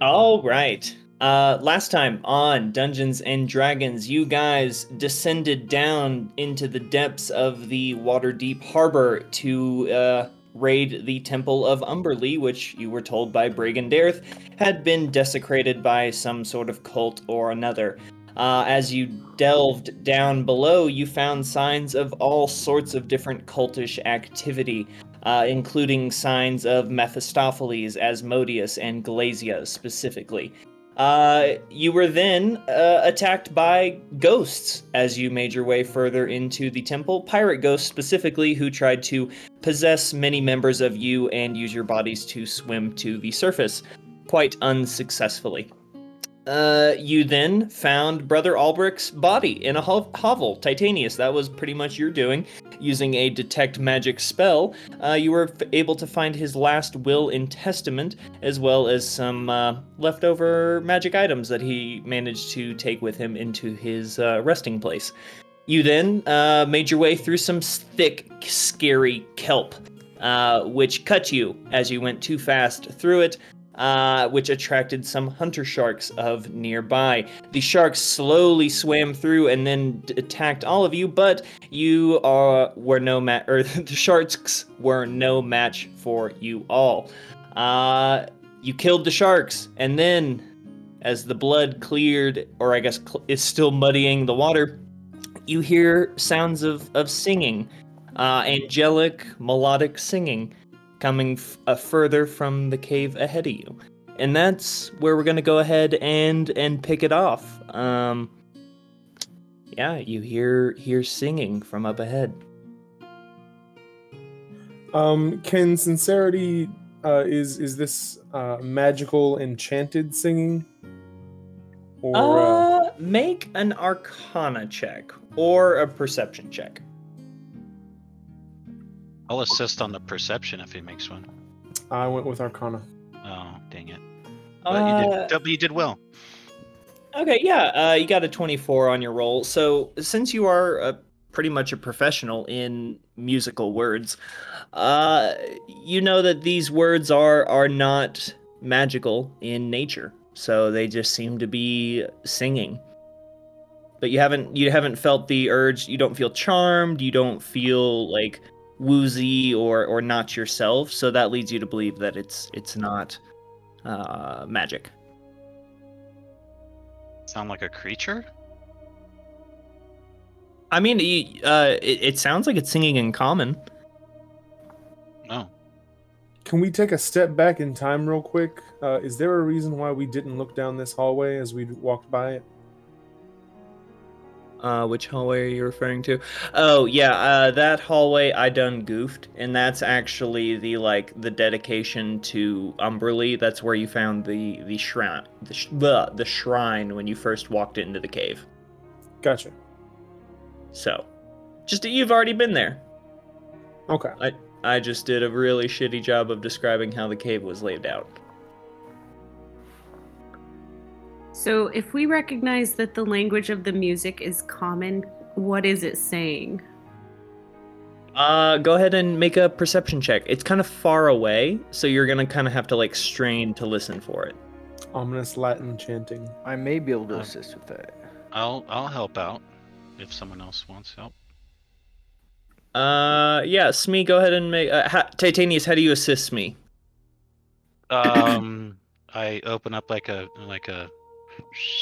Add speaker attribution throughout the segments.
Speaker 1: All right. Uh, last time on Dungeons and Dragons, you guys descended down into the depths of the Waterdeep Harbor to uh, raid the Temple of Umberlee, which you were told by Bragendareth had been desecrated by some sort of cult or another. Uh, as you delved down below, you found signs of all sorts of different cultish activity, uh, including signs of Mephistopheles, Asmodeus, and Glasya specifically. Uh, you were then uh, attacked by ghosts as you made your way further into the temple. Pirate ghosts, specifically, who tried to possess many members of you and use your bodies to swim to the surface, quite unsuccessfully. Uh, you then found Brother Albrecht's body in a ho- hovel, Titanius. That was pretty much your doing. Using a detect magic spell, uh, you were f- able to find his last will and testament, as well as some uh, leftover magic items that he managed to take with him into his uh, resting place. You then uh, made your way through some thick, scary kelp, uh, which cut you as you went too fast through it uh, which attracted some hunter sharks of nearby. The sharks slowly swam through and then d- attacked all of you, but you are were no match, or the sharks were no match for you all. Uh, you killed the sharks, and then, as the blood cleared, or I guess cl- is still muddying the water, you hear sounds of of singing, uh, angelic melodic singing coming f- uh, further from the cave ahead of you. And that's where we're going to go ahead and and pick it off. Um yeah, you hear hear singing from up ahead.
Speaker 2: Um, can sincerity uh, is is this uh, magical enchanted singing? Or uh,
Speaker 1: Uh, make an arcana check or a perception check.
Speaker 3: I'll assist on the perception if he makes one.
Speaker 2: I went with Arcana.
Speaker 3: Oh, dang it. But you,
Speaker 1: Uh,
Speaker 3: did, you did well.
Speaker 1: Okay, yeah, uh, you got a 24 on your roll. So, since you are a, pretty much a professional in musical words, uh, you know that these words are are not magical in nature. So they just seem to be singing. But you haven't you haven't felt the urge. You don't feel charmed. You don't feel like woozy or or not yourself. So that leads you to believe that it's it's not uh, magic.
Speaker 3: Sound like a creature?
Speaker 1: I mean, uh, it, it sounds like it's singing in common.
Speaker 3: No.
Speaker 2: Can we take a step back in time real quick? Uh, is there a reason why we didn't look down this hallway as we walked by it?
Speaker 1: Uh, which hallway are you referring to? Oh yeah, uh, that hallway I done goofed, and that's actually the like the dedication to Umberlee. That's where you found the the shrine, the sh- the, the shrine when you first walked into the cave.
Speaker 2: Gotcha.
Speaker 1: So, just that you've already been there.
Speaker 2: Okay.
Speaker 1: I I just did a really shitty job of describing how the cave was laid out.
Speaker 4: So, if we recognize that the language of the music is common, what is it saying?
Speaker 1: Uh, go ahead and make a perception check. It's kind of far away, so you're gonna kind of have to like strain to listen for it.
Speaker 2: Ominous Latin chanting.
Speaker 5: I may be able to
Speaker 3: Um,
Speaker 5: assist with that.
Speaker 3: I'll I'll help out if someone else wants help.
Speaker 1: Uh, yeah, Smee, go ahead and make. Uh, ha- Titanius, how do you assist me?
Speaker 3: Um, I open up like a like a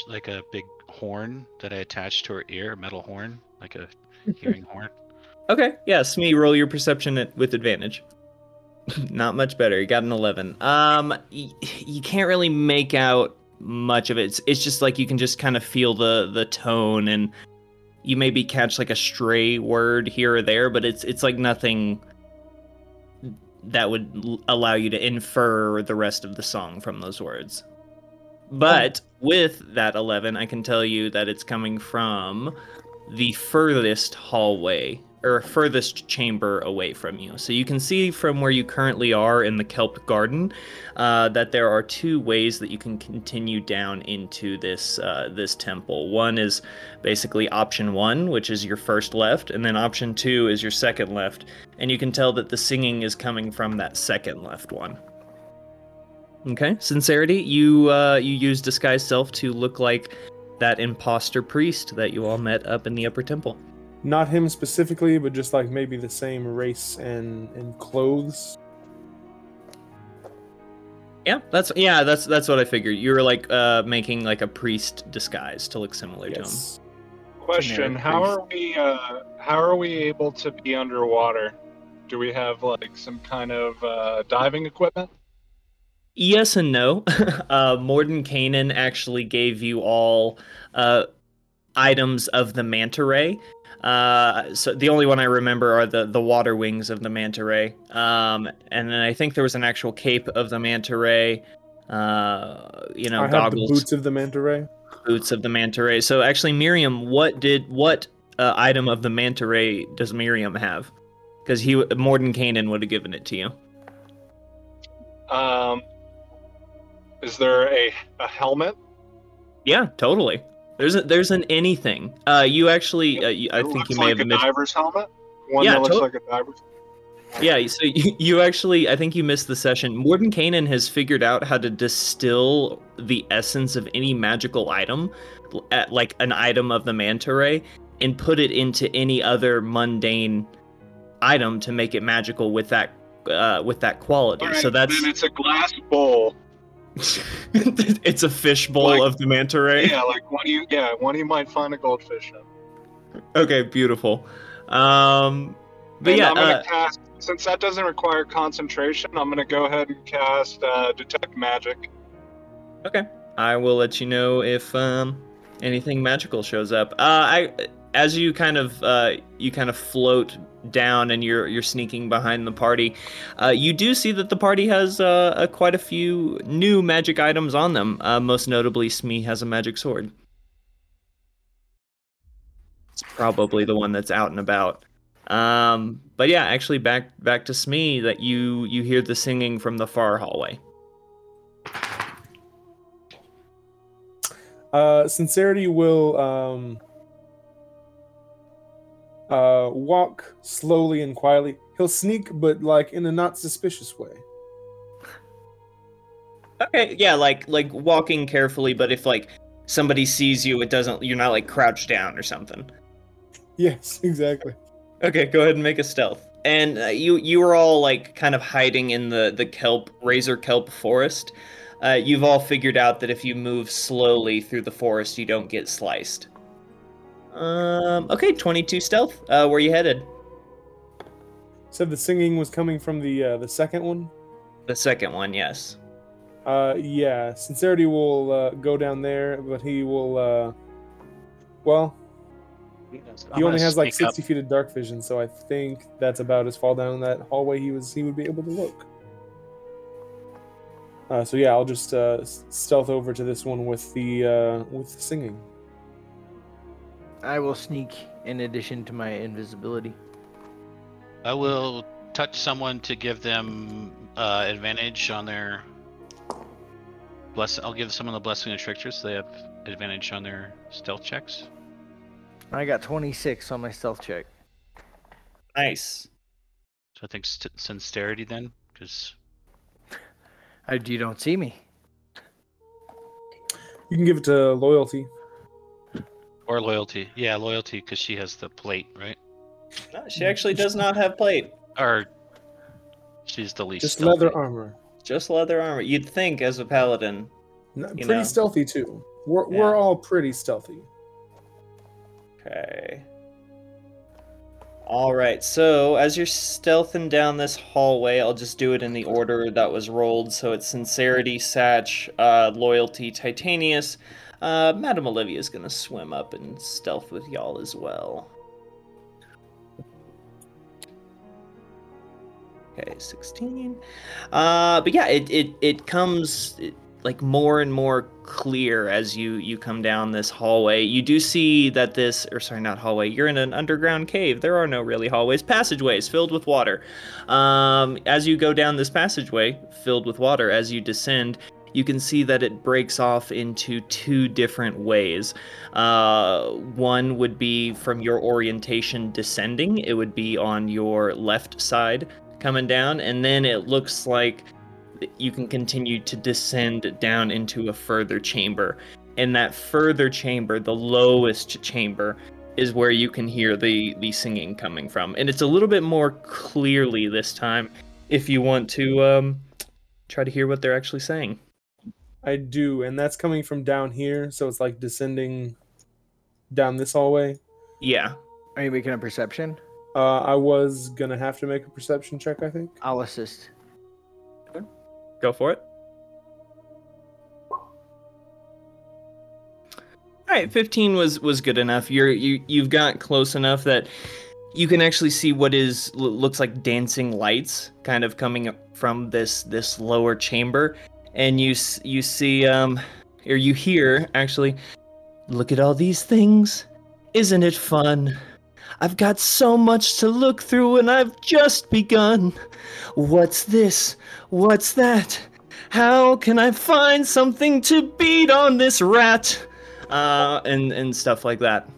Speaker 3: like a big horn that I attached to her ear, a metal horn, like a hearing horn.
Speaker 1: Okay, yeah, Smee, roll your perception at, with advantage. Not much better. You got an eleven. Um, y- you can't really make out much of it. It's, it's just like you can just kind of feel the the tone, and you maybe catch like a stray word here or there, but it's it's like nothing that would l- allow you to infer the rest of the song from those words. But with that 11, I can tell you that it's coming from the furthest hallway or furthest chamber away from you. So you can see from where you currently are in the kelp garden uh, that there are two ways that you can continue down into this uh, this temple. One is basically option one, which is your first left, and then option two is your second left. And you can tell that the singing is coming from that second left one. Okay, sincerity. You uh, you use disguise self to look like that imposter priest that you all met up in the upper temple.
Speaker 2: Not him specifically, but just like maybe the same race and and clothes.
Speaker 1: Yeah, that's yeah, that's that's what I figured. You were like uh, making like a priest disguise to look similar to him.
Speaker 5: Question: How are we? Uh, how are we able to be underwater? Do we have like some kind of uh, diving equipment?
Speaker 1: Yes and no. uh, Mordenkainen actually gave you all uh, items of the manta ray. Uh, so the only one I remember are the the water wings of the manta ray. Um, and then I think there was an actual cape of the manta ray. Uh, you know,
Speaker 2: I have the
Speaker 1: goggles,
Speaker 2: boots of the manta ray.
Speaker 1: boots of the manta ray. So actually, Miriam, what did what uh, item of the manta ray does Miriam have? Because he Mordenkainen would have given it to you.
Speaker 5: Um, is there a, a helmet?
Speaker 1: Yeah, totally. There's a, there's an anything. Uh, you actually, uh, you, I
Speaker 5: It
Speaker 1: think you may
Speaker 5: like
Speaker 1: have
Speaker 5: a
Speaker 1: missed.
Speaker 5: diver's helmet. One
Speaker 1: Yeah,
Speaker 5: that looks
Speaker 1: to-
Speaker 5: like a diver's.
Speaker 1: Yeah, so you, you actually, I think you missed the session. Mordenkainen has figured out how to distill the essence of any magical item, at like an item of the manta ray, and put it into any other mundane item to make it magical with that uh, with that quality.
Speaker 5: Alright,
Speaker 1: so that's
Speaker 5: then it's a glass bowl.
Speaker 1: it's a fishbowl
Speaker 5: Like-
Speaker 1: of the manta ray.
Speaker 5: Yeah, like one you. Yeah, one you might find a goldfish in.
Speaker 1: Okay, beautiful. Um, but
Speaker 5: And
Speaker 1: yeah,
Speaker 5: I'm gonna
Speaker 1: uh,
Speaker 5: cast. Since that doesn't require concentration, I'm gonna go ahead and cast uh, detect magic.
Speaker 1: Okay. I will let you know if um, anything magical shows up. Uh, I, as you kind of uh, you kind of float down and you're you're sneaking behind the party, uh, you do see that the party has uh, quite a few new magic items on them. Uh, most notably, Smee has a magic sword. It's probably the one that's out and about. Um, but yeah, actually, back back to Smee. That you you hear the singing from the far hallway.
Speaker 2: Uh, sincerity will um, uh, walk slowly and quietly. He'll sneak, but like in a not suspicious way.
Speaker 1: Okay, yeah, like like walking carefully, but if like somebody sees you, it doesn't. You're not like crouched down or something.
Speaker 2: Yes, exactly.
Speaker 1: Okay, go ahead and make a stealth. And uh, you you were all like kind of hiding in the the kelp razor kelp forest. Uh, you've all figured out that if you move slowly through the forest, you don't get sliced. Um. Okay, twenty-two stealth. Uh, where you headed?
Speaker 2: Said the singing was coming from the uh, the second one.
Speaker 1: The second one, yes.
Speaker 2: Uh, yeah, sincerity will uh, go down there, but he will. Uh, well,
Speaker 3: I'm
Speaker 2: he only has like
Speaker 3: sneak up.
Speaker 2: sixty feet of dark vision, so I think that's about as far down that hallway he was. He would be able to look. Uh, so yeah, I'll just uh, stealth over to this one with the uh, with the singing.
Speaker 6: I will sneak in addition to my invisibility.
Speaker 3: I will touch someone to give them uh, advantage on their bless. I'll give someone the blessing of trickster, so they have advantage on their stealth checks.
Speaker 6: I got 26 on my stealth check.
Speaker 1: Nice.
Speaker 3: So I think st- sincerity then, because
Speaker 6: I, you don't see me.
Speaker 2: You can give it to loyalty.
Speaker 3: Or loyalty. Yeah, loyalty, because she has the plate, right?
Speaker 1: No, she actually does not have plate.
Speaker 3: Or she's the least.
Speaker 2: Just
Speaker 3: stealthy.
Speaker 2: leather armor.
Speaker 1: Just leather armor. You'd think as a paladin.
Speaker 2: N-
Speaker 1: You
Speaker 2: pretty
Speaker 1: know.
Speaker 2: stealthy too. We're
Speaker 1: Yeah.
Speaker 2: we're all pretty stealthy.
Speaker 1: Okay. All right. So as you're stealthing down this hallway, I'll just do it in the order that was rolled. So it's sincerity, Satch, uh, loyalty, Titanius. Uh, Olivia is gonna swim up and stealth with y'all as well. Okay, 16. Uh, but yeah, it it it comes it, like more and more clear as you you come down this hallway. You do see that this or sorry, not hallway. You're in an underground cave. There are no really hallways, passageways filled with water. Um, as you go down this passageway filled with water, as you descend, you can see that it breaks off into two different ways. Uh, one would be from your orientation descending. It would be on your left side coming down, and then it looks like you can continue to descend down into a further chamber. And that further chamber, the lowest chamber, is where you can hear the the singing coming from. And it's a little bit more clearly this time if you want to um, try to hear what they're actually saying.
Speaker 2: I do, and that's coming from down here, so it's like descending down this hallway.
Speaker 1: Yeah.
Speaker 6: Are you making a perception?
Speaker 2: Uh, I was gonna have to make a perception check, I think.
Speaker 6: I'll assist.
Speaker 1: Go for it. All right, 15 was was good enough. You're you you've got close enough that you can actually see what is looks like dancing lights kind of coming from this this lower chamber and you you see um or you hear actually look at all these things. Isn't it fun? I've got so much to look through and I've just begun. What's this? What's that? How can I find something to beat on this rat? Uh, and and stuff like that.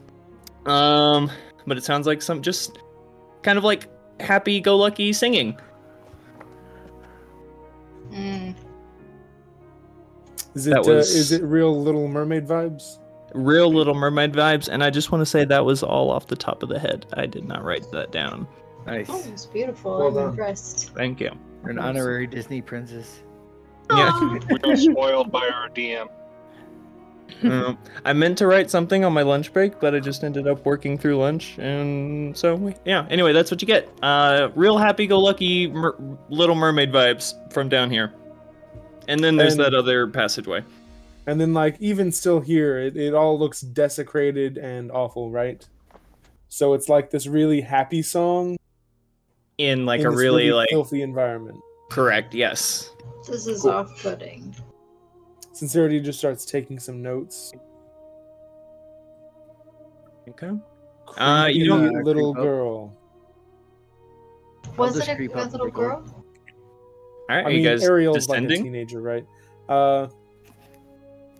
Speaker 1: Um, but it sounds like some just kind of like happy-go-lucky singing.
Speaker 7: Mm.
Speaker 2: Is it
Speaker 1: That
Speaker 2: uh, is it real Little Mermaid vibes?
Speaker 1: Real Little Mermaid vibes, and I just want to say that was all off the top of the head. I did not write that down.
Speaker 6: Nice.
Speaker 7: Oh, it's beautiful.
Speaker 2: Well
Speaker 7: I'm
Speaker 2: done.
Speaker 7: impressed.
Speaker 1: Thank you.
Speaker 6: You're an honorary Disney princess.
Speaker 1: Yeah.
Speaker 5: We got spoiled by our DM.
Speaker 1: Um, I meant to write something on my lunch break, but I just ended up working through lunch, and so we. yeah. Anyway, that's what you get. Uh, real happy-go-lucky mer- Little Mermaid vibes from down here. And then there's
Speaker 2: And-
Speaker 1: that other passageway.
Speaker 2: And then like even still here, it, it all looks desecrated and awful, right? So it's like this really happy song
Speaker 1: In like
Speaker 2: in
Speaker 1: a
Speaker 2: this
Speaker 1: really, like
Speaker 2: filthy environment.
Speaker 1: correct, yes.
Speaker 7: This is
Speaker 2: Cool.
Speaker 7: off-putting.
Speaker 2: Sincerity just starts taking some notes.
Speaker 1: Okay. Uh, you
Speaker 2: Creepy
Speaker 1: don't-
Speaker 6: Uh,
Speaker 2: little girl.
Speaker 7: Was it a,
Speaker 6: creep
Speaker 7: a
Speaker 6: up
Speaker 7: little
Speaker 6: the
Speaker 7: girl?
Speaker 1: All right,
Speaker 2: I mean,
Speaker 1: guys
Speaker 2: Ariel's like a teenager, right? Uh,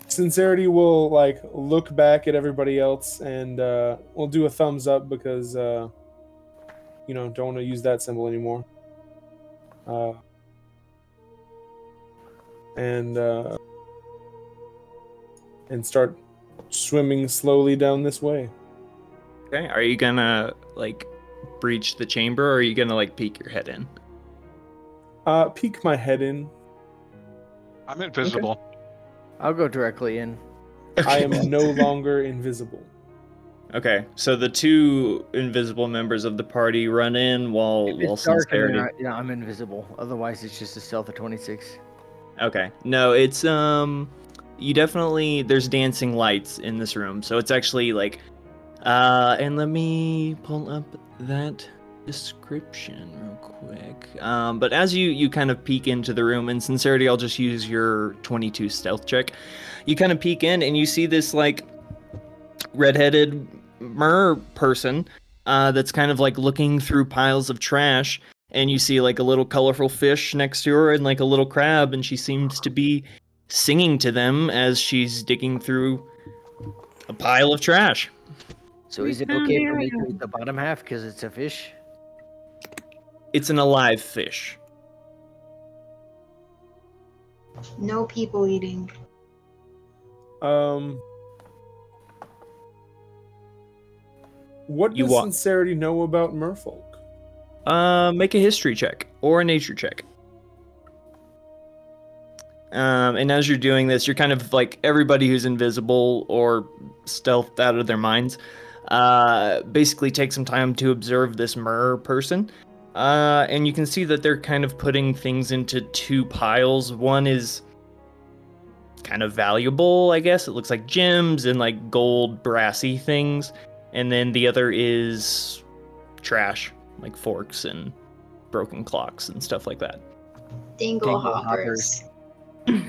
Speaker 2: Sincerity will like look back at everybody else and uh, we'll do a thumbs up because uh, you know don't want to use that symbol anymore. Uh, and uh, and start swimming slowly down this way.
Speaker 1: Okay. Are you gonna like breach the chamber, or are you gonna like peek your head in?
Speaker 2: Uh, peek my head in.
Speaker 5: I'm invisible.
Speaker 6: I'll go directly in.
Speaker 2: I am no longer invisible.
Speaker 1: Okay, so the two invisible members of the party run in while while
Speaker 6: it's dark
Speaker 1: sincerity.
Speaker 6: there, yeah, I'm invisible. Otherwise, it's just a stealth of 26.
Speaker 1: Okay, no, it's um, you definitely there's dancing lights in this room, so it's actually like, uh, and let me pull up that description real quick. Um, but as you you kind of peek into the room, in sincerity, I'll just use your 22 stealth check. You kind of peek in and you see this like redheaded mer person uh, that's kind of like looking through piles of trash and you see like a little colorful fish next to her and like a little crab and she seems to be singing to them as she's digging through a pile of trash
Speaker 6: So is it okay for me to eat the bottom half because it's a fish?
Speaker 1: It's an alive fish
Speaker 7: No people eating.
Speaker 2: Um, what
Speaker 1: You
Speaker 2: does
Speaker 1: wa-
Speaker 2: sincerity know about merfolk?
Speaker 1: uh make a history check or a nature check um and as you're doing this you're kind of like everybody who's invisible or stealthed out of their minds uh basically take some time to observe this mer person uh and you can see that they're kind of putting things into two piles one is kind of valuable i guess it looks like gems and like gold brassy things and then the other is trash like forks and broken clocks and stuff like that.
Speaker 7: Dingle,
Speaker 6: Dingle
Speaker 7: hoppers.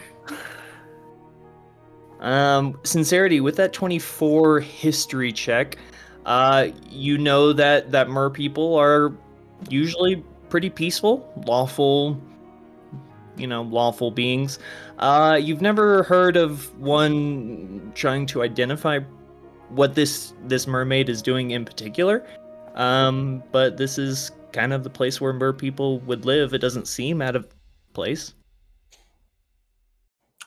Speaker 1: Um, sincerity with that 24 history check, uh, you know that that mer people are usually pretty peaceful, lawful, you know, lawful beings. Uh, you've never heard of one trying to identify what this this mermaid is doing in particular. Um, but this is kind of the place where mer people would live. It doesn't seem out of place.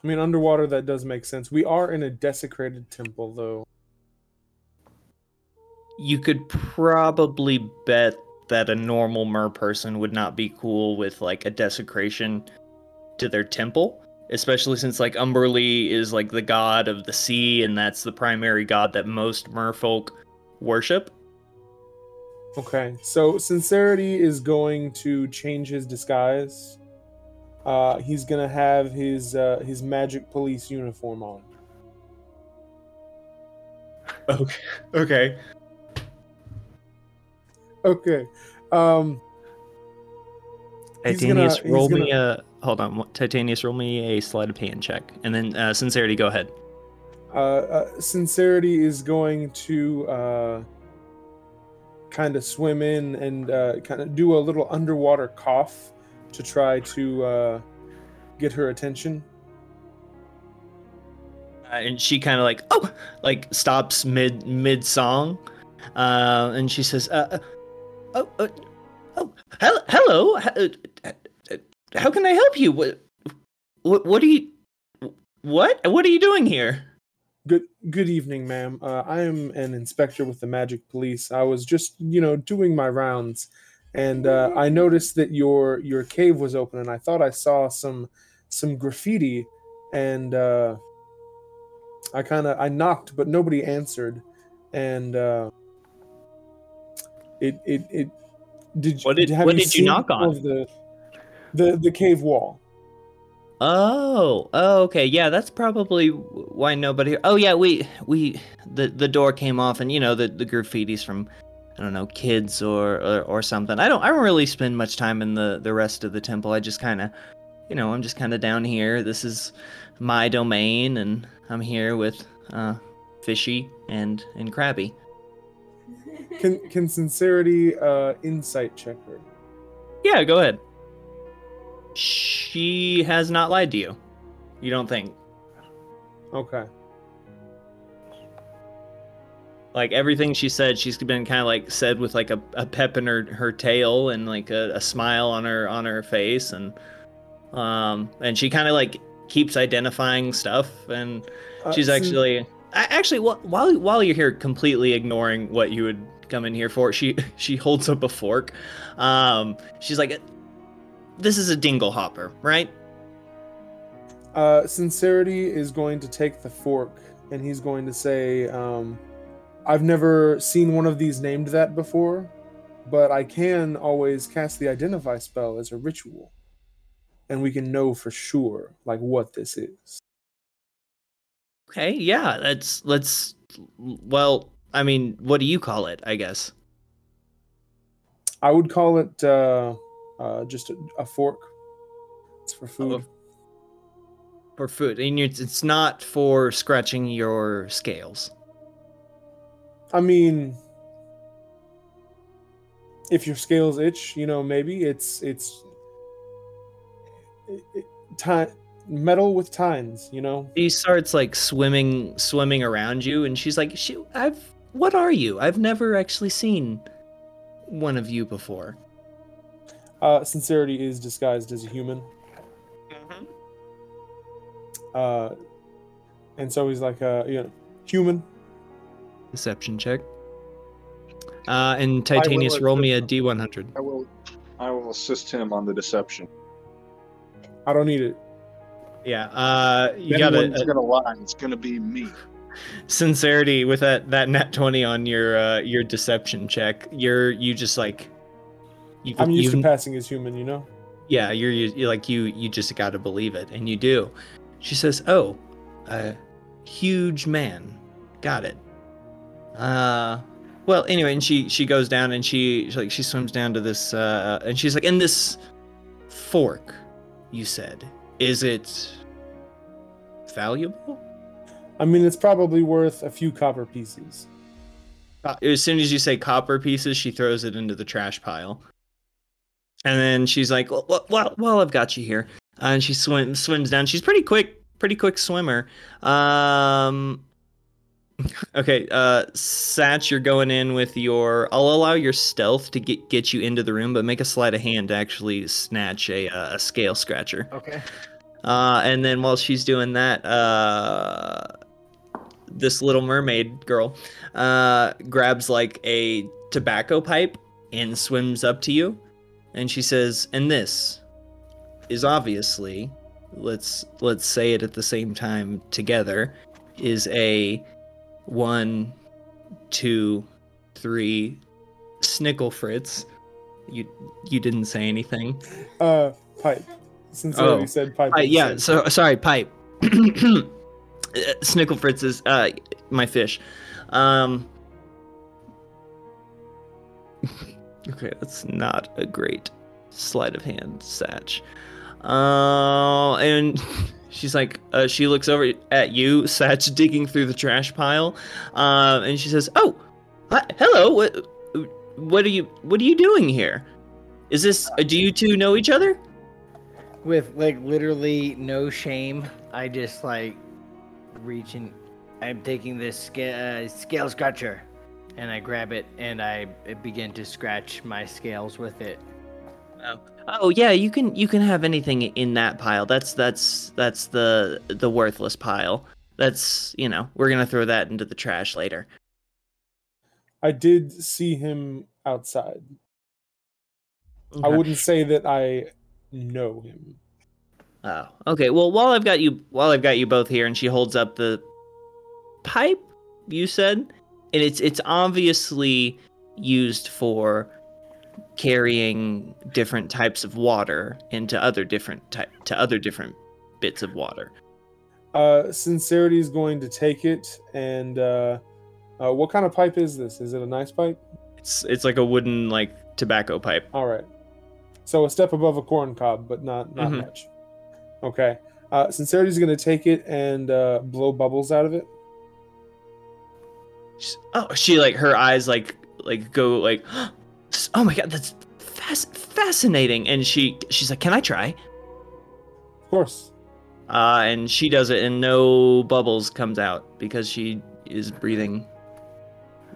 Speaker 2: I mean, underwater that does make sense. We are in a desecrated temple, though.
Speaker 1: You could probably bet that a normal mer person would not be cool with like a desecration to their temple, especially since like Umberlee is like the god of the sea, and that's the primary god that most merfolk worship.
Speaker 2: Okay, so Sincerity is going to change his disguise. Uh, he's gonna have his uh, his magic police uniform on.
Speaker 1: Okay. Okay.
Speaker 2: Okay. Um,
Speaker 1: Titanius,
Speaker 2: gonna-
Speaker 1: roll
Speaker 2: he's
Speaker 1: me a. Hold on. Titanius, roll me a sleight of hand check, and then uh, sincerity. Go ahead.
Speaker 2: uh, uh, Sincerity is going to uh, kind of swim in and uh, kind of do a little underwater cough to try to uh, get her attention.
Speaker 1: Uh, and she kind of like oh, like stops mid mid song, uh, and she says, uh, uh, "Oh, uh, oh, hel- hello. uh, uh, uh, How can I help you? What, what, what are you? What, what are you doing here?"
Speaker 2: Good good evening, ma'am. Uh, I am an inspector with the Magic Police. I was just, you know, doing my rounds, and uh, I noticed that your your cave was open, and I thought I saw some some graffiti, and uh, I kind of I knocked, but nobody answered, and it it it did.
Speaker 1: What did-
Speaker 2: have
Speaker 1: what did you knock on?
Speaker 2: The, the the cave wall.
Speaker 1: Oh, oh, okay. Yeah, that's probably why nobody. Oh, yeah. We we the the door came off, and you know the the graffiti's from I don't know kids or or, or something. I don't I don't really spend much time in the the rest of the temple. I just kind of, you know, I'm just kind of down here. This is my domain, and I'm here with uh Fishy and and Crabby.
Speaker 2: Can can sincerity uh, insight check her?
Speaker 1: Yeah, go ahead. She has not lied to you. You don't think?
Speaker 2: Okay.
Speaker 1: like everything she said she's been kind of like said with like a, a pep in her her tail and like a, a smile on her on her face and um and she kind of like keeps identifying stuff and
Speaker 2: Uh,
Speaker 1: she's actually actually while while you're here completely ignoring what you would come in here for she she holds up a fork um she's like this is a dingle hopper right
Speaker 2: Uh, Sincerity is going to take the fork and he's going to say, um, I've never seen one of these named that before, but I can always cast the Identify spell as a ritual. And we can know for sure, like, what this is.
Speaker 1: Okay yeah that's let's well i mean what do you call it i guess
Speaker 2: I would call it uh, uh, just a, a fork. It's for food.
Speaker 1: for food and it's, it's not for scratching your scales
Speaker 2: I mean, if your scales itch, you know, maybe it's it's it, it, ti- metal with tines. You know,
Speaker 1: she starts like swimming swimming around you and she's like she, i've what are you i've never actually seen one of you before
Speaker 2: uh, sincerity is disguised as a human. Uh, and so he's like, uh, you know, human.
Speaker 1: deception check uh and titanius roll me a d100
Speaker 5: I will. I will assist him on the deception.
Speaker 2: I don't need it.
Speaker 1: Yeah uh you got
Speaker 5: anyone's
Speaker 1: a, a
Speaker 5: gonna lie, it's gonna be me.
Speaker 1: sincerity with that that net 20 on your uh your deception check you're you just like you,
Speaker 2: I'm used
Speaker 1: you-
Speaker 2: to passing as human. You know.
Speaker 1: yeah you're, you're like you you just got to believe it and you do she says oh a huge man got it uh well anyway and she she goes down and she she, like she swims down to this uh and she's like in this fork you said is it valuable
Speaker 2: I mean, it's probably worth a few copper pieces.
Speaker 1: Uh, as soon as you say copper pieces, she throws it into the trash pile. And then she's like, "Well, well, well, I've got you here." Uh, and she swims swims down. She's pretty quick, pretty quick swimmer. Um, okay, uh, Satch, you're going in with your. I'll allow your stealth to get get you into the room, but make a sleight of hand to actually snatch a uh, a scale scratcher.
Speaker 6: Okay.
Speaker 1: Uh, and then while she's doing that, uh, this little mermaid girl uh, grabs like a tobacco pipe and swims up to you, and she says, "And this is obviously, let's let's say it at the same time together, is a one, two, three, snickle fritz." You you didn't say anything.
Speaker 2: Uh, pipe. Sincerely
Speaker 1: Oh.
Speaker 2: said pipe.
Speaker 1: Uh, yeah, so sorry, pipe. Snickle Fritz is uh my fish. Um Okay, that's not a great sleight of hand, Satch. Uh, and she's like, uh, she looks over at you, Satch, digging through the trash pile, uh, and she says, "Oh, hi- hello. What, what are you, what are you doing here? Is this? Do you two know each other?"
Speaker 6: With like literally no shame, I just like reaching. I'm taking this uh, scale scratcher, and I grab it and I begin to scratch my scales with it.
Speaker 1: Oh, oh yeah, you can you can have anything in that pile. That's that's that's the the worthless pile. That's you know we're gonna throw that into the trash later.
Speaker 2: I did see him outside. I wouldn't say that I know him.
Speaker 1: Oh, okay. Well, while I've got you, while I've got you both here, and she holds up the pipe you said, and it's it's obviously used for carrying different types of water into other different type to other different bits of water.
Speaker 2: Uh, Sincerity is going to take it, and uh, uh, what kind of pipe is this? Is it a nice pipe?
Speaker 1: It's it's like a wooden like tobacco pipe.
Speaker 2: All right. So a step above a corn cob, but not not
Speaker 1: Mhm.
Speaker 2: much. Okay. Uh, Sincerity is going to take it and uh, blow bubbles out of it.
Speaker 1: She's- Oh, she like her eyes like like go like, oh my god, that's fas- fascinating. And she she's like, can I try?
Speaker 2: Of course.
Speaker 1: Uh, and she does it, and no bubbles comes out because she is breathing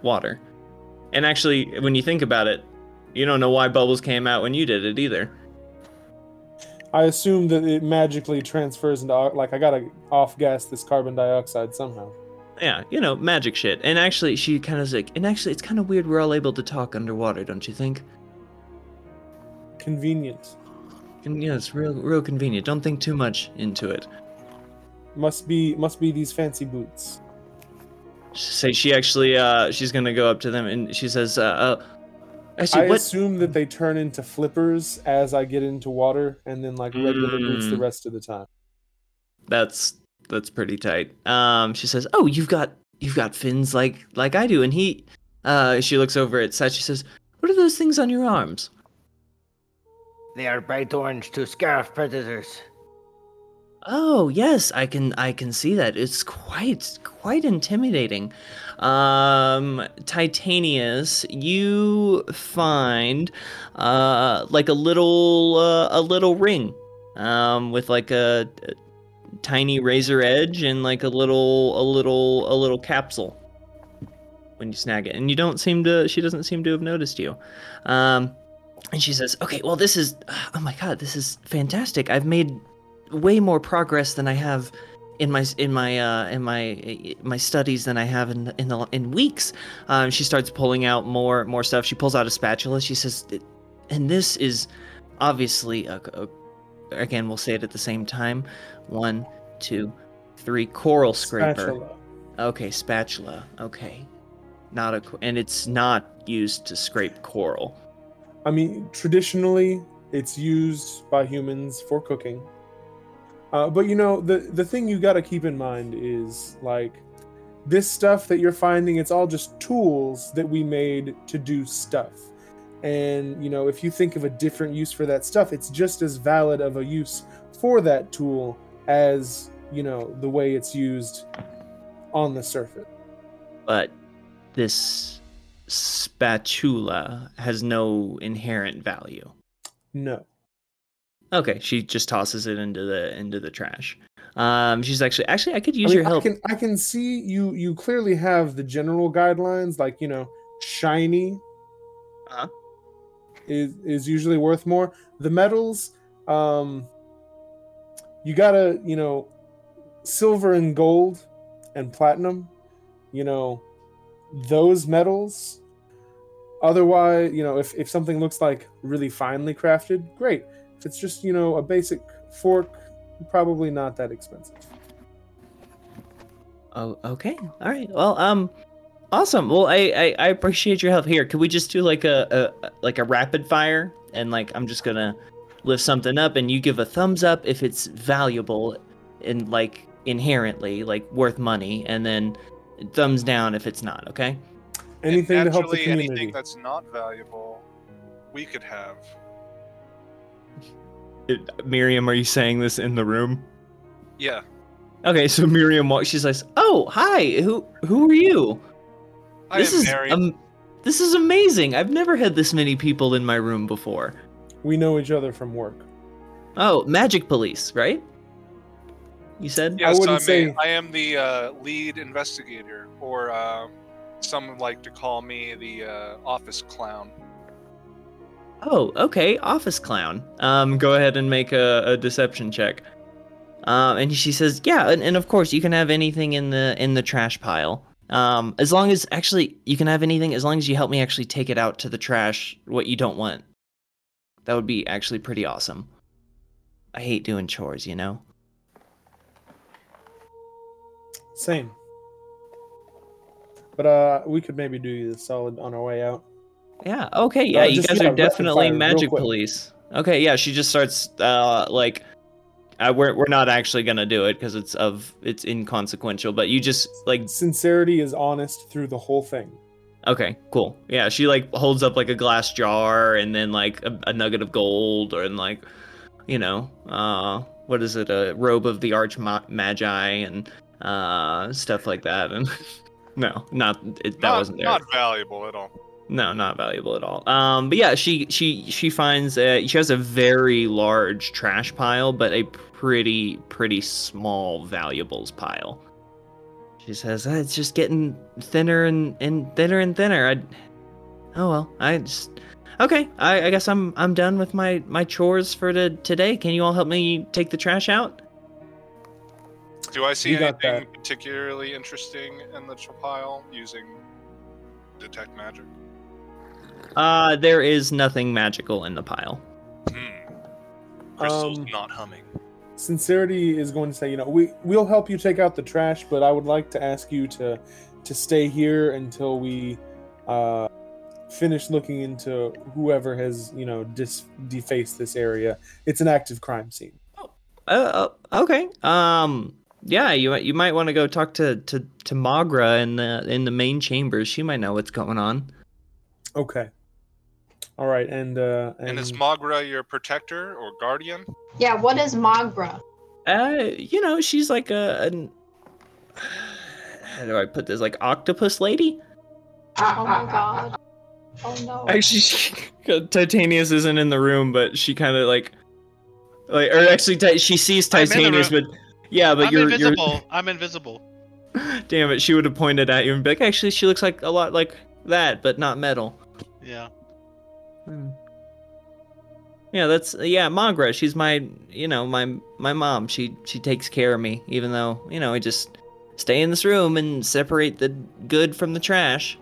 Speaker 1: water. And actually, when you think about it, you don't know why bubbles came out when you did it either.
Speaker 2: I assume that it magically transfers into like I gotta off gas this carbon dioxide somehow.
Speaker 1: Yeah, you know, magic shit. And actually, she kind of like, and actually, it's kind of weird we're all able to talk underwater, don't you think?
Speaker 2: Convenient.
Speaker 1: And yeah, it's real, real convenient. Don't think too much into it.
Speaker 2: Must be must be these fancy boots.
Speaker 1: Say she actually, uh, she's gonna go up to them and she says, uh, uh actually,
Speaker 2: I
Speaker 1: what?
Speaker 2: assume that they turn into flippers as I get into water, and then like regular boots the
Speaker 1: Mm.
Speaker 2: rest of the time.
Speaker 1: That's that's pretty tight. Um, she says, "Oh, you've got you've got fins like like I do." And he, uh, she looks over at Seth. She says, "What are those things on your arms?"
Speaker 6: They are bright orange to scare off predators.
Speaker 1: Oh yes, I can I can see that. It's quite quite intimidating. Um, Titanius, you find uh like a little uh, a little ring, um, with like a, a tiny razor edge and like a little a little a little capsule. When you snag it, and you don't seem to, she doesn't seem to have noticed you. Um, and she says, "Okay, well, this is, oh my god, this is fantastic. I've made way more progress than I have in my in my uh, in my my studies than I have in in the in weeks. Um, she starts pulling out more more stuff. She pulls out a spatula. She says, and this is obviously a, a again we'll say it at the same time. One, two, three. Coral scraper.
Speaker 2: Spatula.
Speaker 1: Okay, spatula. Okay, not a and it's not used to scrape coral.
Speaker 2: I mean, traditionally, it's used by humans for cooking. Uh, but you know, the the thing you got to keep in mind is like this stuff that you're finding. It's all just tools that we made to do stuff. And you know, if you think of a different use for that stuff, it's just as valid of a use for that tool as you know the way it's used on the surface.
Speaker 1: but this spatula has no inherent value.
Speaker 2: No.
Speaker 1: Okay, she just tosses it into the into the trash. Um, she's actually actually I could use
Speaker 2: I mean,
Speaker 1: your help.
Speaker 2: I can I can see you you clearly have the general guidelines, like you know, shiny
Speaker 1: Uh-huh.
Speaker 2: is is usually worth more. The metals, um, you gotta, you know, silver and gold and platinum, you know, those metals. Otherwise, you know, if, if something looks like really finely crafted, great. If it's just, you know, a basic fork, probably not that expensive.
Speaker 1: Oh, okay. All right. Well, um, awesome. Well, I, I, I appreciate your help. Here, could we just do like a, a like a rapid fire? And like, I'm just gonna lift something up, and you give a thumbs up if it's valuable, and like inherently like worth money, and then thumbs down if it's not. Okay.
Speaker 2: Anything
Speaker 8: and
Speaker 2: to help the
Speaker 8: naturally,
Speaker 2: community.
Speaker 8: anything that's not valuable, we could have.
Speaker 1: Miriam, are you saying this in the room?
Speaker 8: Yeah.
Speaker 1: Okay, so Miriam walks. She's like, "Oh, hi. Who who are you?
Speaker 8: I
Speaker 1: this
Speaker 8: am
Speaker 1: is um, this is amazing. I've never had this many people in my room before.
Speaker 2: We know each other from work.
Speaker 1: Oh, magic police, right? You said.
Speaker 8: yes,
Speaker 2: wouldn't
Speaker 8: I'm
Speaker 2: say-
Speaker 8: a, I am the uh, lead investigator, or uh, some like to call me the uh, office clown.
Speaker 1: Oh, okay. Office clown. Um, go ahead and make a, a deception check. Um, and she says, "Yeah, and, and of course you can have anything in the in the trash pile. Um, as long as actually you can have anything as long as you help me actually take it out to the trash. What you don't want. That would be actually pretty awesome. I hate doing chores, you know.
Speaker 2: Same. But uh, we could maybe do the solid on our way out.
Speaker 1: Yeah. Okay. Yeah.
Speaker 2: Uh,
Speaker 1: you
Speaker 2: just,
Speaker 1: guys
Speaker 2: yeah,
Speaker 1: are definitely magic police. Okay. Yeah. She just starts uh like. Uh, we're we're not actually gonna do it because it's of it's inconsequential. But you just like
Speaker 2: Sincerity is honest through the whole thing.
Speaker 1: Okay, cool. Yeah, she like holds up like a glass jar and then like a, a nugget of gold or and like, you know, uh, what is it? A robe of the arch ma- magi and uh stuff like that. And no, not it, that
Speaker 8: not,
Speaker 1: wasn't there.
Speaker 8: Not valuable at all.
Speaker 1: No, not valuable at all. Um, but yeah, she she she finds uh, she has a very large trash pile, but a pretty pretty small valuables pile. She says "Ah, it's just getting thinner and, and thinner and thinner. I, oh well, I just okay. I, I guess I'm I'm done with my my chores for the, today. Can you all help me take the trash out?
Speaker 8: Do I see
Speaker 2: You got
Speaker 8: anything particularly interesting in the pile using detect magic?
Speaker 1: Uh, there is nothing magical in the pile.
Speaker 8: Hmm. Crystal's
Speaker 2: Um,
Speaker 8: not humming.
Speaker 2: Sincerity is going to say, you know, we we'll help you take out the trash, but I would like to ask you to to stay here until we uh, finish looking into whoever has, you know, dis- defaced this area. It's an active crime scene.
Speaker 1: Oh, uh, okay. Um, yeah, you you might want to go talk to to to Magra in the in the main chambers. She might know what's going on.
Speaker 2: Okay. All right, and uh, and,
Speaker 8: And is Magra your protector or guardian?
Speaker 7: Yeah, what is Magra?
Speaker 1: Uh, you know, she's like a an, how do I put this? Like octopus lady.
Speaker 7: Ah, oh my ah, ah, god. Oh no.
Speaker 1: Actually, she, Titanius isn't in the room, but she kind of like, like, or actually, Ti- she sees
Speaker 3: I'm in the
Speaker 1: Titanius, but yeah, but
Speaker 3: I'm
Speaker 1: you're
Speaker 3: invisible. I'm invisible.
Speaker 1: Damn it! She would have pointed at you and be like, actually, she looks like a lot like that, but not metal.
Speaker 3: Yeah.
Speaker 1: Hmm. Yeah, that's yeah, Magra. She's my, you know, my my mom. She she takes care of me, even though you know I just stay in this room and separate the good from the trash.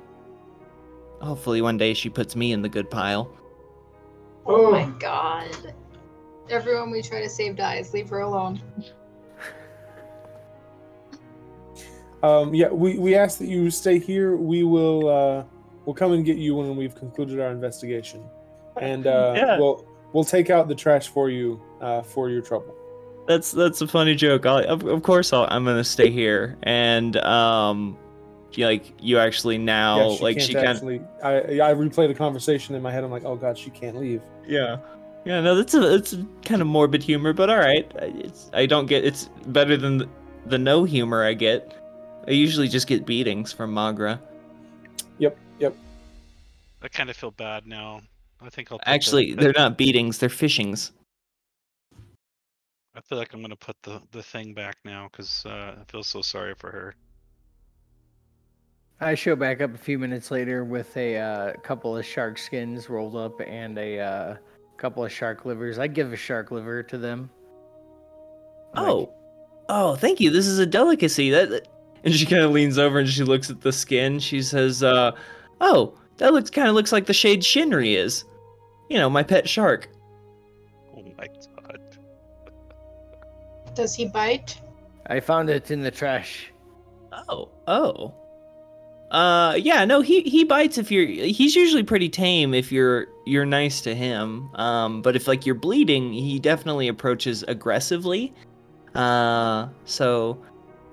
Speaker 1: Hopefully, one day she puts me in the good pile.
Speaker 7: Oh my god. Everyone we try to save dies. Leave her alone.
Speaker 2: um, yeah, we we ask that you stay here. We will uh, we'll come and get you when we've concluded our investigation, and uh,
Speaker 1: Yeah.
Speaker 2: we'll we'll take out the trash for you uh, for your trouble.
Speaker 1: That's that's a funny joke. I'll, of of course, I'll, I'm gonna stay here, and um, you, like you actually now
Speaker 2: yeah, she
Speaker 1: like
Speaker 2: can't
Speaker 1: she can
Speaker 2: actually. I I replay the conversation in my head. I'm like, oh god, she can't leave.
Speaker 1: Yeah. Yeah, no, that's a it's a kind of morbid humor, but all right. I- It's I don't get it's better than the, the no humor I get. I usually just get beatings from Magra.
Speaker 2: Yep, yep.
Speaker 3: I kind of feel bad now. I think I'll. Put the-
Speaker 1: Actually, they're not beatings; they're fishings.
Speaker 3: I feel like I'm gonna put the the thing back now because uh, I feel so sorry for her.
Speaker 6: I show back up a few minutes later with a uh, couple of shark skins rolled up and a uh, couple of shark livers. I give a shark liver to them.
Speaker 1: Oh, oh, thank you. This is a delicacy. That, that- and she kind of leans over and she looks at the skin. She says, uh, "Oh, that looks kind of looks like the shade Shinri is. You know, my pet shark."
Speaker 3: Oh my god.
Speaker 7: Does he bite?
Speaker 6: I found it in the trash.
Speaker 1: Oh, oh. Uh, yeah, no, he he bites if you're. He's usually pretty tame if you're you're nice to him. Um, but if like you're bleeding, he definitely approaches aggressively. Uh, so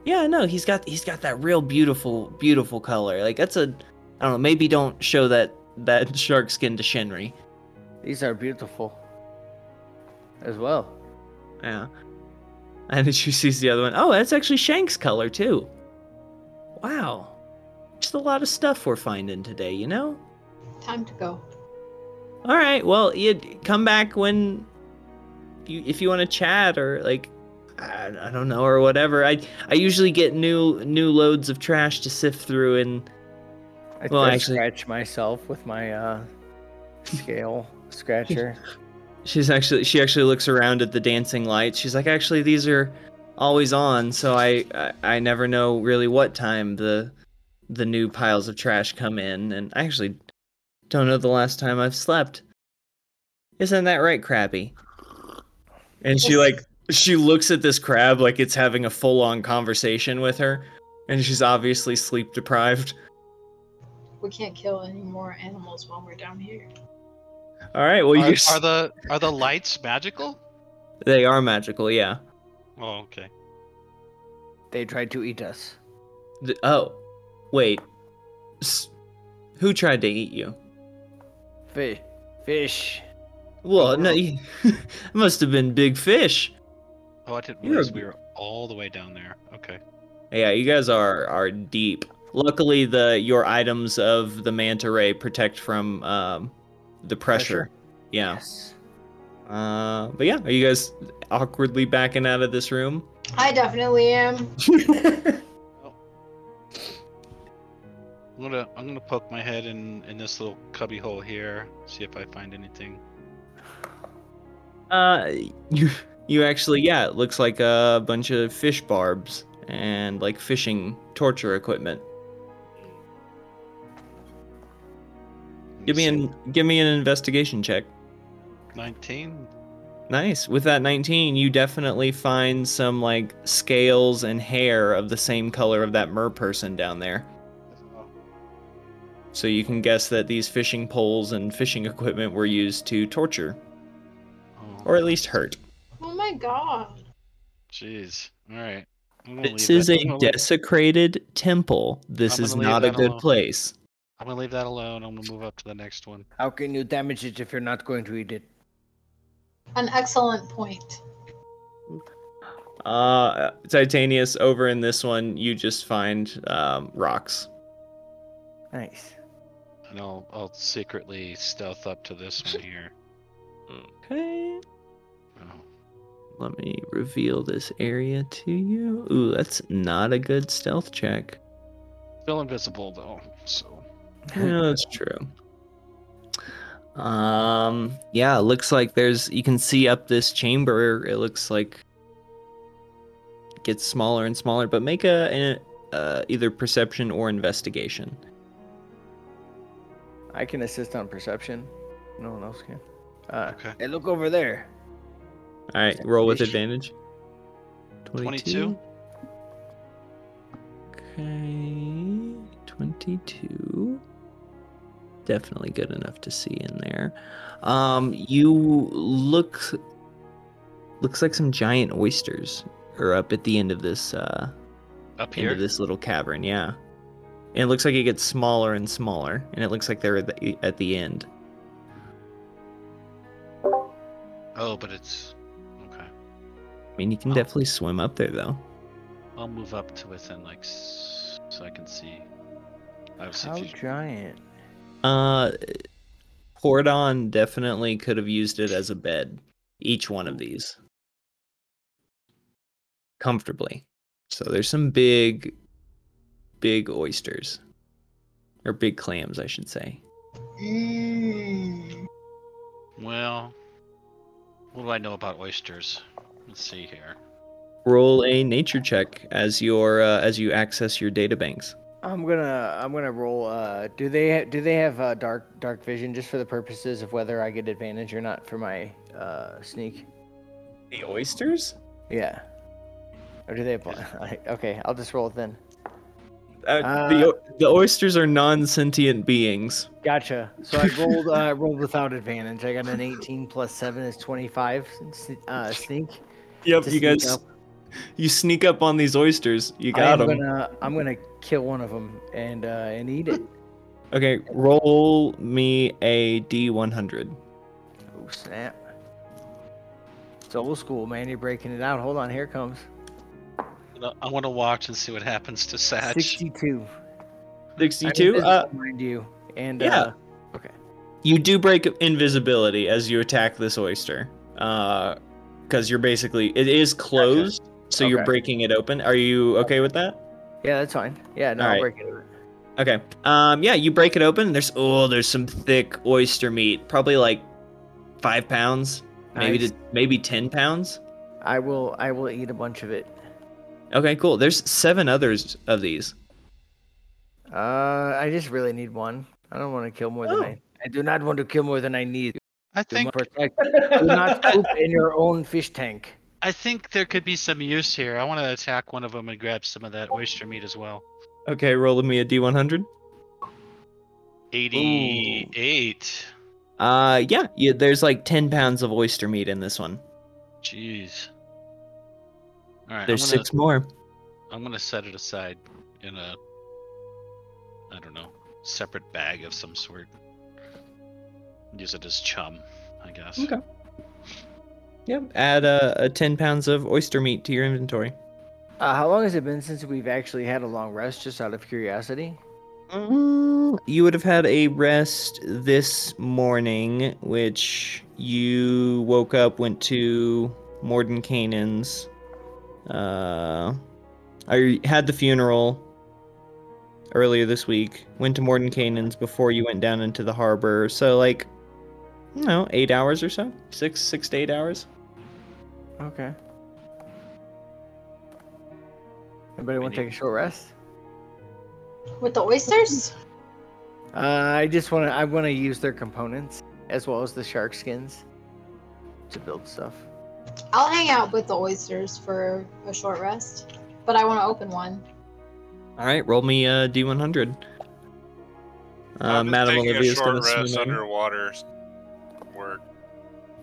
Speaker 1: yeah, no, he's got he's got that real beautiful beautiful color. Like that's a, I don't know. Maybe don't show that that shark skin to Shinri.
Speaker 6: These are beautiful. As well.
Speaker 1: Yeah. And then she sees the other one. Oh, that's actually Shank's color too. Wow. Just a lot of stuff we're finding today, you know?
Speaker 7: Time to go.
Speaker 1: All right. Well, you come back when you if you want to chat or like I, I don't know or whatever. I I usually get new new loads of trash to sift through and
Speaker 6: I,
Speaker 1: Well,
Speaker 6: I
Speaker 1: actually-
Speaker 6: scratch myself with my uh, scale scratcher.
Speaker 1: she's actually she actually looks around at the dancing lights. She's like, "Actually, these are always on, so I I, I never know really what time the the new piles of trash come in and I actually don't know the last time I've slept. Isn't that right, Krabby?" And she like she looks at this crab like it's having a full-on conversation with her and she's obviously sleep deprived.
Speaker 7: We can't kill any more animals while we're down here.
Speaker 1: All right, well
Speaker 3: Are,
Speaker 1: you
Speaker 3: are the are the lights magical?
Speaker 1: they are magical, yeah.
Speaker 3: Oh, okay.
Speaker 6: They tried to eat us.
Speaker 1: Th- oh, wait. S- who tried to eat you?
Speaker 6: Fish. Fish.
Speaker 1: Well, no, you, it must have been big fish.
Speaker 3: Oh, I didn't
Speaker 1: You're
Speaker 3: realize we were all the way down there. Okay.
Speaker 1: Yeah, you guys are are deep. Luckily, the your items of the manta ray protect from um, the pressure. Yeah.
Speaker 6: Yes.
Speaker 1: Uh, but yeah, are you guys awkwardly backing out of this room?
Speaker 7: I definitely am.
Speaker 3: I'm gonna I'm gonna poke my head in in this little cubby hole here, see if I find anything.
Speaker 1: Uh, you you actually yeah, it looks like a bunch of fish barbs and like fishing torture equipment. Give me an give me an investigation check.
Speaker 3: 19.
Speaker 1: Nice. With that 19, you definitely find some like scales and hair of the same color of that mer person down there. So you can guess that these fishing poles and fishing equipment were used to torture
Speaker 3: Oh,
Speaker 1: or at least hurt.
Speaker 7: Oh my god.
Speaker 3: Jeez. All right.
Speaker 1: This is
Speaker 3: that-
Speaker 1: a
Speaker 3: I'm gonna leave-
Speaker 1: desecrated temple. This is not a good
Speaker 3: alone.
Speaker 1: place.
Speaker 3: I'm gonna leave that alone. I'm gonna move up to the next one.
Speaker 6: How can you damage it if you're not going to eat it?
Speaker 7: An excellent point.
Speaker 1: Uh, Titanius, over in this one, you just find um, rocks.
Speaker 6: Nice.
Speaker 3: And I'll I'll secretly stealth up to this one here.
Speaker 1: Okay.
Speaker 3: Oh.
Speaker 1: Let me reveal this area to you. Ooh, that's not a good stealth check.
Speaker 3: Still invisible though, so
Speaker 1: Yeah, that's true. Um, yeah, it looks like there's you can see up this chamber. It looks like it gets smaller and smaller, but make a, a uh, either perception or investigation.
Speaker 6: I can assist on perception. No one else can. Uh,
Speaker 3: okay.
Speaker 6: hey, look over there.
Speaker 1: All right, roll with
Speaker 6: Fish.
Speaker 1: advantage.
Speaker 3: 22.
Speaker 1: Okay, 22. Definitely good enough to see in there. Um, you look looks like some giant oysters are up at the end of this uh
Speaker 3: Up
Speaker 1: end
Speaker 3: here.
Speaker 1: of this little cavern. Yeah, and it looks like it gets smaller and smaller, and it looks like they're at the, at the end.
Speaker 3: Oh, but it's okay.
Speaker 1: I mean, you can
Speaker 3: Oh.
Speaker 1: definitely swim up there though.
Speaker 3: I'll move up to within like so I can see. I have
Speaker 6: How
Speaker 3: fusion.
Speaker 6: giant?
Speaker 1: Uh, Hordon definitely could have used it as a bed. Each one of these. Comfortably. So there's some big, big oysters. Or big clams, I should say.
Speaker 7: Mm.
Speaker 3: Well, what do I know about oysters? Let's see here.
Speaker 1: roll a nature check as your uh, as you access your data banks.
Speaker 6: I'm gonna I'm gonna roll. Uh, do they do they have uh, dark dark vision just for the purposes of whether I get advantage or not for my uh, sneak?
Speaker 1: The oysters?
Speaker 6: Yeah. Or do they have? okay, I'll just roll it then.
Speaker 1: Uh, the the oysters are non-sentient beings.
Speaker 6: Gotcha. So I rolled uh, rolled without advantage. I got an 18 plus seven is 25 uh, sneak.
Speaker 1: Yep, you
Speaker 6: sneak
Speaker 1: guys,
Speaker 6: up.
Speaker 1: You sneak up on these oysters. You got
Speaker 6: I'm
Speaker 1: them.
Speaker 6: gonna I'm gonna kill one of them and uh, and eat it.
Speaker 1: Okay, roll me a d100.
Speaker 6: Oh snap! It's old school, man. You're breaking it out. Hold on, here it comes.
Speaker 3: I want to watch and see what happens to Satch.
Speaker 6: 62.
Speaker 1: 62.
Speaker 6: I'm
Speaker 1: Uh,
Speaker 6: mind you. And
Speaker 1: yeah.
Speaker 6: uh, okay.
Speaker 1: you do break invisibility as you attack this oyster. Uh, because you're basically it is closed, so you're breaking it open. Are you okay with that?
Speaker 6: yeah, that's fine. Yeah, no,
Speaker 1: All
Speaker 6: I'll break it. over.
Speaker 1: Okay. Um, yeah, you break it open. There's oh, there's some thick oyster meat, probably like five pounds, maybe to maybe ten pounds.
Speaker 6: I will I will eat a bunch of it.
Speaker 1: Okay, cool. There's seven others of these.
Speaker 6: Uh, I just really need one. I don't want to kill more than
Speaker 1: Oh.
Speaker 6: I. I do not want to kill more than I need.
Speaker 3: I
Speaker 6: Do,
Speaker 3: think
Speaker 6: not protect, do not poop in your own fish tank.
Speaker 3: I think there could be some use here. I want to attack one of them and grab some of that oyster meat as well.
Speaker 1: Okay, roll me a d100.
Speaker 3: 88.
Speaker 1: Uh, yeah, yeah. There's like ten pounds of oyster meat in this one.
Speaker 3: Jeez. All right.
Speaker 1: There's
Speaker 3: gonna,
Speaker 1: six more.
Speaker 3: I'm gonna set it aside in a, I don't know, separate bag of some sort. Use it as chum, I guess.
Speaker 1: Okay. Yeah, add uh, a ten pounds of oyster meat to your inventory.
Speaker 6: Uh, how long has it been since we've actually had a long rest? Just out of curiosity.
Speaker 1: Mm, you would have had a rest this morning, which you woke up, went to Mordenkainen's. Uh, I had the funeral earlier this week. Went to Mordenkainen's before you went down into the harbor. So like, you know, eight hours or so, six, six to eight hours.
Speaker 6: Okay. Anybody want to take a short rest?
Speaker 7: With the oysters?
Speaker 6: Uh, I just want to. I want to use their components as well as the shark skins to build stuff.
Speaker 7: I'll hang out with the oysters for a short rest, but I want to open one.
Speaker 1: All right, roll me a d100. Uh,
Speaker 8: I'm just
Speaker 1: Madam
Speaker 8: taking a
Speaker 1: Olivia's
Speaker 8: short
Speaker 1: gonna
Speaker 8: rest
Speaker 1: swim in.
Speaker 8: underwater.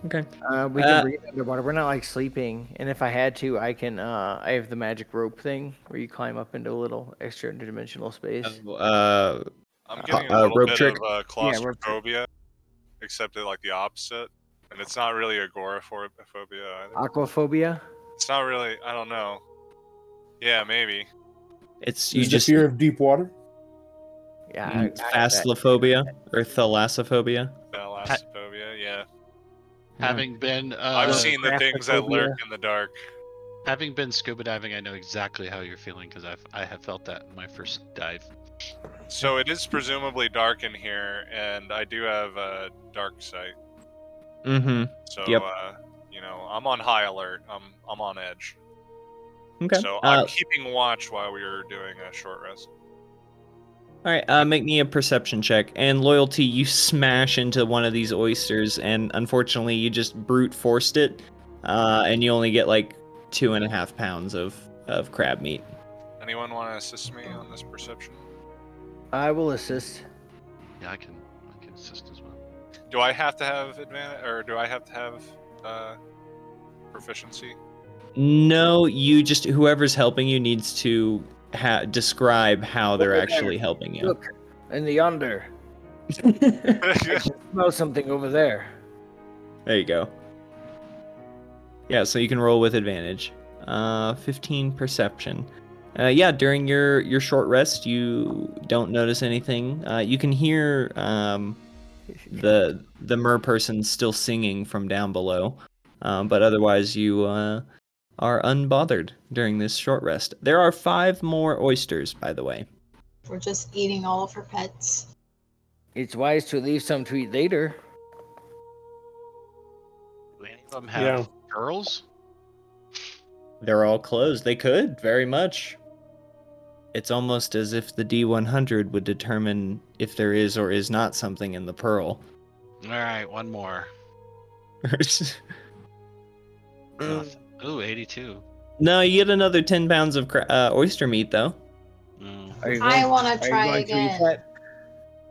Speaker 8: Work.
Speaker 1: Okay.
Speaker 6: Uh, we can
Speaker 1: Uh,
Speaker 6: breathe underwater. We're not like sleeping, and if I had to, I can. Uh, I have the magic rope thing where you climb up into a little extra interdimensional space.
Speaker 1: Uh,
Speaker 8: I'm
Speaker 6: Uh,
Speaker 8: getting a
Speaker 1: uh,
Speaker 8: little
Speaker 1: rope
Speaker 8: bit
Speaker 1: trick?
Speaker 8: of uh,
Speaker 6: rope trick.
Speaker 8: claustrophobia, except at like the opposite. And it's not really agoraphobia either.
Speaker 6: Aquaphobia.
Speaker 8: It's not really. I don't know. Yeah, maybe.
Speaker 1: it's you
Speaker 2: Is the
Speaker 1: just
Speaker 2: fear of deep water?
Speaker 6: Yeah.
Speaker 1: Mm,
Speaker 6: I- I- I-
Speaker 1: Phaslophobia or thalassophobia.
Speaker 8: Thalassophobia. Yeah.
Speaker 3: Having been, uh,
Speaker 8: I've seen the things that lurk in the dark.
Speaker 3: having been scuba diving, I know exactly how you're feeling because I've I have felt that in my first dive.
Speaker 8: So it is presumably dark in here, and I do have a dark sight.
Speaker 1: Mm-hmm.
Speaker 8: So
Speaker 1: Yep.
Speaker 8: uh, you know, I'm on high alert. I'm I'm on edge.
Speaker 1: Okay.
Speaker 8: So
Speaker 1: uh,
Speaker 8: I'm keeping watch while we are doing a short rest.
Speaker 1: All right. Uh, make me a perception check. And loyalty, you smash into one of these oysters, and unfortunately, you just brute forced it, uh, and you only get like two and a half pounds of of crab meat.
Speaker 8: Anyone want to assist me on this perception?
Speaker 6: I will assist.
Speaker 3: Yeah, I can I can assist as well.
Speaker 8: Do I have to have advantage, or do I have to have uh, proficiency?
Speaker 1: No, you just whoever's helping you needs to ha- describe how they're
Speaker 6: Over
Speaker 1: actually
Speaker 6: there.
Speaker 1: helping you.
Speaker 6: Look, in the yonder, I smell something over there.
Speaker 1: There you go. Yeah, so you can roll with advantage. Uh, 15 perception. Uh, yeah, during your your short rest, you don't notice anything. Uh, you can hear um, the the mer person still singing from down below, um, but otherwise you uh, are unbothered during this short rest. There are five more oysters, by the way.
Speaker 7: We're just eating all of her pets.
Speaker 6: It's wise to leave some to eat later.
Speaker 3: Do any of them have
Speaker 2: Yeah.
Speaker 3: girls?
Speaker 1: They're all closed. They could very much. It's almost as if the D100 would determine if there is or is not something in the pearl.
Speaker 3: All right, one more. Nothing. Ooh, 82.
Speaker 1: no, you get another 10 pounds of cra- uh, oyster meat, though.
Speaker 3: Mm.
Speaker 6: Are you
Speaker 7: I want to try
Speaker 6: going to
Speaker 7: again.
Speaker 6: that?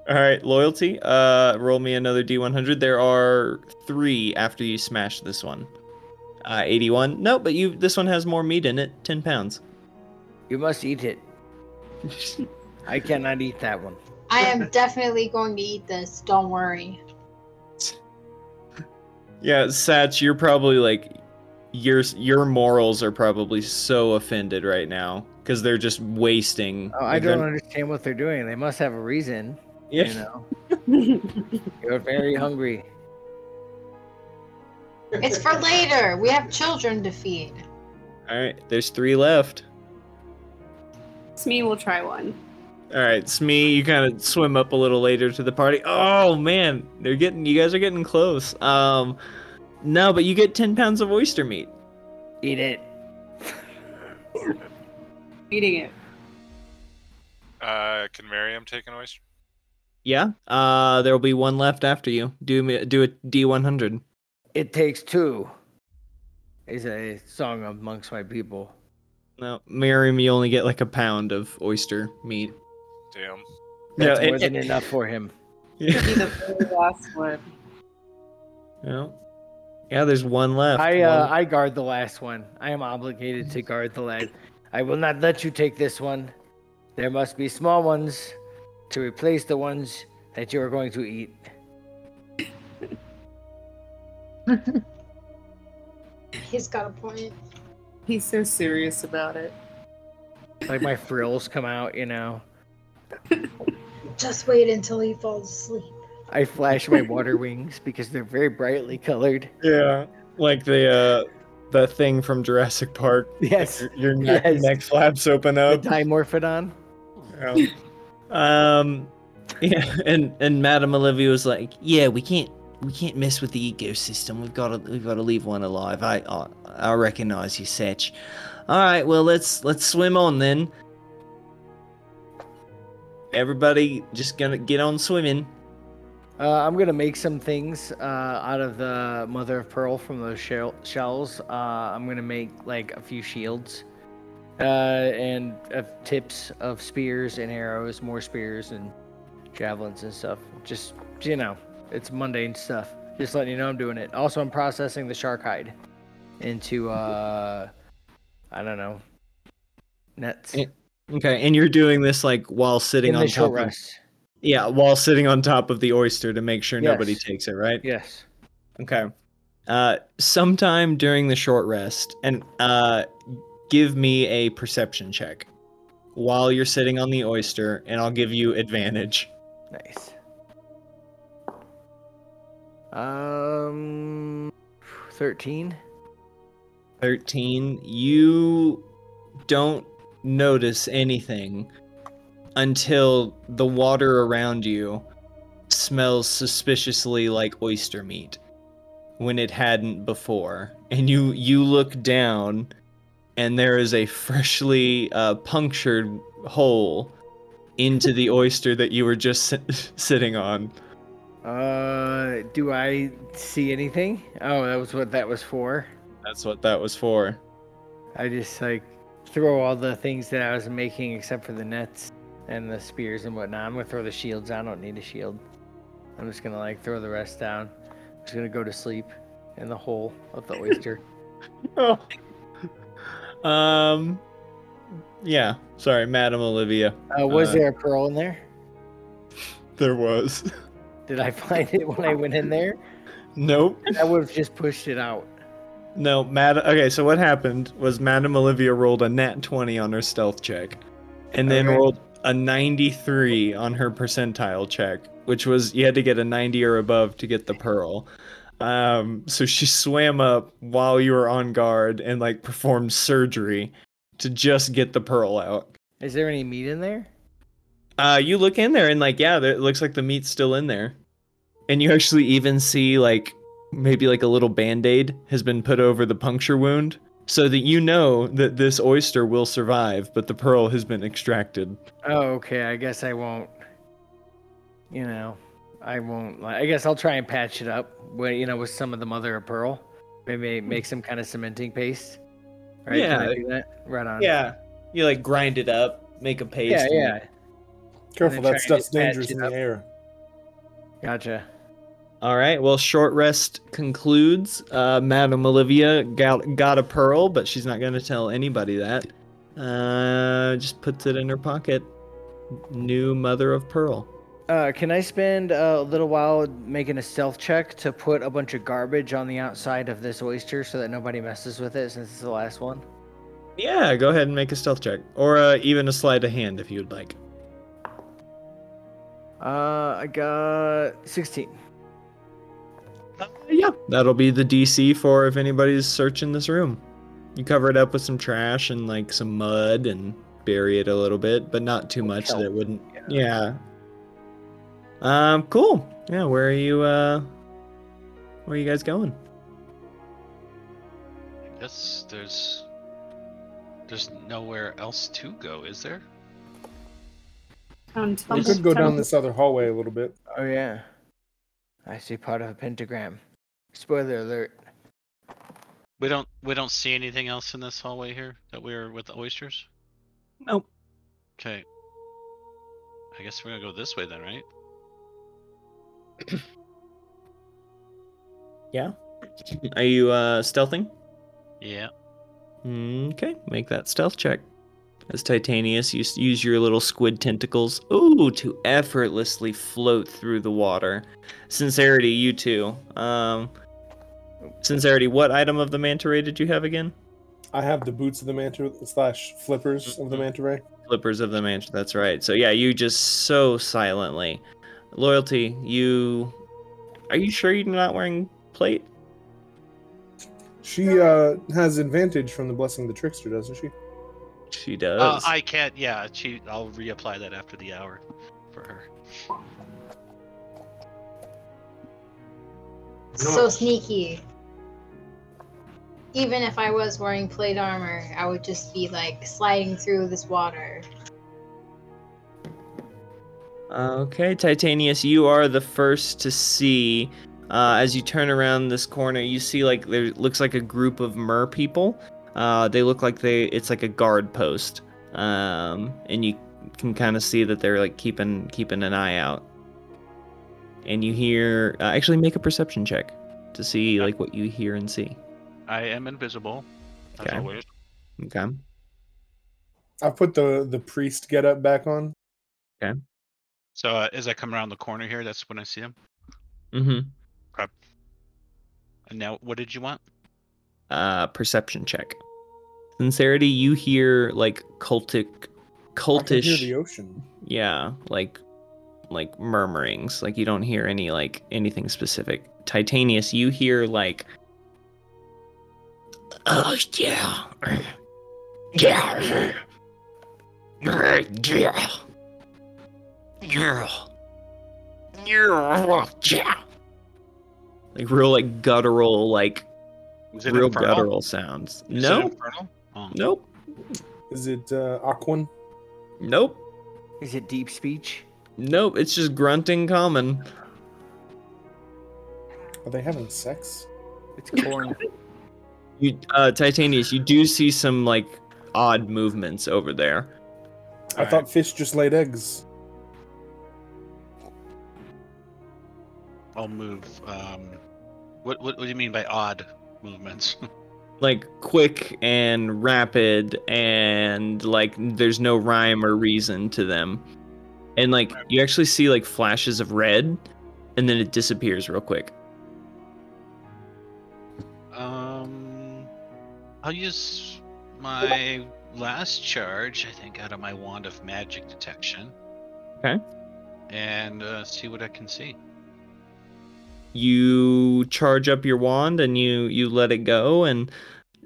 Speaker 1: All right, loyalty. Uh, roll me another D100. There are three after you smash this one. Uh, 81. No, but you. This one has more meat in it. 10 pounds.
Speaker 6: You must eat it. I cannot eat that one.
Speaker 7: I am definitely going to eat this. Don't worry.
Speaker 1: Yeah, Satch, you're probably like, your your morals are probably so offended right now because they're just wasting.
Speaker 6: Oh, I don't understand what they're doing. They must have a reason.
Speaker 1: Yeah.
Speaker 6: You know, you're very hungry.
Speaker 7: It's for later. We have children to feed.
Speaker 1: All right, there's three left.
Speaker 4: Smee will try one.
Speaker 1: All right, Smee, you kind of swim up a little later to the party. Oh man, they're getting you guys are getting close. Um, no, but you get ten pounds of oyster meat.
Speaker 6: Eat it.
Speaker 4: Eating it.
Speaker 8: Uh, can Miriam take an oyster?
Speaker 1: Yeah. Uh, there will be one left after you. Do me do a D one hundred.
Speaker 6: It takes two. Is a song amongst my people.
Speaker 1: No, Miriam, you only get like a pound of oyster meat.
Speaker 8: Damn.
Speaker 1: No,
Speaker 6: That's
Speaker 1: it-
Speaker 6: more than
Speaker 1: it-
Speaker 6: enough for him.
Speaker 1: Yeah.
Speaker 4: Be the very last one.
Speaker 1: No. Yeah, there's one left.
Speaker 6: I uh,
Speaker 1: One-
Speaker 6: I guard the last one. I am obligated to guard the last. I will not let you take this one. There must be small ones to replace the ones that you are going to eat.
Speaker 7: He's got a point.
Speaker 4: He's so serious about it.
Speaker 6: Like my frills come out, you know.
Speaker 7: Just wait until he falls asleep.
Speaker 6: I flash my water wings because they're very brightly colored.
Speaker 1: yeah, like the uh, the thing from Jurassic Park.
Speaker 6: Yes,
Speaker 1: Your, your neck,
Speaker 6: Yes.
Speaker 1: neck flaps open up.
Speaker 6: the dimorphodon.
Speaker 1: Yeah. um, yeah, and and Madame Olivia was like, "Yeah, we can't we can't mess with the ecosystem. We've got to we've got to leave one alive. I I, I recognize you, Setch. All right, well let's let's swim on then. Everybody, just gonna get on swimming.
Speaker 6: Uh, I'm gonna make some things uh, out of the mother of pearl from those shell- shells. Uh, I'm gonna make like a few shields, uh, and uh, tips of spears and arrows, more spears and javelins and stuff. Just you know, it's mundane stuff. Just letting you know I'm doing it. Also, I'm processing the shark hide into uh, I don't know, nets.
Speaker 1: Eh, Okay, and you're doing this like while sitting
Speaker 6: In
Speaker 1: on top. Of,
Speaker 6: rest.
Speaker 1: Yeah, while sitting on top of the oyster to make sure nobody takes it. Right.
Speaker 6: Yes.
Speaker 1: Okay. Uh, sometime during the short rest, and uh, give me a perception check while you're sitting on the oyster, and I'll give you advantage.
Speaker 6: Nice. Um, thirteen.
Speaker 1: 13. You don't notice anything until the water around you smells suspiciously like oyster meat when it hadn't before. And you you look down and there is a freshly uh, punctured hole into the oyster that you were just sit- sitting on.
Speaker 6: Uh, do I see anything? Oh, that was what that was for.
Speaker 1: That's what that was for.
Speaker 6: I just like throw all the things that I was making except for the nets and the spears and whatnot. I'm gonna throw the shields. I don't need a shield. I'm just gonna like throw the rest down. I'm just gonna go to sleep in the hole of the oyster.
Speaker 1: Oh. Um. Yeah. Sorry, Madam Olivia.
Speaker 6: Uh, was
Speaker 1: Uh,
Speaker 6: there a pearl in there?
Speaker 1: There was.
Speaker 6: Did I find it when I went in there?
Speaker 1: Nope.
Speaker 6: I would have just pushed it out.
Speaker 1: No, Mad. Okay, so what happened was Madam Olivia rolled a nat twenty on her stealth check, and then
Speaker 6: Okay.
Speaker 1: rolled a ninety-three on her percentile check, which was you had to get a ninety or above to get the pearl. Um, so she swam up while you were on guard and like performed surgery to just get the pearl out.
Speaker 6: Is there any meat in there?
Speaker 1: Uh, you look in there and like, yeah, there, it looks like the meat's still in there, and you actually even see like maybe like a little band-aid has been put over the puncture wound so that you know that this oyster will survive, but the pearl has been extracted.
Speaker 6: Oh, okay. I guess I won't. You know, I won't. I guess I'll try and patch it up. With, you know, with some of the mother of pearl. Maybe make some kind of cementing paste. Right? Can I
Speaker 1: Yeah.
Speaker 6: do that? Right on.
Speaker 1: Yeah, you like grind it up, make a paste.
Speaker 6: Yeah.
Speaker 1: and-
Speaker 6: Yeah.
Speaker 2: Careful, that stuff's dangerous in the
Speaker 6: up.
Speaker 2: air.
Speaker 6: Gotcha.
Speaker 1: All right. Well, short rest concludes. Uh, Madam Olivia got got a pearl, but she's not going to tell anybody that. Uh, just puts it in her pocket. New mother of pearl.
Speaker 6: Uh, can I spend a little while making a stealth check to put a bunch of garbage on the outside of this oyster so that nobody messes with it since it's the last one?
Speaker 1: Yeah, go ahead and make a stealth check, or uh, even a sleight of hand if you'd like.
Speaker 6: Uh, I got 16.
Speaker 1: Yeah, that'll be the DC for if anybody's searching this room. You cover it up with some trash and like some mud and bury it a little bit, but not too much that it wouldn't. Yeah. Um. Cool. Yeah. Where are you? Uh. Where are you guys going?
Speaker 3: I guess there's there's nowhere else to go, is there?
Speaker 4: Found
Speaker 2: We could go down this other hallway a little bit.
Speaker 6: Oh, yeah. I see part of a pentagram. Spoiler alert.
Speaker 3: We don't we don't see anything else in this hallway here that we're with the oysters.
Speaker 1: Nope.
Speaker 3: Okay. I guess we're gonna go this way then, right?
Speaker 1: Yeah. Are you uh stealthing?
Speaker 3: Yeah.
Speaker 1: Okay, make that stealth check. As Titanius, you use your little squid tentacles, ooh, to effortlessly float through the water. Sincerity, you too. Um, Sincerity, what item of the manta ray did you have again?
Speaker 2: I have the boots of the manta slash flippers of the
Speaker 1: Mhm.
Speaker 2: manta ray.
Speaker 1: Flippers of the manta. That's right. So yeah, you just so silently. Loyalty, you. Are you sure you're not wearing plate?
Speaker 2: She uh, has advantage from the blessing of the trickster, doesn't she?
Speaker 1: She does.
Speaker 3: Uh, I can't. Yeah, she. I'll reapply that after the hour for her.
Speaker 7: So sneaky. Even if I was wearing plate armor, I would just be like sliding through this water.
Speaker 1: Okay, Titanius, you are the first to see. Uh, as you turn around this corner, you see like there looks like a group of mer people. Uh, they look like they it's like a guard post, um, and you can kind of see that they're like keeping keeping an eye out. And you hear uh, actually make a perception check to see like what you hear and see.
Speaker 3: I am invisible. As
Speaker 1: Okay.
Speaker 3: always.
Speaker 1: Okay.
Speaker 2: I've put the the priest get up back on. Okay.
Speaker 3: So uh, as I come around the corner here, that's when I see him.
Speaker 1: Mm-hmm.
Speaker 3: And now, what did you want?
Speaker 1: uh perception check. Sincerity, you hear like cultic
Speaker 2: I can hear
Speaker 1: cultish
Speaker 2: the ocean.
Speaker 1: yeah, like like murmurings. Like you don't hear any like anything specific. Titanius, you hear like Oh yeah. Yeah. Yeah. Yeah. Yeah. Yeah. Like real like guttural like
Speaker 3: Is it
Speaker 1: real
Speaker 3: infernal?
Speaker 1: guttural sounds.
Speaker 3: Is it
Speaker 1: No.
Speaker 3: Infernal? Oh.
Speaker 1: Nope.
Speaker 2: Is it uh, Aquan?
Speaker 1: Nope.
Speaker 6: Is it deep speech?
Speaker 1: Nope. It's just grunting common.
Speaker 2: Are they having sex?
Speaker 6: It's corn.
Speaker 1: You, uh, Titanius, you do see some like odd movements over there.
Speaker 2: I thought fish just laid eggs.
Speaker 3: I'll move. Um, what, what what do you mean by odd movements?
Speaker 1: Like quick and rapid, and like there's no rhyme or reason to them. And like you actually see like flashes of red, and then it disappears real quick.
Speaker 3: um, I'll use my last charge. I think out of my wand of magic detection.
Speaker 1: Okay.
Speaker 3: And uh, see what I can see.
Speaker 1: You charge up your wand and you you let it go. And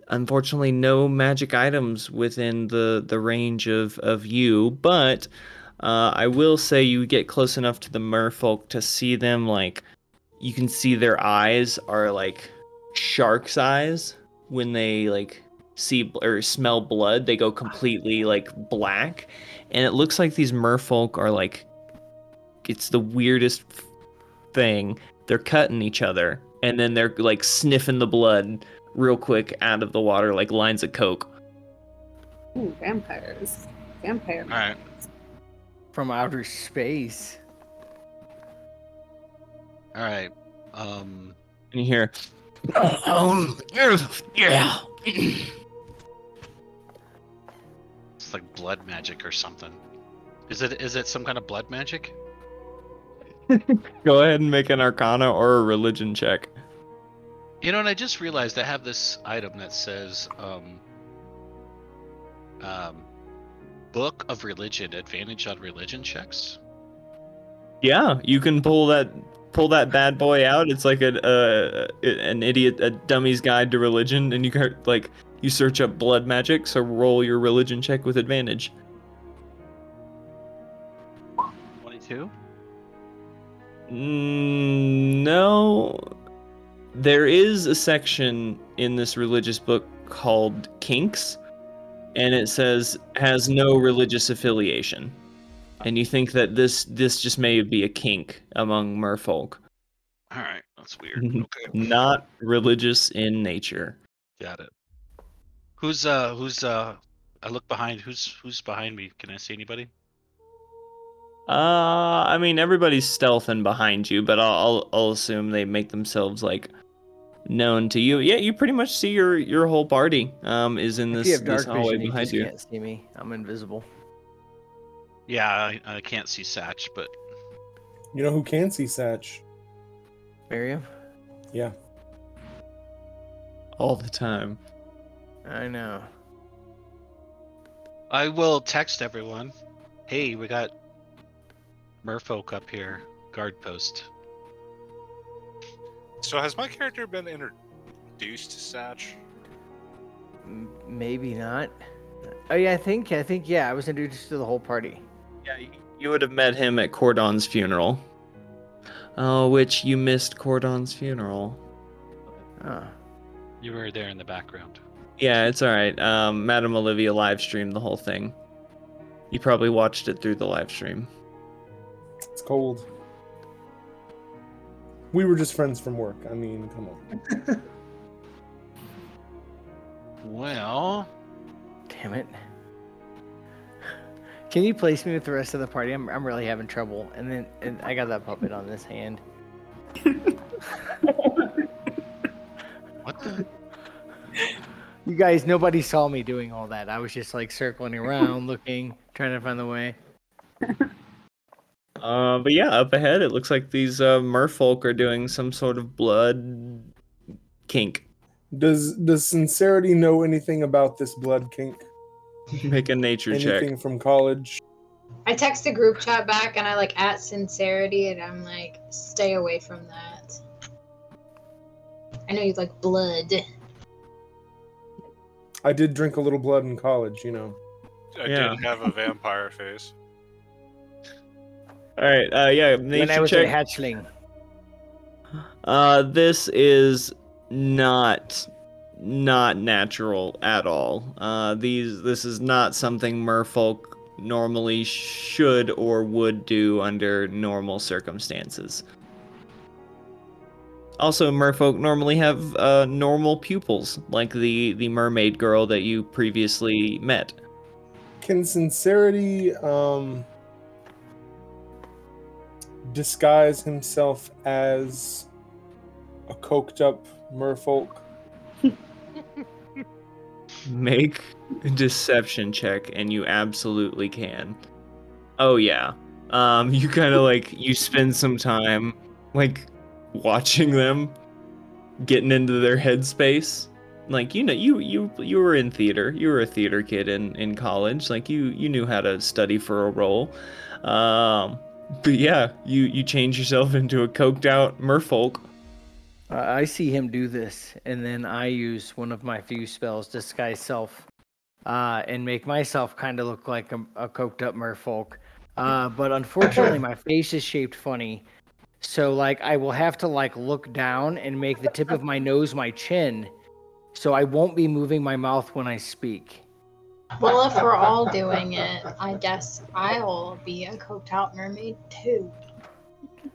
Speaker 1: unfortunately no magic items within the the range of of you. But uh, I will say you get close enough to the merfolk to see them like you can see their eyes are like shark's eyes. When they like see or smell blood, they go completely like black, and it looks like these merfolk are like, it's the weirdest thing. They're cutting each other, and then they're like sniffing the blood real quick out of the water like lines of coke.
Speaker 4: Ooh, vampires. Vampire.
Speaker 3: All right.
Speaker 6: From outer space.
Speaker 3: All right. Um.
Speaker 1: And you hear, um, yeah.
Speaker 3: It's like blood magic or something. Is it is it some kind of blood magic?
Speaker 1: Go ahead and make an arcana or a religion check.
Speaker 3: You know, and I just realized I have this item that says um um Book of Religion, advantage on religion checks.
Speaker 1: Yeah, you can pull that pull that bad boy out. It's like a uh, an idiot a dummy's guide to religion, and you can like you search up blood magic. So roll your religion check with advantage.
Speaker 3: Twenty-two.
Speaker 1: Mm, no, there is a section in this religious book called kinks, and it says has no religious affiliation. And you think that this this just may be a kink among merfolk,
Speaker 3: All right, that's weird. Okay,
Speaker 1: not religious in nature.
Speaker 3: got it. Who's uh who's uh I look behind. Who's who's behind me? Can I see anybody?
Speaker 1: Uh, I mean everybody's stealthing behind you, but I'll I'll, I'll assume they make themselves like known to you. Yeah, you pretty much see your your whole party um is in this
Speaker 6: you
Speaker 1: this hallway
Speaker 6: vision, you
Speaker 1: behind you.
Speaker 6: can't see me. I'm invisible.
Speaker 3: Yeah, I, I can't see Satch, but
Speaker 2: You know who can see Satch?
Speaker 6: Miriam?
Speaker 2: Yeah.
Speaker 1: all the time.
Speaker 6: I know.
Speaker 3: I will text everyone. Hey, we got merfolk up here, guard post.
Speaker 8: So has my character been introduced to Satch?
Speaker 6: Maybe not. Oh yeah, I think I think yeah, I was introduced to the whole party.
Speaker 1: Yeah, you would have met him at Cordon's funeral. Oh, which you missed Cordon's funeral.
Speaker 6: Oh.
Speaker 3: You were there in the background.
Speaker 1: Yeah, it's all right. Um, Madam Olivia live streamed the whole thing. You probably watched it through the live stream.
Speaker 2: It's cold. We were just friends from work. I mean, come on.
Speaker 3: Well,
Speaker 6: Damn it. Can you place me with the rest of the party? I'm I'm really having trouble. And then and I got that puppet on this hand.
Speaker 3: what the?
Speaker 6: You guys, nobody saw me doing all that. I was just like circling around, looking, trying to find the way.
Speaker 1: Uh, but yeah, up ahead, it looks like these uh, merfolk are doing some sort of blood kink.
Speaker 2: Does does sincerity know anything about this blood kink?
Speaker 1: Make a nature check.
Speaker 2: Anything from college?
Speaker 7: I text the group chat back and I like at sincerity and I'm like, stay away from that. I know you like blood.
Speaker 2: I did drink a little blood in college, you know.
Speaker 8: I
Speaker 1: Yeah.
Speaker 8: didn't have a vampire face.
Speaker 1: All right, uh, yeah,
Speaker 6: when I was
Speaker 1: check.
Speaker 6: a hatchling.
Speaker 1: Uh, this is not not natural at all. Uh, these this is not something merfolk normally should or would do under normal circumstances. Also, merfolk normally have uh, normal pupils, like the the mermaid girl that you previously met.
Speaker 2: Can sincerity um disguise himself as a coked up merfolk?
Speaker 1: Make a deception check, and you absolutely can. Oh yeah. Um, you kind of like you spend some time like watching them, getting into their headspace. Like you know, you you you were in theater. You were a theater kid in in college. Like you you knew how to study for a role. Um, but yeah, you you change yourself into a coked out merfolk.
Speaker 6: I see him do this, and then I use one of my few spells, disguise self, uh, and make myself kind of look like a, a coked up merfolk. Uh, but unfortunately, my face is shaped funny, so like I will have to like look down and make the tip of my nose my chin, so I won't be moving my mouth when I speak.
Speaker 7: Well, if we're all doing it, I guess I'll be a coked out mermaid too.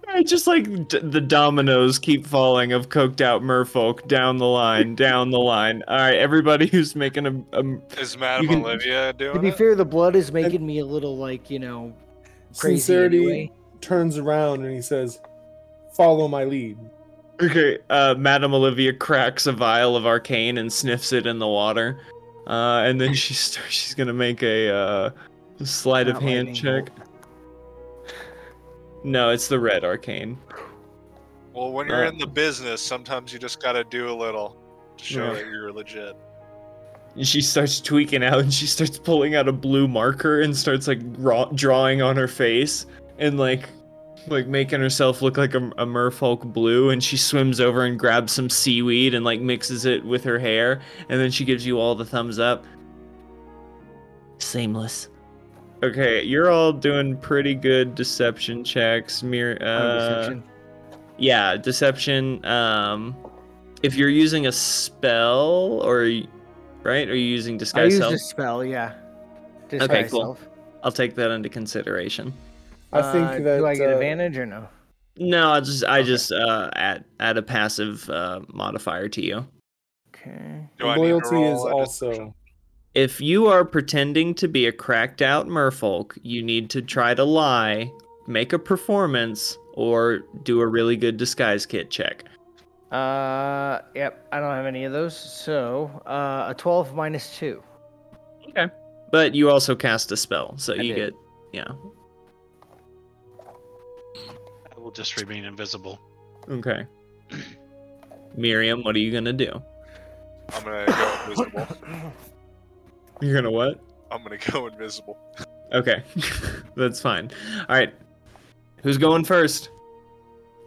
Speaker 1: I just like d- the dominoes keep falling of coked out merfolk down the line, down the line. All right, everybody who's making a, a
Speaker 8: Is Madame
Speaker 1: You can-
Speaker 8: Olivia
Speaker 6: To be
Speaker 8: it?
Speaker 6: fair, the blood is making me a little like you know crazy.
Speaker 2: Sincerity
Speaker 6: anyway.
Speaker 2: turns around and he says, "Follow my lead."
Speaker 1: Okay, uh, Madame Olivia cracks a vial of arcane and sniffs it in the water, uh, and then she starts. She's gonna make a uh, sleight of hand
Speaker 6: lightning
Speaker 1: check. No, it's the red arcane.
Speaker 8: Well, when you're
Speaker 1: Uh,
Speaker 8: in the business, sometimes you just gotta do a little to show
Speaker 1: Yeah.
Speaker 8: that you're legit.
Speaker 1: And she starts tweaking out, and she starts pulling out a blue marker and starts like raw- drawing on her face and like like making herself look like a, a merfolk blue. And she swims over and grabs some seaweed and like mixes it with her hair, and then she gives you all the thumbs up. Seamless. Okay, you're all doing pretty good deception checks. Mir-
Speaker 6: On
Speaker 1: uh,
Speaker 6: deception.
Speaker 1: yeah, deception. Um, if you're using a spell or right, are you using disguise self?
Speaker 6: I
Speaker 1: disguise
Speaker 6: used
Speaker 1: self?
Speaker 6: a spell, yeah.
Speaker 1: Okay, cool.
Speaker 6: self.
Speaker 1: I'll take that into consideration.
Speaker 2: I
Speaker 6: Uh,
Speaker 2: think that
Speaker 6: do I get
Speaker 2: uh,
Speaker 6: advantage or no?
Speaker 1: No, I just I
Speaker 6: Okay.
Speaker 1: just uh, add add a passive uh, modifier to you.
Speaker 6: Okay.
Speaker 8: Do I need to
Speaker 2: loyalty
Speaker 8: roll
Speaker 2: is also.
Speaker 1: If you are pretending to be a cracked out merfolk, you need to try to lie, make a performance, or do a really good disguise kit check.
Speaker 6: Uh, yep. I don't have any of those. So, uh, a twelve minus two. Okay.
Speaker 1: But you also cast a spell, so
Speaker 6: I
Speaker 1: you
Speaker 6: did.
Speaker 1: get yeah.
Speaker 3: I will just remain invisible.
Speaker 1: Okay. Miriam, what are you gonna do?
Speaker 8: I'm gonna go invisible.
Speaker 1: You're gonna what?
Speaker 8: I'm gonna go invisible.
Speaker 1: Okay, that's fine. All right, who's going first?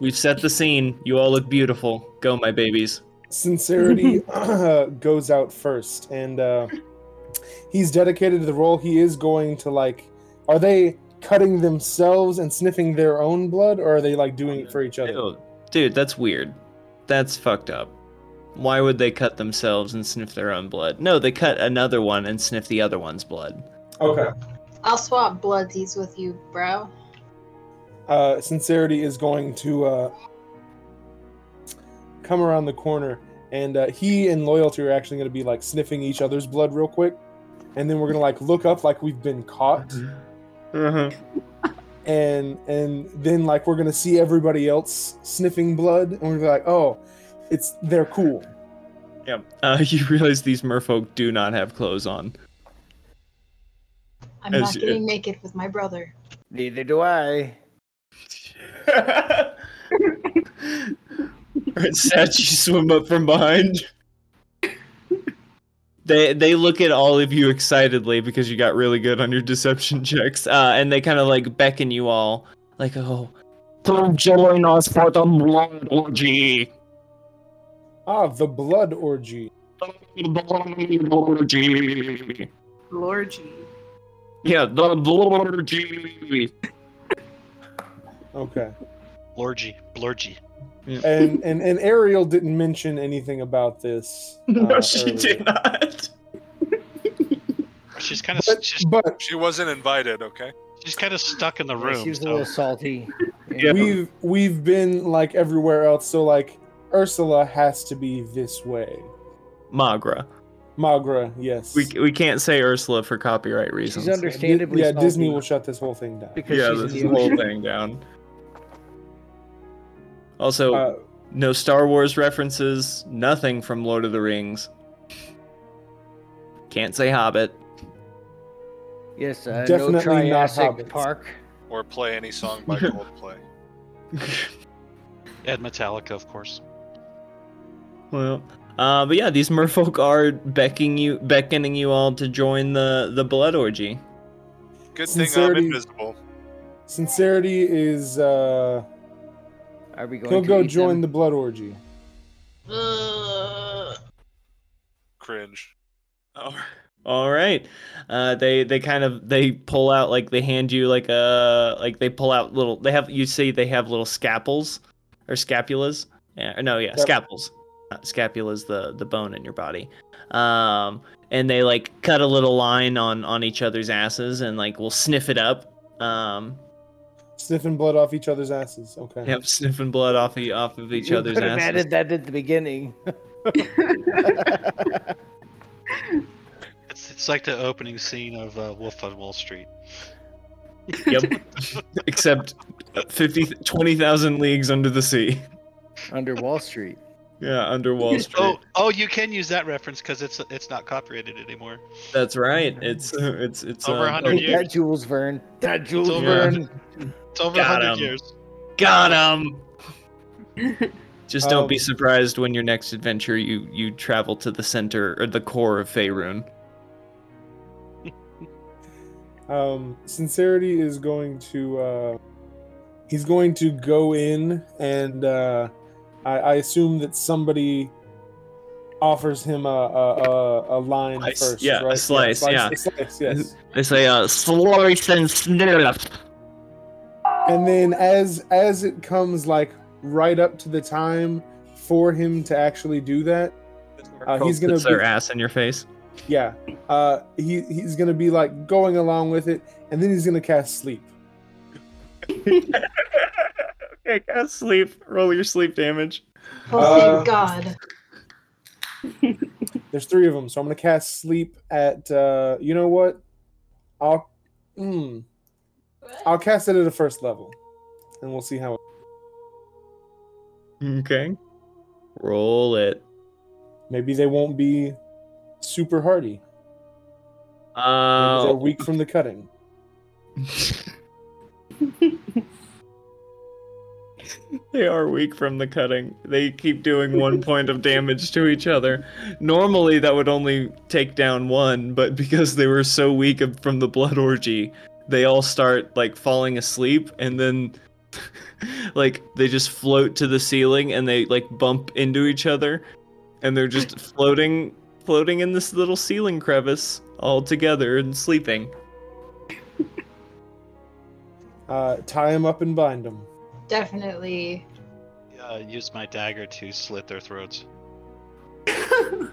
Speaker 1: We've set the scene. You all look beautiful. Go, my babies.
Speaker 2: Sincerity goes out first, and uh, he's dedicated to the role. He is going to like. Are they cutting themselves and sniffing their own blood, or are they like doing it for each other?
Speaker 1: Ew. Dude, that's weird. That's fucked up. Why would they cut themselves and sniff their own blood? No, they cut another one and sniff the other one's blood.
Speaker 2: Okay.
Speaker 7: I'll swap bloodsies with you, bro.
Speaker 2: Uh, Sincerity is going to uh, come around the corner, and uh, he and Loyalty are actually going to be like sniffing each other's blood real quick, and then we're gonna like look up like we've been caught,
Speaker 1: Uh-huh.
Speaker 2: and and then like we're gonna see everybody else sniffing blood, and we're gonna be like, oh, it's they're cool.
Speaker 1: Yeah. Uh, you realize these merfolk do not have clothes on.
Speaker 7: I'm
Speaker 1: As
Speaker 7: not
Speaker 1: you-
Speaker 7: getting naked with my brother.
Speaker 6: Neither do I.
Speaker 1: Alright, Satch, you swim up from behind. They they look at all of you excitedly because you got really good on your deception checks, uh, and they kind of like beckon you all, like, "Oh, come join us for the blood orgy."
Speaker 2: Ah, the blood orgy.
Speaker 1: Orgy.
Speaker 4: Lorgy.
Speaker 1: Yeah, the blood orgy.
Speaker 2: Okay.
Speaker 3: Blorgy. Blorgy.
Speaker 2: And and and Ariel didn't mention anything about this.
Speaker 1: No,
Speaker 2: uh,
Speaker 1: she
Speaker 2: earlier.
Speaker 1: did not.
Speaker 3: She's kind of
Speaker 2: But,
Speaker 3: she's,
Speaker 2: but
Speaker 8: She wasn't invited, okay?
Speaker 3: she's kind of stuck in the
Speaker 6: Yeah,
Speaker 3: room.
Speaker 6: she was a little salty.
Speaker 1: Yeah.
Speaker 2: we've we've been like everywhere else, so like Ursula has to be this way.
Speaker 1: Magra.
Speaker 2: Magra, yes.
Speaker 1: We we can't say Ursula for copyright reasons.
Speaker 6: She's understandably
Speaker 2: yeah, Disney will shut this whole thing down.
Speaker 6: because
Speaker 1: yeah, this is
Speaker 6: the
Speaker 1: the whole thing down. Also,
Speaker 2: Uh,
Speaker 1: no Star Wars references, nothing from Lord of the Rings. Can't say Hobbit.
Speaker 6: Yes, uh, no
Speaker 2: Definitely not
Speaker 6: Triassic
Speaker 2: hobbits.
Speaker 6: Park.
Speaker 8: Or play any song by Coldplay.
Speaker 3: Ed Metallica, of course.
Speaker 1: well, uh, but yeah, these merfolk are beckoning you, beckoning you all to join the the blood orgy.
Speaker 8: Good thing I'm
Speaker 2: Sincerity-
Speaker 8: invisible.
Speaker 2: Sincerity is uh
Speaker 6: Are we going
Speaker 2: he'll
Speaker 6: to
Speaker 2: go
Speaker 6: eat
Speaker 2: join
Speaker 6: them?
Speaker 2: the blood orgy.
Speaker 7: Ugh.
Speaker 8: Cringe.
Speaker 1: Oh. All right. Uh, they they kind of they pull out like they hand you like a like they pull out little they have you see they have little scalpels or scapulas. Yeah, no, yeah,
Speaker 2: Yep.
Speaker 1: Scapula is the the bone in your body. Um, and they like cut a little line on on each other's asses and like will sniff it up. Um,
Speaker 2: Sniffing blood off each other's asses. Okay.
Speaker 1: yep, sniffing blood off of, off of each
Speaker 6: you
Speaker 1: other's
Speaker 6: could have
Speaker 1: asses.
Speaker 6: added that at the beginning.
Speaker 3: It's it's like the opening scene of uh, Wolf on Wall Street.
Speaker 1: Yep. Except 50 20,000 leagues under the sea.
Speaker 6: Under Wall Street.
Speaker 1: Yeah, under Wall Street.
Speaker 3: Oh, oh, you can use that reference because it's it's not copyrighted anymore.
Speaker 1: That's right. It's it's it's
Speaker 3: Over
Speaker 1: uh,
Speaker 3: 100
Speaker 6: Take
Speaker 3: years.
Speaker 6: that, Jules Verne. That Jules
Speaker 3: over.
Speaker 6: Verne.
Speaker 3: It's over
Speaker 1: Got
Speaker 3: 100
Speaker 1: him.
Speaker 3: years.
Speaker 1: Got him. Just don't be
Speaker 2: Um,
Speaker 1: surprised when your next adventure you you travel to the center or the core of Faerun.
Speaker 2: Um, Sincerity is going to uh, he's going to go in and uh, I, I assume that somebody offers him a a, a, a line
Speaker 1: Slice,
Speaker 2: first.
Speaker 1: yeah, a
Speaker 2: right?
Speaker 1: slice, yeah.
Speaker 2: a slice, yes.
Speaker 1: I say uh slice and sniff.
Speaker 2: And then as as it comes like right up to the time for him to actually do that, Uh, he's gonna
Speaker 1: put their ass in your face.
Speaker 2: yeah, uh, he he's gonna be like going along with it, and then he's gonna cast sleep.
Speaker 1: okay, cast sleep. Roll your sleep damage.
Speaker 7: Oh,
Speaker 2: Uh,
Speaker 7: thank God.
Speaker 2: There's three of them, so I'm gonna cast sleep at. uh You know what? I'll. Mm, I'll cast it at the first level, and we'll see how. It,
Speaker 1: Okay. Roll it.
Speaker 2: maybe they won't be super hardy. Maybe they're
Speaker 1: Uh,
Speaker 2: weak from the cutting.
Speaker 1: they are weak from the cutting. They keep doing one point of damage to each other. Normally, that would only take down one, but because they were so weak from the blood orgy, they all start like falling asleep, and then like they just float to the ceiling and they like bump into each other, and they're just floating, floating in this little ceiling crevice all together and sleeping.
Speaker 2: Uh, tie them up and bind them.
Speaker 7: Definitely.
Speaker 3: Uh, use my dagger to slit their throats
Speaker 1: All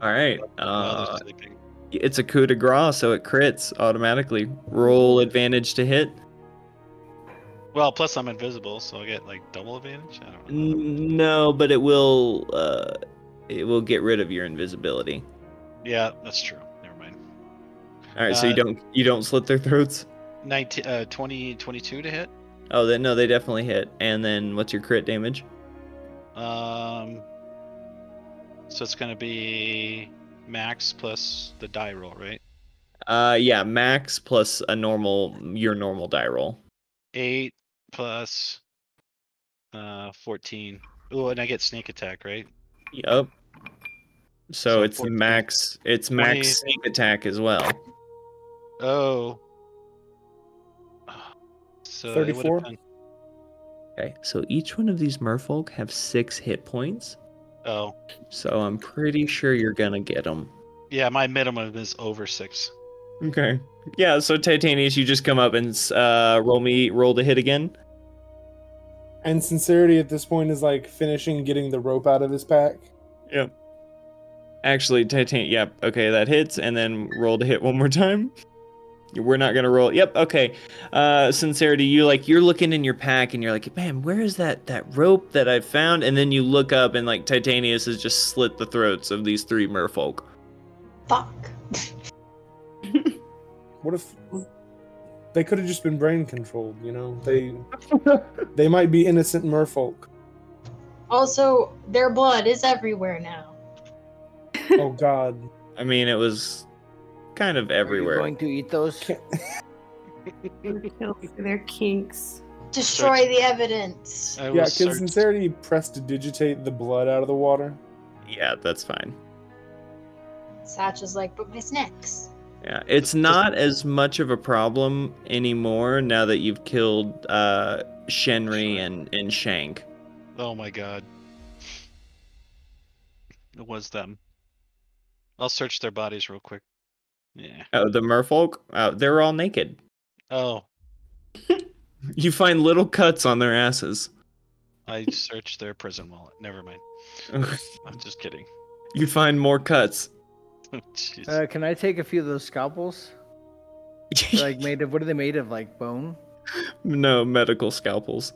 Speaker 1: right.
Speaker 3: while
Speaker 1: Uh,
Speaker 3: they're sleeping.
Speaker 1: It's a coup de grace, so it crits automatically. Roll advantage to hit.
Speaker 3: Well, plus I'm invisible, so I'll get like double advantage. I don't know.
Speaker 1: No, but it will. Uh, it will get rid of your invisibility.
Speaker 3: Yeah, that's true. Never mind.
Speaker 1: All right, so you
Speaker 3: Uh,
Speaker 1: don't you don't slit their throats.
Speaker 3: 19, uh, 20, 22 to hit.
Speaker 1: Oh, then no, they definitely hit. And then what's your crit damage?
Speaker 3: Um, so it's gonna be max plus the die roll, right?
Speaker 1: Uh, yeah, max plus a normal your normal die roll.
Speaker 3: Eight plus uh fourteen. Oh, and I get sneak attack, right?
Speaker 1: Yep. So,
Speaker 3: So
Speaker 1: it's
Speaker 3: 14.
Speaker 1: max. It's
Speaker 3: 20.
Speaker 1: max sneak attack as well.
Speaker 3: Oh. So
Speaker 2: 34?
Speaker 1: Okay, so each one of these merfolk have six hit points.
Speaker 3: Oh,
Speaker 1: So I'm pretty sure you're gonna get them.
Speaker 3: yeah. My minimum is over six.
Speaker 1: Okay. Yeah, so Titanius, you just come up and uh, roll me roll to hit again.
Speaker 2: And sincerity at this point is like finishing getting the rope out of his pack.
Speaker 1: Yep. Actually, Titan. Yep. Okay, that hits, and then roll to hit one more time. We're not gonna roll. Yep. Okay. Uh, sincerity, you like you're looking in your pack, and you're like, man, where is that that rope that I found? And then you look up, and like Titanius has just slit the throats of these three merfolk.
Speaker 7: Fuck.
Speaker 2: What if they could have just been brain controlled? You know, they they might be innocent merfolk.
Speaker 7: Also, their blood is everywhere now.
Speaker 2: Oh God.
Speaker 1: I mean, it was kind of
Speaker 6: Are you
Speaker 1: everywhere.
Speaker 6: going to eat those?
Speaker 4: They're kinks.
Speaker 7: Destroy the evidence.
Speaker 3: I
Speaker 2: Yeah, can
Speaker 3: search.
Speaker 2: sincerity prestidigitate the blood out of the water?
Speaker 1: Yeah, that's fine.
Speaker 7: Satch is like, but my snacks.
Speaker 1: Yeah, it's not as much of a problem anymore now that you've killed uh, Shenri and, and Shank.
Speaker 3: Oh my god. It was them. I'll search their bodies real quick. Yeah.
Speaker 1: Oh, the merfolk? Oh, they're all naked.
Speaker 3: Oh,
Speaker 1: You find little cuts on their asses.
Speaker 3: I searched their prison wallet. Never mind. I'm just kidding.
Speaker 1: you find more cuts.
Speaker 3: Jeez.
Speaker 6: Uh, can I take a few of those scalpels? Like made of what are they made of? Like bone?
Speaker 1: no medical scalpels.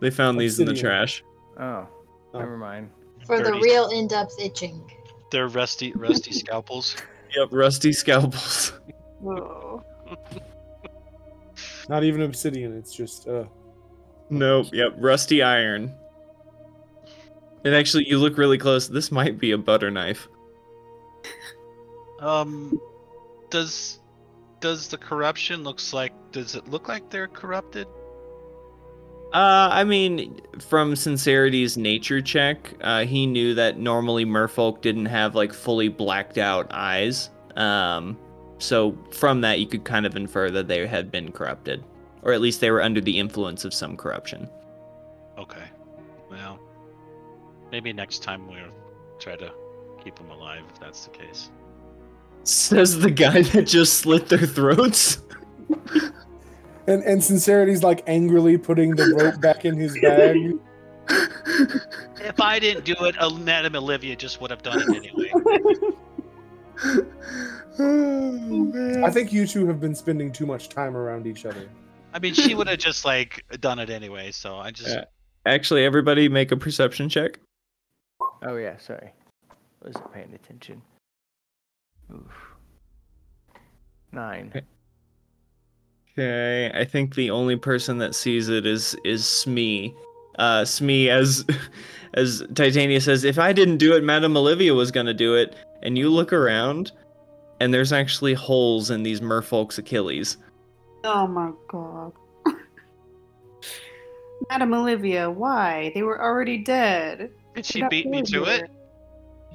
Speaker 1: They found these in the
Speaker 2: Obsidian.
Speaker 1: trash.
Speaker 6: Oh,
Speaker 2: Oh.
Speaker 6: never mind.
Speaker 7: For the real in-depth itching.
Speaker 3: They're rusty, rusty scalpels.
Speaker 1: Yep, rusty scalpels.
Speaker 4: Whoa.
Speaker 2: Not even obsidian. It's just uh.
Speaker 1: Nope. Yep. Rusty iron. And actually, you look really close. This might be a butter knife.
Speaker 3: Um, does does the corruption looks like? Does it look like they're corrupted?
Speaker 1: Uh, I mean, from Sincerity's nature check, uh, he knew that normally merfolk didn't have like fully blacked out eyes. Um, so from that, you could kind of infer that they had been corrupted, or at least they were under the influence of some corruption.
Speaker 3: Okay. Well, maybe next time we'll try to keep them alive if that's the case.
Speaker 1: Says the guy that just slit their throats.
Speaker 2: And and sincerity's like angrily putting the rope back in his bag.
Speaker 3: If I didn't do it, Madame Olivia just would have done it anyway.
Speaker 1: oh.
Speaker 2: I think you two have been spending too much time around each other.
Speaker 3: I mean, she would have just like done it anyway. So I just
Speaker 1: Yeah. Actually, everybody make a perception check.
Speaker 6: Oh yeah, sorry. Wasn't paying attention. Oof. Nine.
Speaker 1: Okay, I think the only person that sees it is is Smee. Uh, Smee, as as Titania says, if I didn't do it, Madame Olivia was gonna do it. And you look around, and there's actually holes in these merfolk's Achilles.
Speaker 4: Oh my god. Madam Olivia, why? They were already dead.
Speaker 3: did she beat me to
Speaker 4: really.
Speaker 3: it?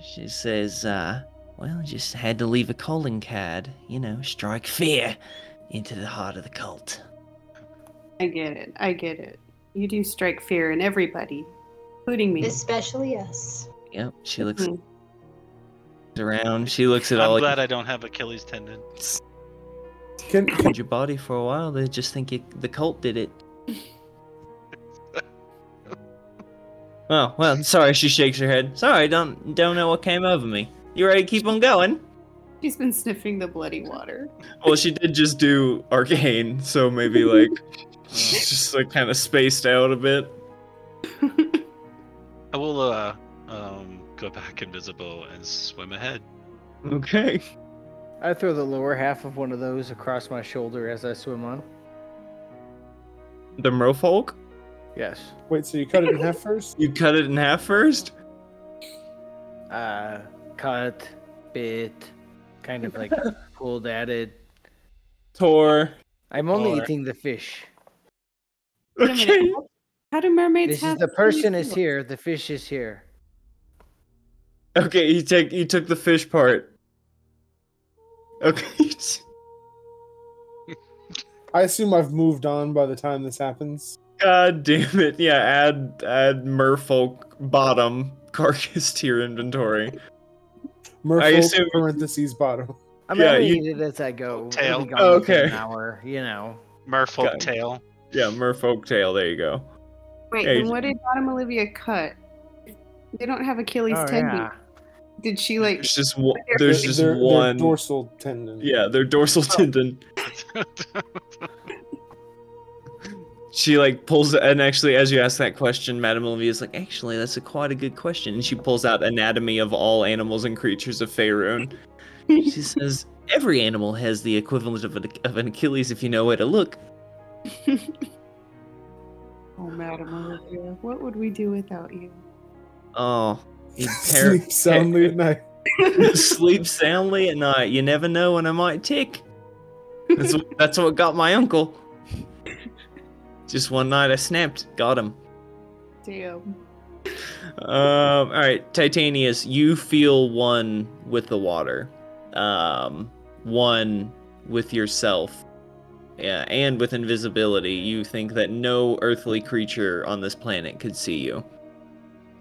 Speaker 1: She says, uh, well, just had to leave a calling card, you know, strike fear into the heart of the cult.
Speaker 4: I get it. I get it. You do strike fear in everybody, including me.
Speaker 7: Especially us.
Speaker 1: Yep, she looks
Speaker 4: Mhm.
Speaker 1: around, she looks at all.
Speaker 3: I'm
Speaker 1: all
Speaker 3: glad I don't have Achilles tendon.
Speaker 2: Can, can
Speaker 1: your body for a while, they just think you, the cult did it. Oh, well, sorry, she shakes her head. Sorry, don't don't know what came over me. You ready to keep on going?
Speaker 4: She's been sniffing the bloody water.
Speaker 1: Well, she did just do arcane, so maybe like she's just like kind of spaced out a bit.
Speaker 3: I will uh um go back invisible and swim ahead.
Speaker 1: Okay.
Speaker 6: I throw the lower half of one of those across my shoulder as I swim on.
Speaker 1: The merfolk?
Speaker 6: Yes.
Speaker 2: wait, so you cut it in half first?
Speaker 1: You cut it in half first?
Speaker 6: Uh, cut, bit, kind of like pulled at it.
Speaker 1: Tor.
Speaker 6: I'm only
Speaker 1: Or-
Speaker 6: eating the fish.
Speaker 1: Okay.
Speaker 4: How do mermaids
Speaker 6: This is
Speaker 4: have
Speaker 6: the person is
Speaker 4: feelings?
Speaker 6: here. The fish is here.
Speaker 1: Okay, you take you took the fish part. Okay.
Speaker 2: I assume I've moved on by the time this happens.
Speaker 1: God damn it. Yeah, add add merfolk bottom carcass to your inventory.
Speaker 2: Merfolk
Speaker 1: assume-
Speaker 2: parentheses bottom.
Speaker 6: I'm
Speaker 1: Yeah,
Speaker 6: gonna
Speaker 1: you-
Speaker 6: eat it as I go.
Speaker 3: Tail.
Speaker 6: It'll be gone
Speaker 1: Oh, okay.
Speaker 6: An hour, you know.
Speaker 3: Merfolk
Speaker 1: Got it.
Speaker 3: tail.
Speaker 1: Yeah, merfolk tail, there you go.
Speaker 4: Wait,
Speaker 1: Hey,
Speaker 4: then what did Madam Olivia cut? They don't have Achilles
Speaker 6: Oh,
Speaker 4: tendon.
Speaker 6: yeah.
Speaker 4: Did she like?
Speaker 1: There's just one, there's just
Speaker 2: their- their
Speaker 1: one
Speaker 2: dorsal tendon.
Speaker 1: Yeah, their dorsal oh. tendon. She like pulls and actually as you ask that question, Madame Olivia is like, actually that's a quite a good question. And she pulls out anatomy of all animals and creatures of Faerun. she says, Every animal has the equivalent of an, of an Achilles if you know where to look.
Speaker 4: oh, Madam Olivia, what would we do without you?
Speaker 1: Oh, you
Speaker 2: Sleep soundly at night.
Speaker 1: sleep soundly at night. You never know when I might tick. That's that's what got my uncle. Just one night I snapped, got him.
Speaker 4: Damn.
Speaker 1: Um, all right, Titanius, you feel one with the water, um, one with yourself, yeah, and with invisibility. You think that no earthly creature on this planet could see you.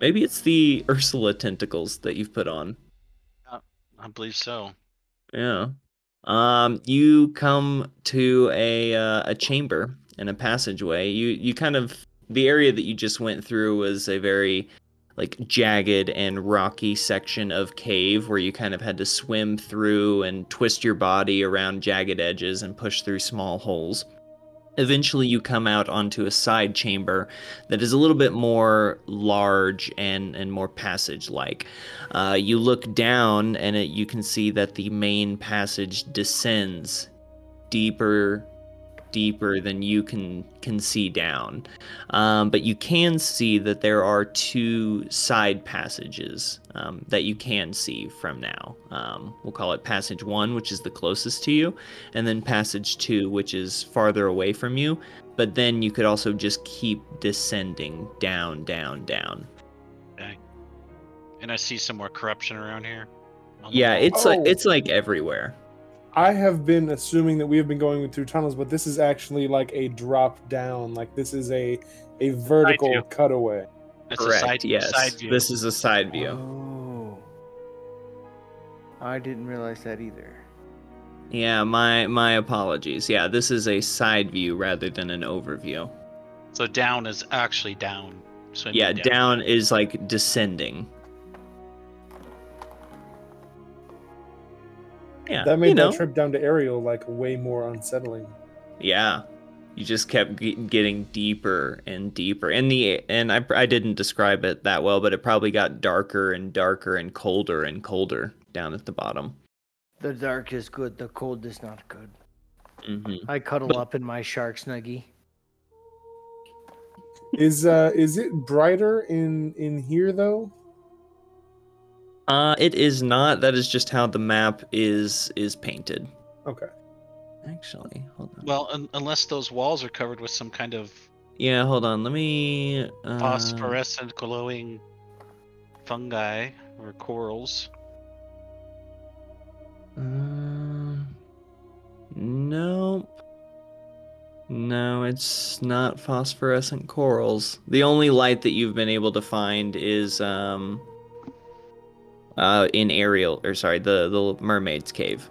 Speaker 1: Maybe it's the Ursula tentacles that you've put on.
Speaker 3: I believe so.
Speaker 1: Yeah. Um, you come to a uh, a chamber and a passageway. You you kind of the area that you just went through was a very like jagged and rocky section of cave where you kind of had to swim through and twist your body around jagged edges and push through small holes. Eventually, you come out onto a side chamber that is a little bit more large and, and more passage like. Uh, you look down, and it, you can see that the main passage descends deeper deeper than you can can see down um, but you can see that there are two side passages um, that you can see from now um, we'll call it passage one which is the closest to you and then passage two which is farther away from you but then you could also just keep descending down down down Okay.
Speaker 3: And I see some more corruption around here.
Speaker 1: yeah
Speaker 3: wall.
Speaker 1: it's like
Speaker 2: Oh.
Speaker 1: it's like everywhere
Speaker 2: I have been assuming that we have been going through tunnels, but this is actually like a drop down. Like this is a a vertical
Speaker 3: view.
Speaker 2: cutaway.
Speaker 3: It's a
Speaker 1: correct
Speaker 3: side,
Speaker 1: yes
Speaker 3: side view.
Speaker 1: this is a side view
Speaker 6: Oh. I didn't realize that either.
Speaker 1: Yeah, my my apologies. Yeah, this is a side view rather than an overview.
Speaker 3: So down is actually down. swimming
Speaker 1: Yeah, down is like descending. Yeah,
Speaker 2: That made
Speaker 1: you know,
Speaker 2: that trip down to Ariel like way more unsettling.
Speaker 1: yeah. You just kept ge- getting deeper and deeper, and the and I I didn't describe it that well, but it probably got darker and darker and colder and colder down at the bottom.
Speaker 6: The dark is good, the cold is not good.
Speaker 1: hmm
Speaker 6: I cuddle
Speaker 1: But-
Speaker 6: up in my shark snuggie.
Speaker 2: Is uh is it brighter in in here though?
Speaker 1: Uh, it is not. That is just how the map is is painted.
Speaker 2: Okay.
Speaker 1: Actually, hold on.
Speaker 3: Well, un- unless those walls are covered with some kind of
Speaker 1: Yeah, hold on. Let me. Uh,
Speaker 3: phosphorescent glowing fungi or corals.
Speaker 1: Um, nope. No, it's not phosphorescent corals. The only light that you've been able to find is um uh in Ariel or sorry, the the mermaid's cave.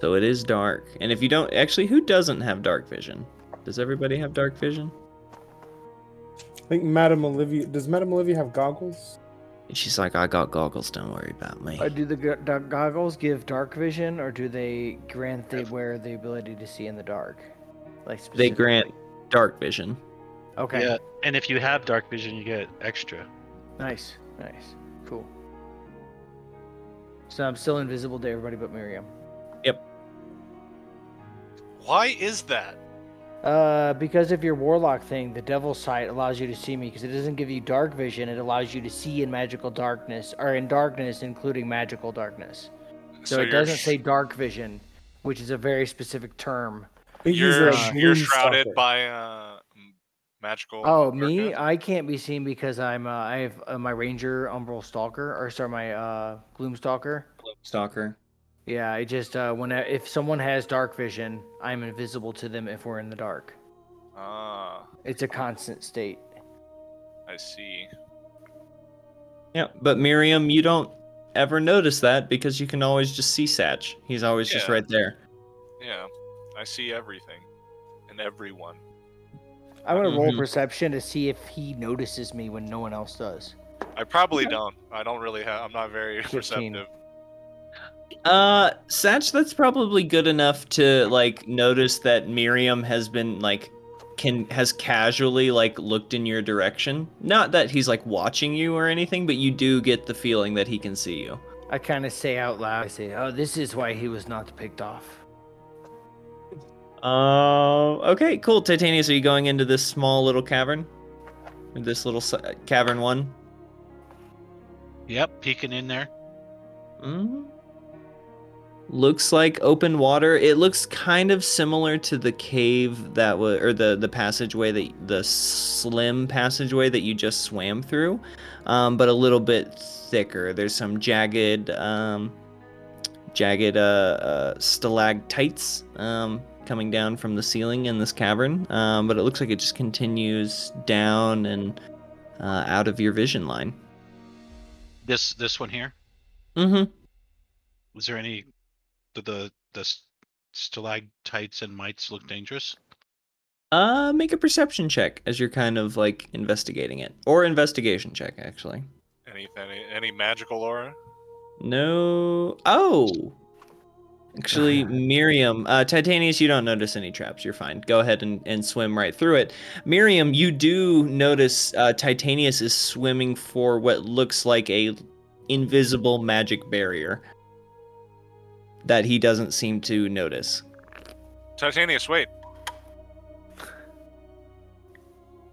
Speaker 1: So it is dark. And if you don't actually who doesn't have dark vision? Does everybody have dark vision?
Speaker 2: I think Madame Olivia does Madame Olivia have goggles?
Speaker 1: And she's like, I got goggles, don't worry about me.
Speaker 6: Uh, do the go- the goggles give dark vision, or do they grant they wear the ability to see in the dark? Like
Speaker 1: They grant dark vision.
Speaker 6: Okay.
Speaker 3: Yeah, and if you have dark vision, you get extra.
Speaker 6: Nice. Nice. Cool. So I'm still invisible to everybody but Miriam. Yep.
Speaker 8: Why is that?
Speaker 6: Uh, because of your warlock thing, the devil's sight allows you to see me because it doesn't give you dark vision. It allows you to see in magical darkness, or in darkness, including magical darkness. So, it doesn't
Speaker 8: sh-
Speaker 6: say dark vision, which is a very specific term.
Speaker 2: I think he's
Speaker 8: You're
Speaker 2: a
Speaker 8: sh- you're shrouded by uh m- magical.
Speaker 6: Oh, me? I can't be seen because I'm. Uh, I have uh, my ranger umbral stalker, or sorry, my uh, gloom stalker.
Speaker 1: Stalker.
Speaker 6: Yeah, I just uh, when I, if someone has dark vision, I'm invisible to them if we're in the dark.
Speaker 8: Ah,
Speaker 6: It's a constant state.
Speaker 8: I see.
Speaker 1: Yeah, but Miriam, you don't ever notice that because you can always just see Satch. He's always just
Speaker 8: Yeah.
Speaker 1: right there.
Speaker 8: Yeah, I see everything and everyone.
Speaker 6: I'm gonna roll
Speaker 1: Mhm.
Speaker 6: perception to see if he notices me when no one else does.
Speaker 8: I probably don't. I don't really have. I'm not very
Speaker 6: 15.
Speaker 8: perceptive.
Speaker 1: Uh, Satch, that's probably good enough to like notice that Miriam has been like can has casually like looked in your direction. Not that he's like watching you or anything, but you do get the feeling that he can see you.
Speaker 6: I kind of say out loud, I say, "Oh, this is why he was not picked off."
Speaker 1: Uh, okay, cool. Titanius, are you going into this small little cavern? This little s- cavern one?
Speaker 3: Yep, peeking in there.
Speaker 1: Mm. Looks like open water. It looks kind of similar to the cave that was, or the the passageway that the slim passageway that you just swam through, um, but a little bit thicker. There's some jagged, um, jagged uh, uh, stalactites um, coming down from the ceiling in this cavern, um, but it looks like it just continues down and uh, out of your vision line.
Speaker 3: This this one here.
Speaker 1: Mm-hmm.
Speaker 3: Was there any? Did the the stalactites and mites look dangerous?
Speaker 1: Uh, make a perception check as you're kind of like investigating it, or investigation check actually.
Speaker 8: Any any, any magical aura?
Speaker 1: No. Oh. Actually, Miriam, uh, Titanius, you don't notice any traps. You're fine. Go ahead and, and swim right through it. Miriam, you do notice uh, Titanius is swimming for what looks like a invisible magic barrier that he doesn't seem to notice.
Speaker 8: Titanius, wait.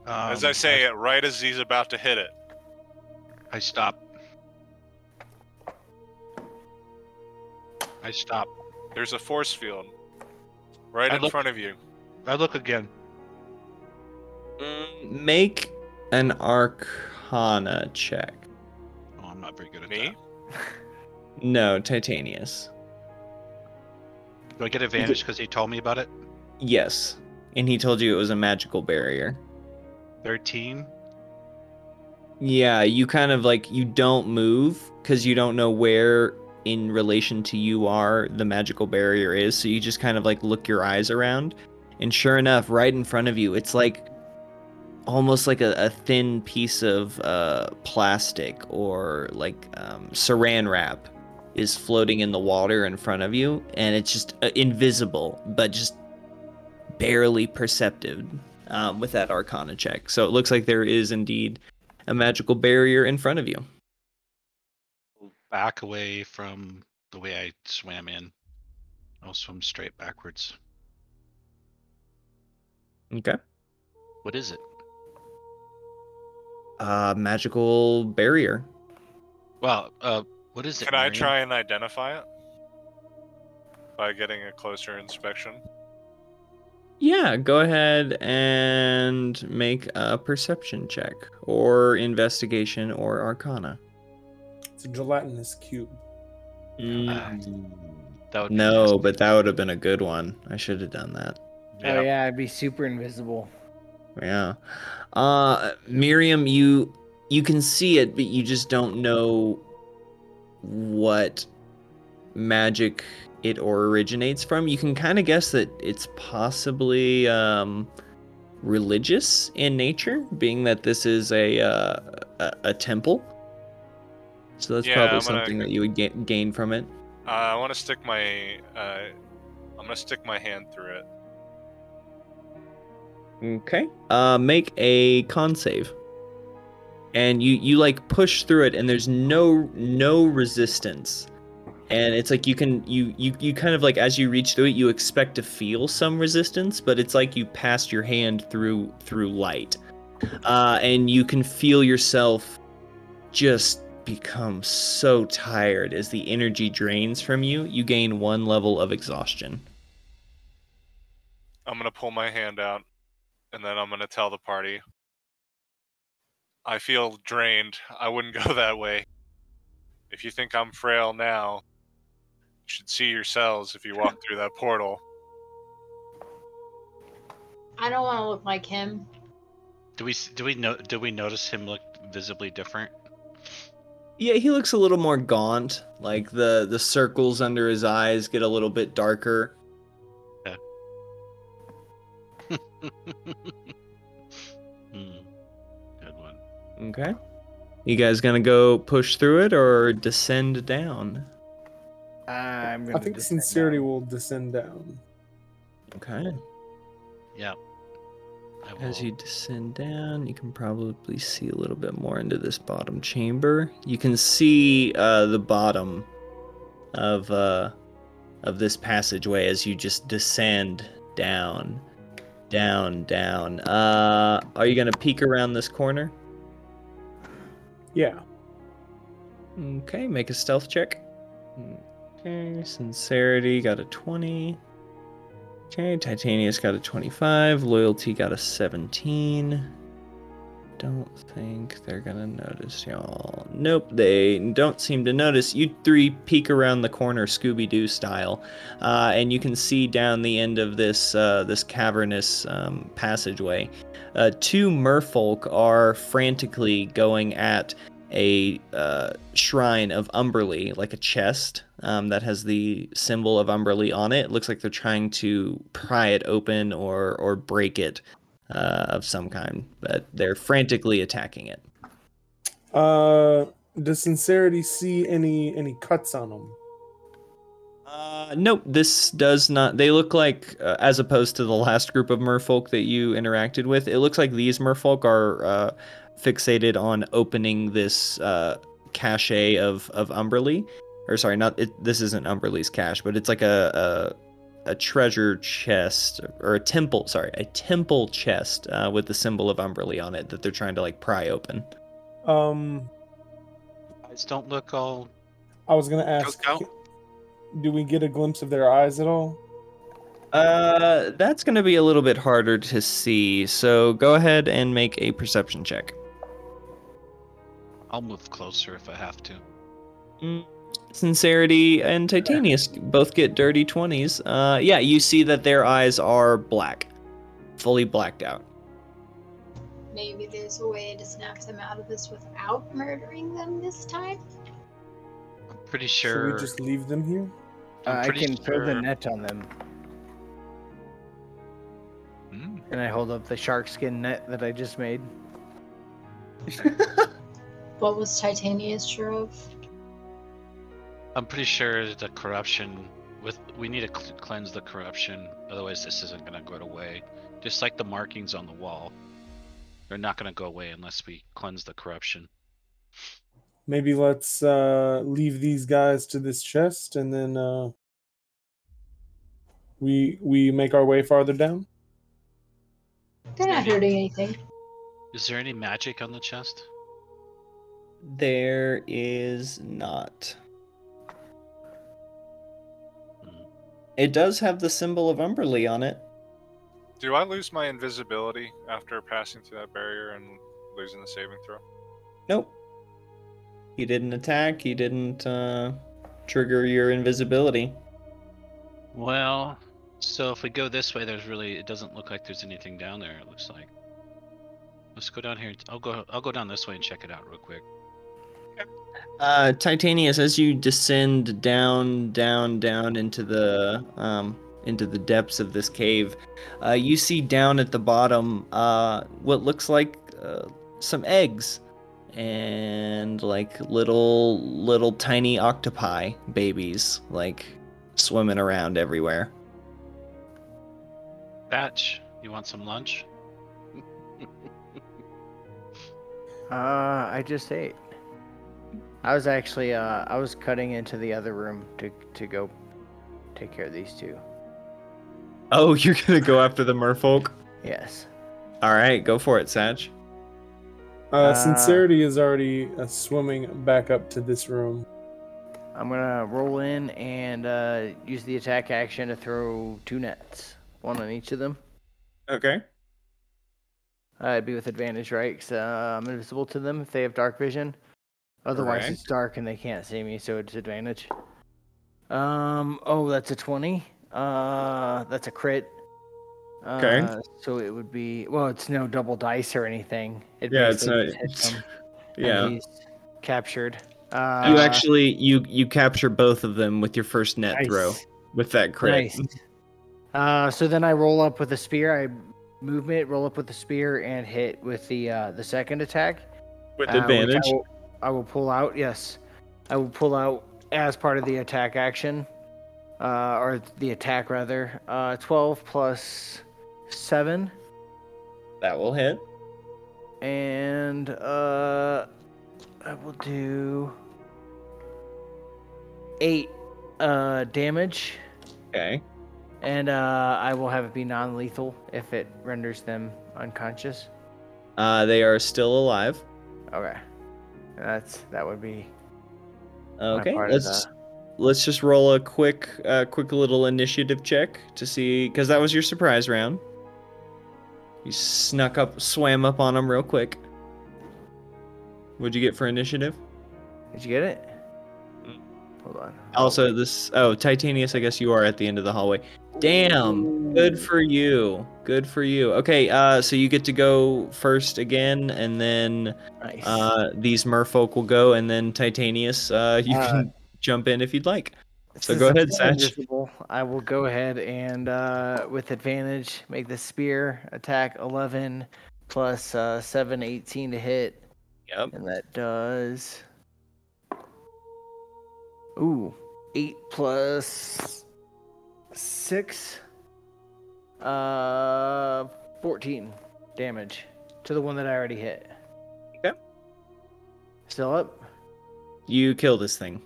Speaker 8: As I
Speaker 3: Um,
Speaker 8: say it, right as he's about to hit it.
Speaker 3: I stop. I stop.
Speaker 8: There's a force field right
Speaker 3: I
Speaker 8: in
Speaker 3: look-
Speaker 8: front of you.
Speaker 3: I look again.
Speaker 1: Mm, Make an Arcana check.
Speaker 3: Oh, I'm not very good at
Speaker 8: Me?
Speaker 3: that.
Speaker 1: No, Titanius.
Speaker 3: Do I get advantage because he told me about it?
Speaker 1: Yes, and he told you it was a magical barrier.
Speaker 3: 13.
Speaker 1: Yeah, you kind of like you don't move because you don't know where in relation to you are the magical barrier is. So you just kind of like look your eyes around, and sure enough, right in front of you, it's like almost like a, a thin piece of uh, plastic or like um, saran wrap is floating in the water in front of you, and it's just uh, invisible, but just barely perceptive um, with that Arcana check. So it looks like there is indeed a magical barrier in front of you.
Speaker 3: Back away from the way I swam in. I'll swim straight backwards.
Speaker 1: Okay.
Speaker 3: What is it?
Speaker 1: Uh, magical barrier.
Speaker 3: Well, uh, what is it?
Speaker 8: Can I
Speaker 3: Miriam?
Speaker 8: try and identify it? By getting a closer inspection?
Speaker 1: Yeah, go ahead and make a perception check or investigation or arcana.
Speaker 2: It's a gelatinous cube.
Speaker 3: That would
Speaker 1: No, but that would have been a good one. I should have done that.
Speaker 6: Oh yeah, I'd be super invisible.
Speaker 1: Yeah. Uh Miriam, you you can see it, but you just don't know what magic it or originates from. You can kind of guess that it's possibly um religious in nature, being that this is a uh, a, a temple. So that's
Speaker 8: Yeah,
Speaker 1: probably
Speaker 8: I'm gonna-
Speaker 1: something that you would ga- gain from it.
Speaker 8: Uh, I want to stick my. Uh, I'm gonna stick my hand through it.
Speaker 1: Okay. Uh make a con save. And you you like push through it and there's no no resistance. And it's like you can you you you kind of like as you reach through it you expect to feel some resistance, but it's like you passed your hand through through light. Uh and you can feel yourself just become so tired as the energy drains from you. You gain 1 level of exhaustion.
Speaker 8: I'm gonna pull my hand out, and then I'm gonna tell the party. I feel drained. I wouldn't go that way. If you think I'm frail now, you should see yourselves if you walk through that portal.
Speaker 7: I don't want to look like him.
Speaker 3: Do we do we know? Do we notice him look visibly different?
Speaker 1: Yeah, he looks a little more gaunt. Like the the circles under his eyes get a little bit darker.
Speaker 3: Hmm. Good one.
Speaker 1: Okay. You guys gonna go push through it or descend down?
Speaker 6: I'm gonna.
Speaker 2: I think sincerity
Speaker 6: down.
Speaker 2: will descend down.
Speaker 1: Okay.
Speaker 3: Yeah.
Speaker 1: As you descend down, you can probably see a little bit more into this bottom chamber. You can see uh, the bottom of uh, of this passageway as you just descend down, down, down. Uh, are you gonna peek around this corner?
Speaker 2: Yeah.
Speaker 1: Okay, make a stealth check. Okay, sincerity got a 20. Okay, Titanius got a 25. Loyalty got a 17. Don't think they're gonna notice y'all. Nope, they don't seem to notice. You three peek around the corner, Scooby Doo style, uh, and you can see down the end of this uh, this cavernous um, passageway. Uh, two merfolk are frantically going at a uh, shrine of Umberlee, like a chest um, that has the symbol of Umberlee on it. It looks like they're trying to pry it open or or break it uh, of some kind, but they're frantically attacking it.
Speaker 2: Uh, does Sincerity see any any cuts on them?
Speaker 1: Uh, nope, this does not. They look like, uh, as opposed to the last group of merfolk that you interacted with, it looks like these merfolk are uh, fixated on opening this uh, cache of of Umberlee. Or sorry, not it, this isn't Umberlee's cache, but it's like a, a a treasure chest or a temple. Sorry, a temple chest uh, with the symbol of Umberlee on it that they're trying to like pry open.
Speaker 2: Um,
Speaker 3: Eyes don't look all.
Speaker 2: I was gonna ask.
Speaker 3: Coked out?
Speaker 2: Do we get a glimpse of their eyes at all?
Speaker 1: Uh, that's going to be a little bit harder to see. So go ahead and make a perception check.
Speaker 3: I'll move closer if I have to.
Speaker 1: Mm, Sincerity and Titanius both get dirty 20s. Uh, yeah, you see that their eyes are black, fully blacked out.
Speaker 7: Maybe there's a way to snap them out of this without murdering them this time.
Speaker 3: I'm pretty sure.
Speaker 2: Should
Speaker 3: sure.
Speaker 2: we just leave them here?
Speaker 3: I'm
Speaker 6: Uh, I
Speaker 3: pretty
Speaker 6: can throw the net on them,
Speaker 3: Hmm,
Speaker 6: and I hold up the shark skin net that I just made.
Speaker 7: What was Titania's sure of?
Speaker 3: I'm pretty sure the corruption. With we need to cl- cleanse the corruption, otherwise this isn't gonna go away. Just like the markings on the wall, they're not gonna go away unless we cleanse the corruption.
Speaker 2: Maybe let's uh, leave these guys to this chest, and then uh, we we make our way farther down.
Speaker 7: They're not hurting anything.
Speaker 3: Is there any magic on the chest?
Speaker 1: There is not.
Speaker 3: Hmm.
Speaker 1: It does have the symbol of Umberlee on it.
Speaker 8: Do I lose my invisibility after passing through that barrier and losing the saving throw?
Speaker 1: Nope. He didn't attack. He didn't uh, trigger your invisibility.
Speaker 3: Well, so if we go this way, there's really it doesn't look like there's anything down there. It looks like. Let's go down here. I'll go. I'll go down this way and check it out real quick.
Speaker 1: Uh, Titanius, as you descend down, down, down into the um, into the depths of this cave, uh, you see down at the bottom uh, what looks like uh, some eggs and like little little tiny octopi babies like swimming around everywhere.
Speaker 3: Batch, you want some lunch?
Speaker 6: Uh, I just ate. I was actually uh, I was cutting into the other room to to go take care of these two.
Speaker 1: Oh, you're gonna go after the merfolk?
Speaker 6: Yes.
Speaker 1: All right, go for it, Satch.
Speaker 2: Uh,
Speaker 6: Uh,
Speaker 2: Sincerity is already uh, swimming back up to this room.
Speaker 6: I'm gonna roll in and uh, use the attack action to throw two nets, one on each of them.
Speaker 1: Okay.
Speaker 6: Uh, it'd be with advantage, right? 'Cause uh, I'm invisible to them if they have dark vision. Otherwise,
Speaker 1: Correct.
Speaker 6: it's dark and they can't see me, so it's advantage. Um. Oh, that's a twenty. Uh, that's a crit.
Speaker 1: Okay.
Speaker 6: Uh, so it would be well. It's no double dice or anything. It
Speaker 1: Yeah, it's not-
Speaker 6: him,
Speaker 1: Yeah.
Speaker 6: he's captured. Uh,
Speaker 1: You actually you you capture both of them with your first net
Speaker 6: nice.
Speaker 1: throw with that crit.
Speaker 6: Nice. Uh, so then I roll up with a spear. I movement, roll up with the spear, and hit with the uh, the second attack.
Speaker 1: With
Speaker 6: uh,
Speaker 1: advantage.
Speaker 6: Will, I will pull out. Yes, I will pull out as part of the attack action, uh, or the attack rather. Uh, Twelve plus seven,
Speaker 1: That will hit.
Speaker 6: and uh, I will do eight uh, damage.
Speaker 1: Okay.
Speaker 6: And uh, I will have it be non-lethal if it renders them unconscious.
Speaker 1: Uh, they are still alive.
Speaker 6: Okay, that's that would be
Speaker 1: Okay. Let's let's just roll a quick uh, quick little initiative check to see because that was your surprise round. You snuck up, swam up on them real quick. What'd you get for initiative?
Speaker 6: Did you get it?
Speaker 1: Mm.
Speaker 6: Hold on.
Speaker 1: Also, this oh Titanius, I guess you are at the end of the hallway. Damn. Good for you. Good for you. Okay, uh, so you get to go first again, and then
Speaker 6: Nice.
Speaker 1: uh, these merfolk will go, and then Titanius, uh, you
Speaker 6: Uh,
Speaker 1: can jump in if you'd like. So go ahead, Satch.
Speaker 6: I will go ahead and uh, with advantage make the spear attack 11 plus uh, 7, 18 to hit.
Speaker 1: Yep.
Speaker 6: And that does. Ooh, 8 plus 6. Uh, 14 damage to the one that I already hit.
Speaker 1: Okay.
Speaker 6: Still up?
Speaker 1: You kill this thing.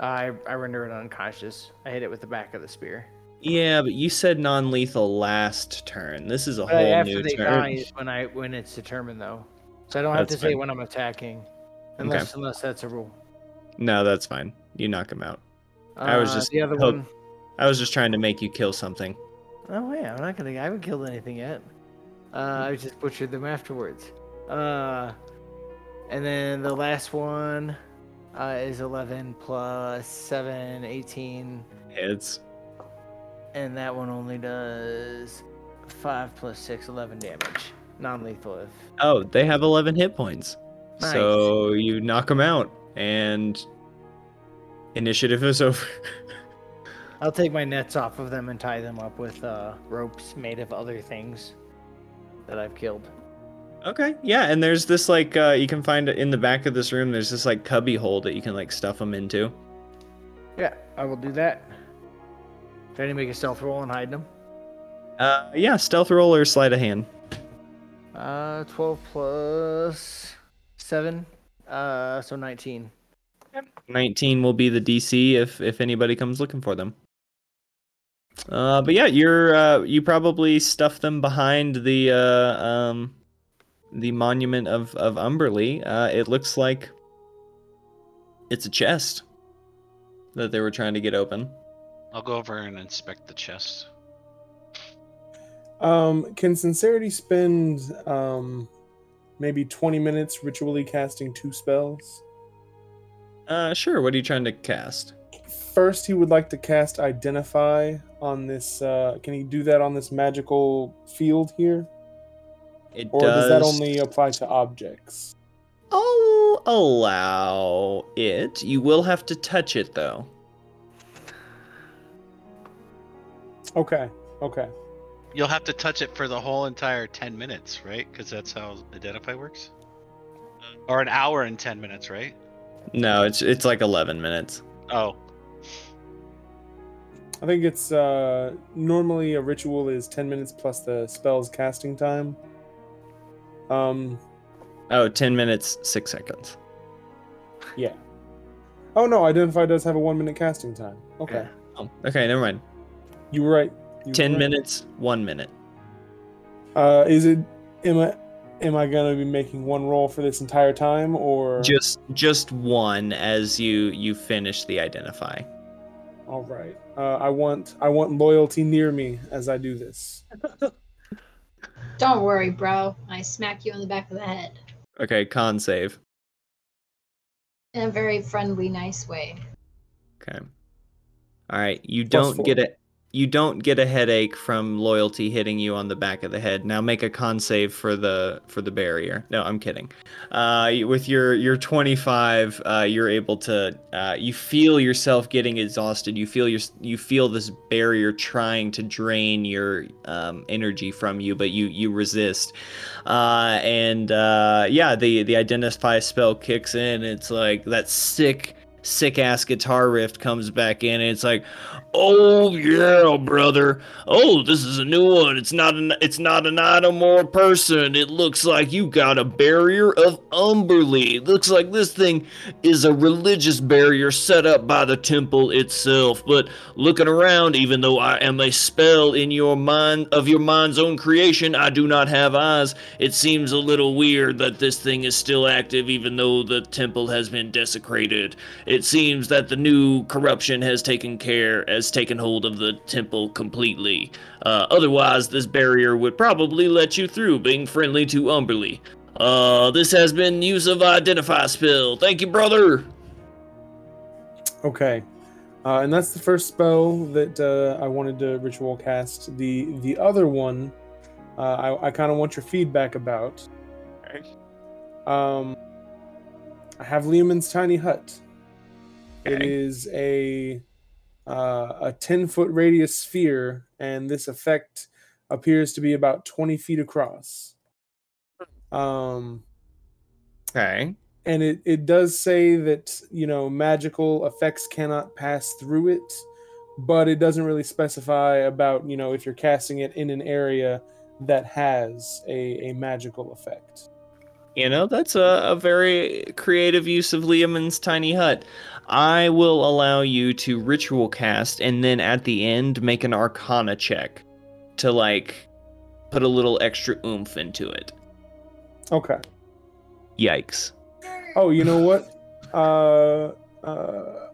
Speaker 6: I, I render it unconscious. I hit it with the back of the spear.
Speaker 1: Yeah, but you said non-lethal last turn. This is a
Speaker 6: But
Speaker 1: whole
Speaker 6: after
Speaker 1: new
Speaker 6: they
Speaker 1: turn.
Speaker 6: die is when I when it's determined though. So I don't have
Speaker 1: That's
Speaker 6: to say when I'm attacking. Unless unless that's a rule.
Speaker 1: No, that's fine. You knock him out. I was
Speaker 6: Uh,
Speaker 1: just
Speaker 6: the other
Speaker 1: hope-
Speaker 6: one.
Speaker 1: I was just trying to make you kill something.
Speaker 6: Oh yeah, I'm not gonna. I haven't killed anything yet. Uh, I just butchered them afterwards. Uh, and then the last one uh, is 11 plus 7, 18,
Speaker 1: Hits.
Speaker 6: and that one only does 5 plus 6, 11 damage. Non-lethal if.
Speaker 1: Oh, they have 11 hit points.
Speaker 6: Nice.
Speaker 1: So you knock them out, and initiative is over.
Speaker 6: I'll take my nets off of them and tie them up with uh, ropes made of other things that I've killed.
Speaker 1: okay, yeah, and there's this like uh, you can find in the back of this room. There's this like cubby hole that you can like stuff them into.
Speaker 6: Yeah, I will do that. Trying to make a stealth roll and hide them.
Speaker 1: Uh, yeah, stealth roll or sleight of hand.
Speaker 6: Uh, 12 plus 7. Uh, so 19.
Speaker 1: 19 will be the DC if if anybody comes looking for them. Uh, but yeah, you're uh, you probably stuff them behind the uh, um, the monument of of Umberlee. Uh, it looks like it's a chest that they were trying to get open.
Speaker 3: I'll go over and inspect the chest.
Speaker 2: Um, can Sincerity spend um maybe 20 minutes ritually casting two spells?
Speaker 1: Uh, sure. What are you trying to cast?
Speaker 2: First, he would like to cast Identify on this. Uh, can he do that on this magical field here?
Speaker 1: It
Speaker 2: Or does that only apply to objects?
Speaker 1: I'll allow it. You will have to touch it though.
Speaker 2: Okay, okay.
Speaker 3: You'll have to touch it for the whole entire 10 minutes, right? Because that's how Identify works? Or an hour and 10 minutes, right?
Speaker 1: No, it's it's like 11 minutes.
Speaker 3: Oh,
Speaker 2: I think it's uh normally a ritual is 10 minutes plus the spell's casting time. Um,
Speaker 1: Oh, 10 minutes, 6 seconds.
Speaker 2: yeah. Oh no, Identify does have a one minute casting time. Okay.
Speaker 1: Oh, okay, never mind.
Speaker 2: you were right. You were
Speaker 1: 10
Speaker 2: right.
Speaker 1: minutes, 1 minute.
Speaker 2: Uh, is it? Am I? Am I gonna be making one roll for this entire time, or
Speaker 1: Just just one as you you finish the identify.
Speaker 2: All right? Uh, I want I want loyalty near me as I do this.
Speaker 7: Don't worry, bro. I smack you on the back of the head
Speaker 1: Okay, con save.
Speaker 7: in a very friendly, nice way.
Speaker 1: Okay. All right, you
Speaker 2: Plus
Speaker 1: don't
Speaker 2: four.
Speaker 1: get a you don't get a headache from loyalty hitting you on the back of the head. Now make a con save for the for the barrier. No, I'm kidding. Uh, with your your 25, uh, you're able to uh, you feel yourself getting exhausted. You feel your you feel this barrier trying to drain your um, energy from you, but you you resist. Uh, and uh, yeah, the the identify spell kicks in. It's like that sick sick ass guitar riff comes back in and it's like oh yeah brother. Oh this is a new one. It's not an it's not an item or a person. It looks like you got a barrier of umberlee it looks like this thing is a religious barrier set up by the temple itself. But looking around even though i am a spell in your mind of your mind's own creation i do not have eyes. It seems a little weird that this thing is still active even though the temple has been desecrated. It seems that the new corruption has taken care, has taken hold of the temple completely. Uh, otherwise, this barrier would probably let you through, being friendly to Umberlee. Uh, this has been use of identify spell. Thank you, brother.
Speaker 2: Okay. Uh, and that's the first spell that uh, I wanted to ritual cast. The the other one, uh, I, I kind of want your feedback about. Um, I have Leomund's tiny hut. It
Speaker 1: Okay.
Speaker 2: is a uh, a ten foot radius sphere, and this effect appears to be about twenty feet across. Um,
Speaker 1: Okay.
Speaker 2: and it, it does say that you know magical effects cannot pass through it but it doesn't really specify about you know if you're casting it in an area that has a, a magical effect
Speaker 1: You know, that's a, a very creative use of Leomund's tiny hut. I will allow you to ritual cast and then at the end make an arcana check to like put a little extra oomph into it.
Speaker 2: okay
Speaker 1: Yikes.
Speaker 2: oh you know what uh uh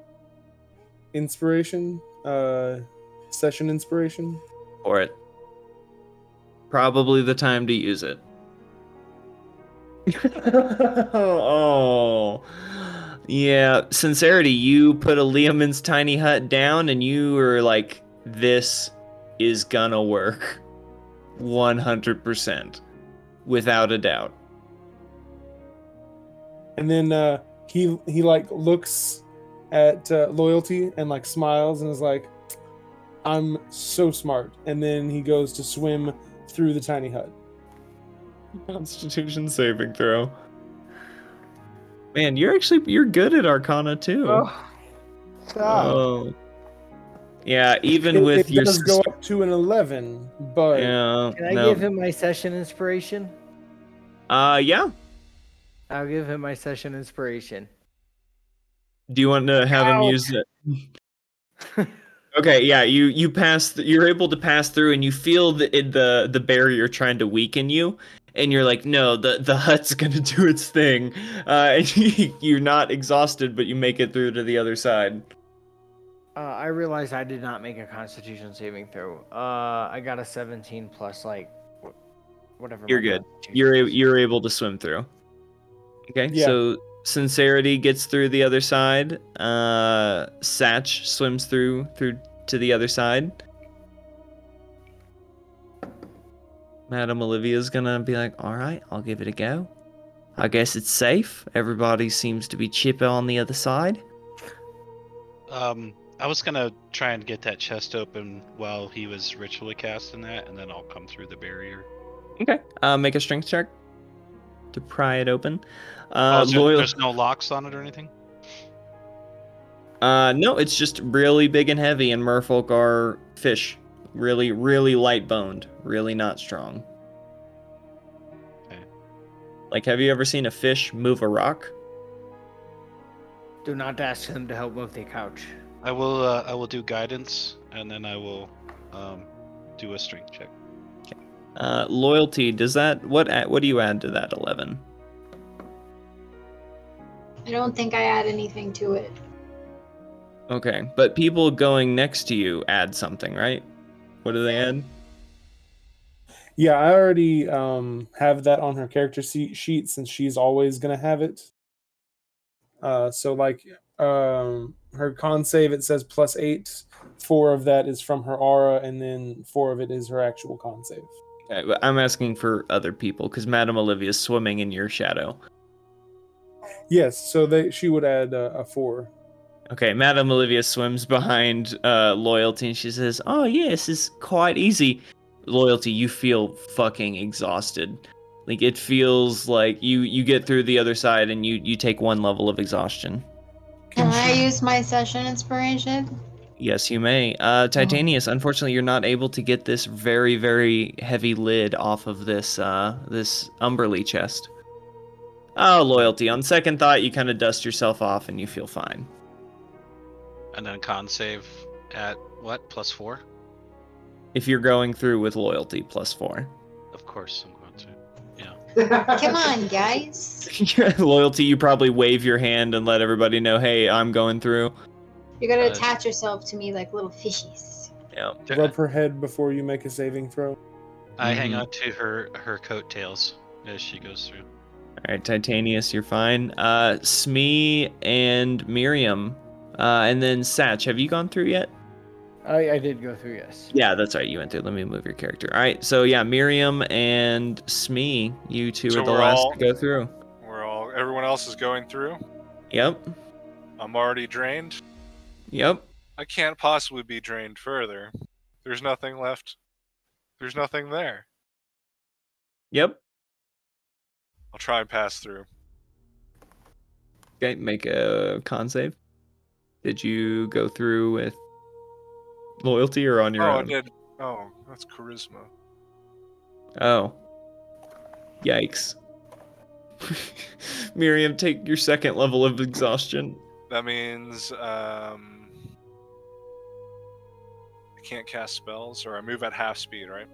Speaker 2: inspiration uh session inspiration
Speaker 1: For it. Probably the time to use it. oh. Yeah, sincerity, you put a Leomund's tiny hut down and you were like, this is gonna work. 100%. Without a doubt.
Speaker 2: and then uh he he like looks at uh, loyalty and like smiles and is like i'm so smart and then he goes to swim through the tiny hut
Speaker 1: Constitution saving throw. Man, you're actually you're good at Arcana too. Oh. Yeah, even
Speaker 2: it,
Speaker 1: with
Speaker 2: it
Speaker 1: your
Speaker 2: does go up to an 11 but
Speaker 1: yeah,
Speaker 6: Can I
Speaker 1: no.
Speaker 6: give him my session inspiration?
Speaker 1: Uh, yeah.
Speaker 6: I'll give him my session inspiration.
Speaker 1: Do you want to have him use it? okay, yeah. You you pass. Th- you're able to pass through, and you feel the the the barrier trying to weaken you, and you're like, no, the the hut's gonna do its thing. Uh, and you're not exhausted, but you make it through to the other side.
Speaker 6: Uh, I realized I did not make a Constitution saving throw. Uh, I got a 17 plus like whatever.
Speaker 1: You're good. You're a- you're able to swim through. Okay,
Speaker 2: Yeah.
Speaker 1: so sincerity gets through the other side. Uh, Satch swims through through to the other side. Madam Olivia's gonna be like, "All right, I'll give it a go. I guess it's safe. Everybody seems to be chipper on the other side."
Speaker 3: Um, I was gonna try and get that chest open while he was ritually casting that, and then I'll come through the barrier.
Speaker 1: Okay. Uh, make a strength check to pry it open.
Speaker 3: oh,
Speaker 1: Uh,
Speaker 3: is there-
Speaker 1: loyal.
Speaker 3: there's no locks on it or anything.
Speaker 1: Uh, no, it's just really big and heavy, and merfolk are fish. Really, really light boned. Really not strong.
Speaker 3: Okay.
Speaker 1: Like, have you ever seen a fish move a rock?
Speaker 6: Do not ask him to help move the couch.
Speaker 3: I will. Uh, I will do guidance, and then I will um, do a strength check.
Speaker 1: Uh, loyalty. Does that what? What do you add to that eleven?
Speaker 7: I don't think I add anything to it.
Speaker 1: Okay, but people going next to you add something, right? What do they add?
Speaker 2: yeah i already um have that on her character sheet sheet since she's always gonna have it uh so like um her con save it says plus eight four of that is from her aura and then four of it is her actual con save
Speaker 1: Okay, but I'm asking for other people because Madame Olivia's swimming in your shadow.
Speaker 2: yes so they she would add uh, a four
Speaker 1: Okay, Madame Olivia swims behind uh, Loyalty and she says, Oh, yeah, this is quite easy. Loyalty, you feel fucking exhausted. Like, it feels like you, you get through the other side and you, you take one level of exhaustion.
Speaker 7: Can I use my session inspiration?
Speaker 1: Yes, you may. Uh, Titanius, unfortunately, you're not able to get this very, very heavy lid off of this, uh, this Umberlee chest. Oh, Loyalty, on second thought, you kind of dust yourself off and you feel fine.
Speaker 3: And then con save at what? Plus four?
Speaker 1: If you're going through with Loyalty, plus four.
Speaker 3: Of course, I'm going to. Yeah.
Speaker 7: Come on, guys.
Speaker 1: loyalty you probably wave your hand and let everybody know hey i'm going through
Speaker 7: You're going to
Speaker 3: Uh,
Speaker 7: attach yourself to me like little fishies.
Speaker 1: yeah
Speaker 2: rub her head before you make a saving throw
Speaker 3: I hang
Speaker 1: Mhm.
Speaker 3: on to her her coattails as she goes through.
Speaker 1: all right titanius you're fine uh smee and miriam Uh, and then Satch, have you gone through yet?
Speaker 6: I, I did go through, yes.
Speaker 1: Yeah, that's right. You went through. Let me move your character. All right. So yeah, Miriam and Smee, you two
Speaker 8: So
Speaker 1: are the last
Speaker 8: all-
Speaker 1: to go through.
Speaker 8: We're all. Everyone else is going through.
Speaker 1: Yep.
Speaker 8: I'm already drained.
Speaker 1: Yep.
Speaker 8: I can't possibly be drained further. There's nothing left. There's nothing there.
Speaker 1: Yep.
Speaker 8: I'll try and pass through.
Speaker 1: Okay. Make a con save. Did you go through with loyalty or on your
Speaker 8: oh, I
Speaker 1: own?
Speaker 8: did. Oh, that's charisma.
Speaker 1: Oh. Yikes. Miriam, take your second level of exhaustion.
Speaker 8: That means um, I can't cast spells, or I move at half speed, right?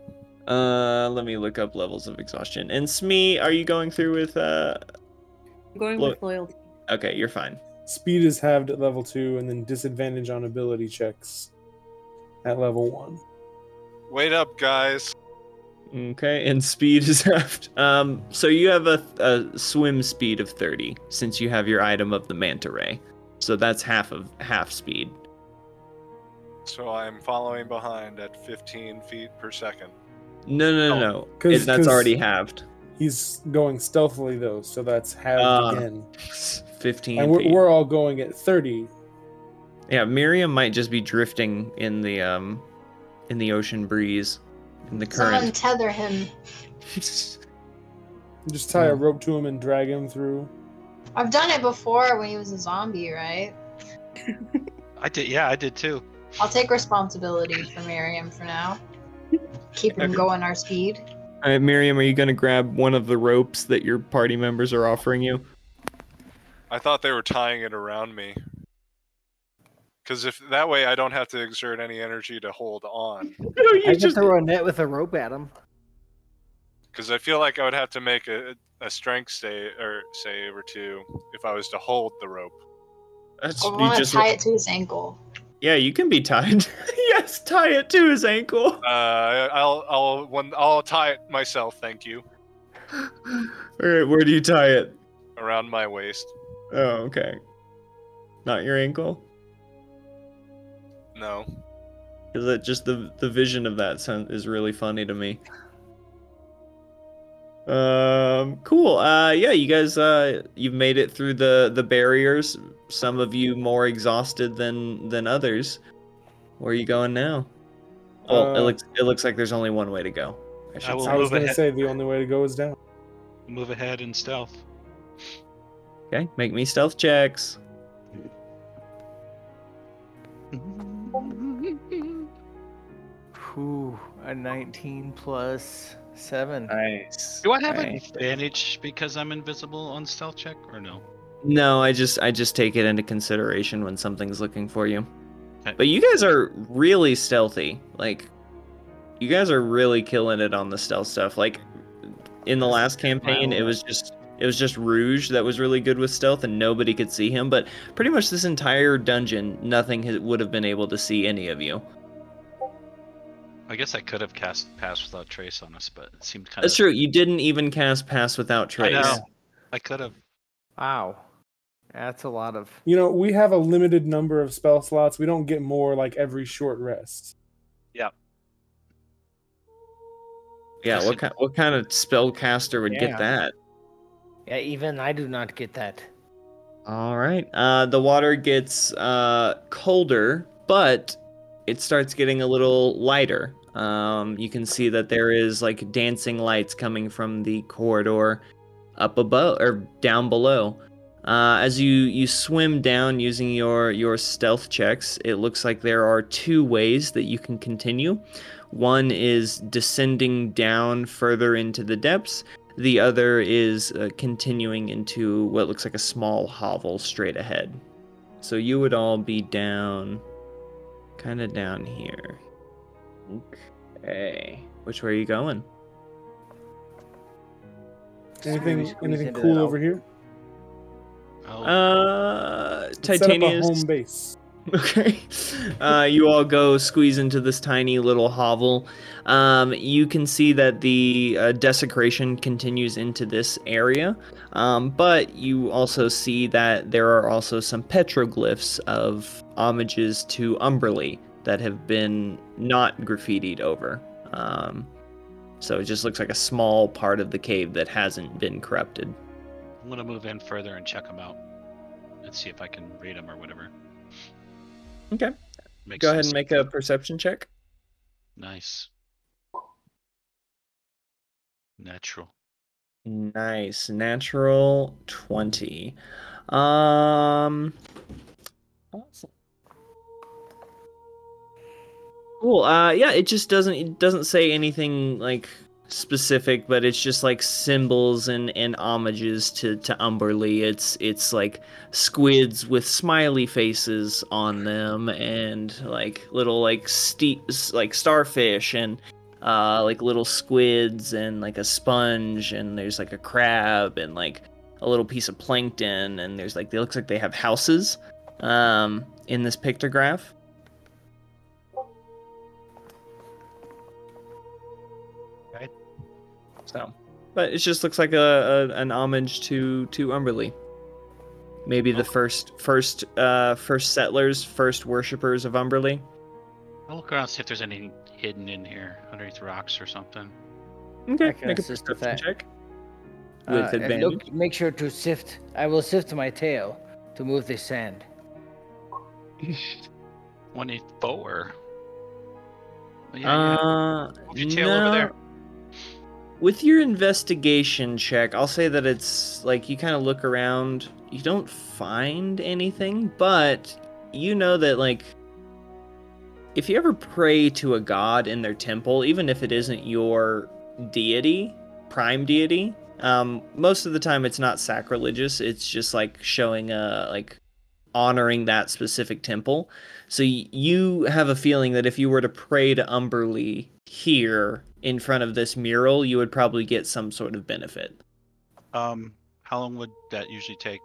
Speaker 1: Uh, let me look up levels of exhaustion. And Smee, are you going through with uh?
Speaker 4: I'm going
Speaker 1: Lo-
Speaker 4: with loyalty.
Speaker 1: Okay, you're fine.
Speaker 2: Speed is halved at level two, and then disadvantage on ability checks at level one.
Speaker 8: Wait up, guys.
Speaker 1: Okay, and speed is halved. Um, so you have a, a swim speed of 30 since you have your item of the manta ray. So that's half of half speed.
Speaker 8: So I'm following behind at 15 feet per second.
Speaker 1: No, no, no,
Speaker 8: Oh,
Speaker 1: no.
Speaker 2: 'cause-
Speaker 1: It- that's
Speaker 2: 'cause-
Speaker 1: already halved.
Speaker 2: He's going stealthily though, so that's halved
Speaker 1: Ah.
Speaker 2: again.
Speaker 1: 15
Speaker 2: And we're, we're all going at 30.
Speaker 1: Yeah, Miriam might just be drifting in the um, in the ocean breeze, in the
Speaker 7: Someone
Speaker 1: current.
Speaker 7: tether him.
Speaker 2: Just tie a rope to him and drag him through.
Speaker 7: I've done it before when he was a zombie, right?
Speaker 3: I did. Yeah, I did too.
Speaker 7: I'll take responsibility for Miriam for now. Keep him going our speed.
Speaker 1: All right, Miriam, are you gonna grab one of the ropes that your party members are offering you?
Speaker 8: I thought they were tying it around me. Because if that way, I don't have to exert any energy to hold on.
Speaker 1: No,
Speaker 6: I
Speaker 1: you
Speaker 6: can
Speaker 1: just
Speaker 6: throw a net with a rope at him.
Speaker 8: Because I feel like I would have to make a, a strength save or save or two if I was to hold the rope.
Speaker 1: That's,
Speaker 7: I
Speaker 1: you
Speaker 7: want to
Speaker 1: just
Speaker 7: tie it to his ankle.
Speaker 1: Yeah, you can be tied. yes, tie it to his ankle.
Speaker 8: Uh, I'll I'll when I'll tie it myself. Thank you.
Speaker 1: All right, where do you tie it?
Speaker 8: Around my waist.
Speaker 1: Oh, okay. Not your ankle.
Speaker 8: No.
Speaker 1: Because it just the the vision of that sound is really funny to me. Um, cool. Uh, yeah, you guys, uh, you've made it through the the barriers. Some of you more exhausted than than others. Where are you going now? Well, it
Speaker 2: Uh,
Speaker 1: looks it looks like there's only one way to go. I
Speaker 3: I will
Speaker 1: say.
Speaker 2: I was
Speaker 3: move
Speaker 2: going to say the only way to go is down.
Speaker 3: Move ahead in stealth.
Speaker 1: Okay, make me stealth checks.
Speaker 6: Whew, a 19 plus 7.
Speaker 1: Nice.
Speaker 3: Do I have an advantage because I'm invisible on stealth check or no?
Speaker 1: No, I just I just take it into consideration when something's looking for you.
Speaker 3: Okay.
Speaker 1: But you guys are really stealthy. Like you guys are really killing it on the stealth stuff. Like in the last campaign it was just it was just Rouge that was really good with stealth and nobody could see him, but pretty much this entire dungeon nothing ha- would have been able to see any of you.
Speaker 3: I guess I could have cast pass without trace on us, but it seemed kind
Speaker 1: That's
Speaker 3: of.
Speaker 1: That's true. You didn't even cast pass without
Speaker 3: I
Speaker 1: trace.
Speaker 3: know. I could have.
Speaker 6: Wow. That's a lot of.
Speaker 2: You know, we have a limited number of spell slots. We don't get more like every short rest.
Speaker 1: Yeah,
Speaker 3: Yes,
Speaker 1: what kind what kind of spellcaster would
Speaker 6: Yeah.
Speaker 1: get that?
Speaker 6: Yeah, even I do not get that.
Speaker 1: All right. Uh, the water gets uh, colder, but it starts getting a little lighter. Um, you can see that there is like dancing lights coming from the corridor up above or down below. Uh, as you you swim down using your your stealth checks, it looks like there are two ways that you can continue. One is descending down further into the depths, the other is uh, continuing into what looks like a small hovel straight ahead. So you would all be down, kind of down here. Okay. Which way are you going?
Speaker 2: Anything anything cool over here?
Speaker 3: Oh,
Speaker 1: Uh,
Speaker 2: Let's set up a
Speaker 1: Titania's.
Speaker 2: home base.
Speaker 1: Okay. Uh, you all go squeeze into this tiny little hovel. Um, you can see that the uh, desecration continues into this area, um, but you also see that there are also some petroglyphs of homages to Umberlee that have been not graffitied over. Um, so it just looks like a small part of the cave that hasn't been corrupted.
Speaker 3: I'm gonna move in further and check them out, and see if I can read them or whatever.
Speaker 1: Okay.
Speaker 3: Makes
Speaker 1: Go ahead
Speaker 3: sense.
Speaker 1: and make a perception check.
Speaker 3: Nice. Natural.
Speaker 1: Nice. Natural 20. Um awesome. Cool. Uh yeah, it just doesn't it doesn't say anything like specific, but it's just like symbols and and homages to to Umberlee. It's it's like squids with smiley faces on them and like little like ste- like starfish and uh, like little squids and like a sponge and there's like a crab and like a little piece of plankton and there's like it looks like they have houses um, in this pictograph. So, but it just looks like a, a an homage to to Umberlee. Maybe the first first uh first settlers, first worshippers of Umberlee.
Speaker 3: I'll look around see if there's anything hidden in here underneath rocks or something.
Speaker 1: Okay,
Speaker 6: I can
Speaker 1: make a perception check. With
Speaker 6: Uh, and
Speaker 1: advantage.
Speaker 6: look, make sure to sift. I will sift my tail to move the sand.
Speaker 3: Twenty-four. Oh, yeah, yeah.
Speaker 1: Uh,
Speaker 3: Move your tail over there.
Speaker 1: With your investigation check, I'll say that it's like you kind of look around, you don't find anything, but you know that like if you ever pray to a god in their temple, even if it isn't your deity, prime deity, um, most of the time it's not sacrilegious. It's just like showing a like honoring that specific temple. So y- you have a feeling that if you were to pray to Umberlee here in front of this mural, you would probably get some sort of benefit.
Speaker 3: Um, how long would that usually take?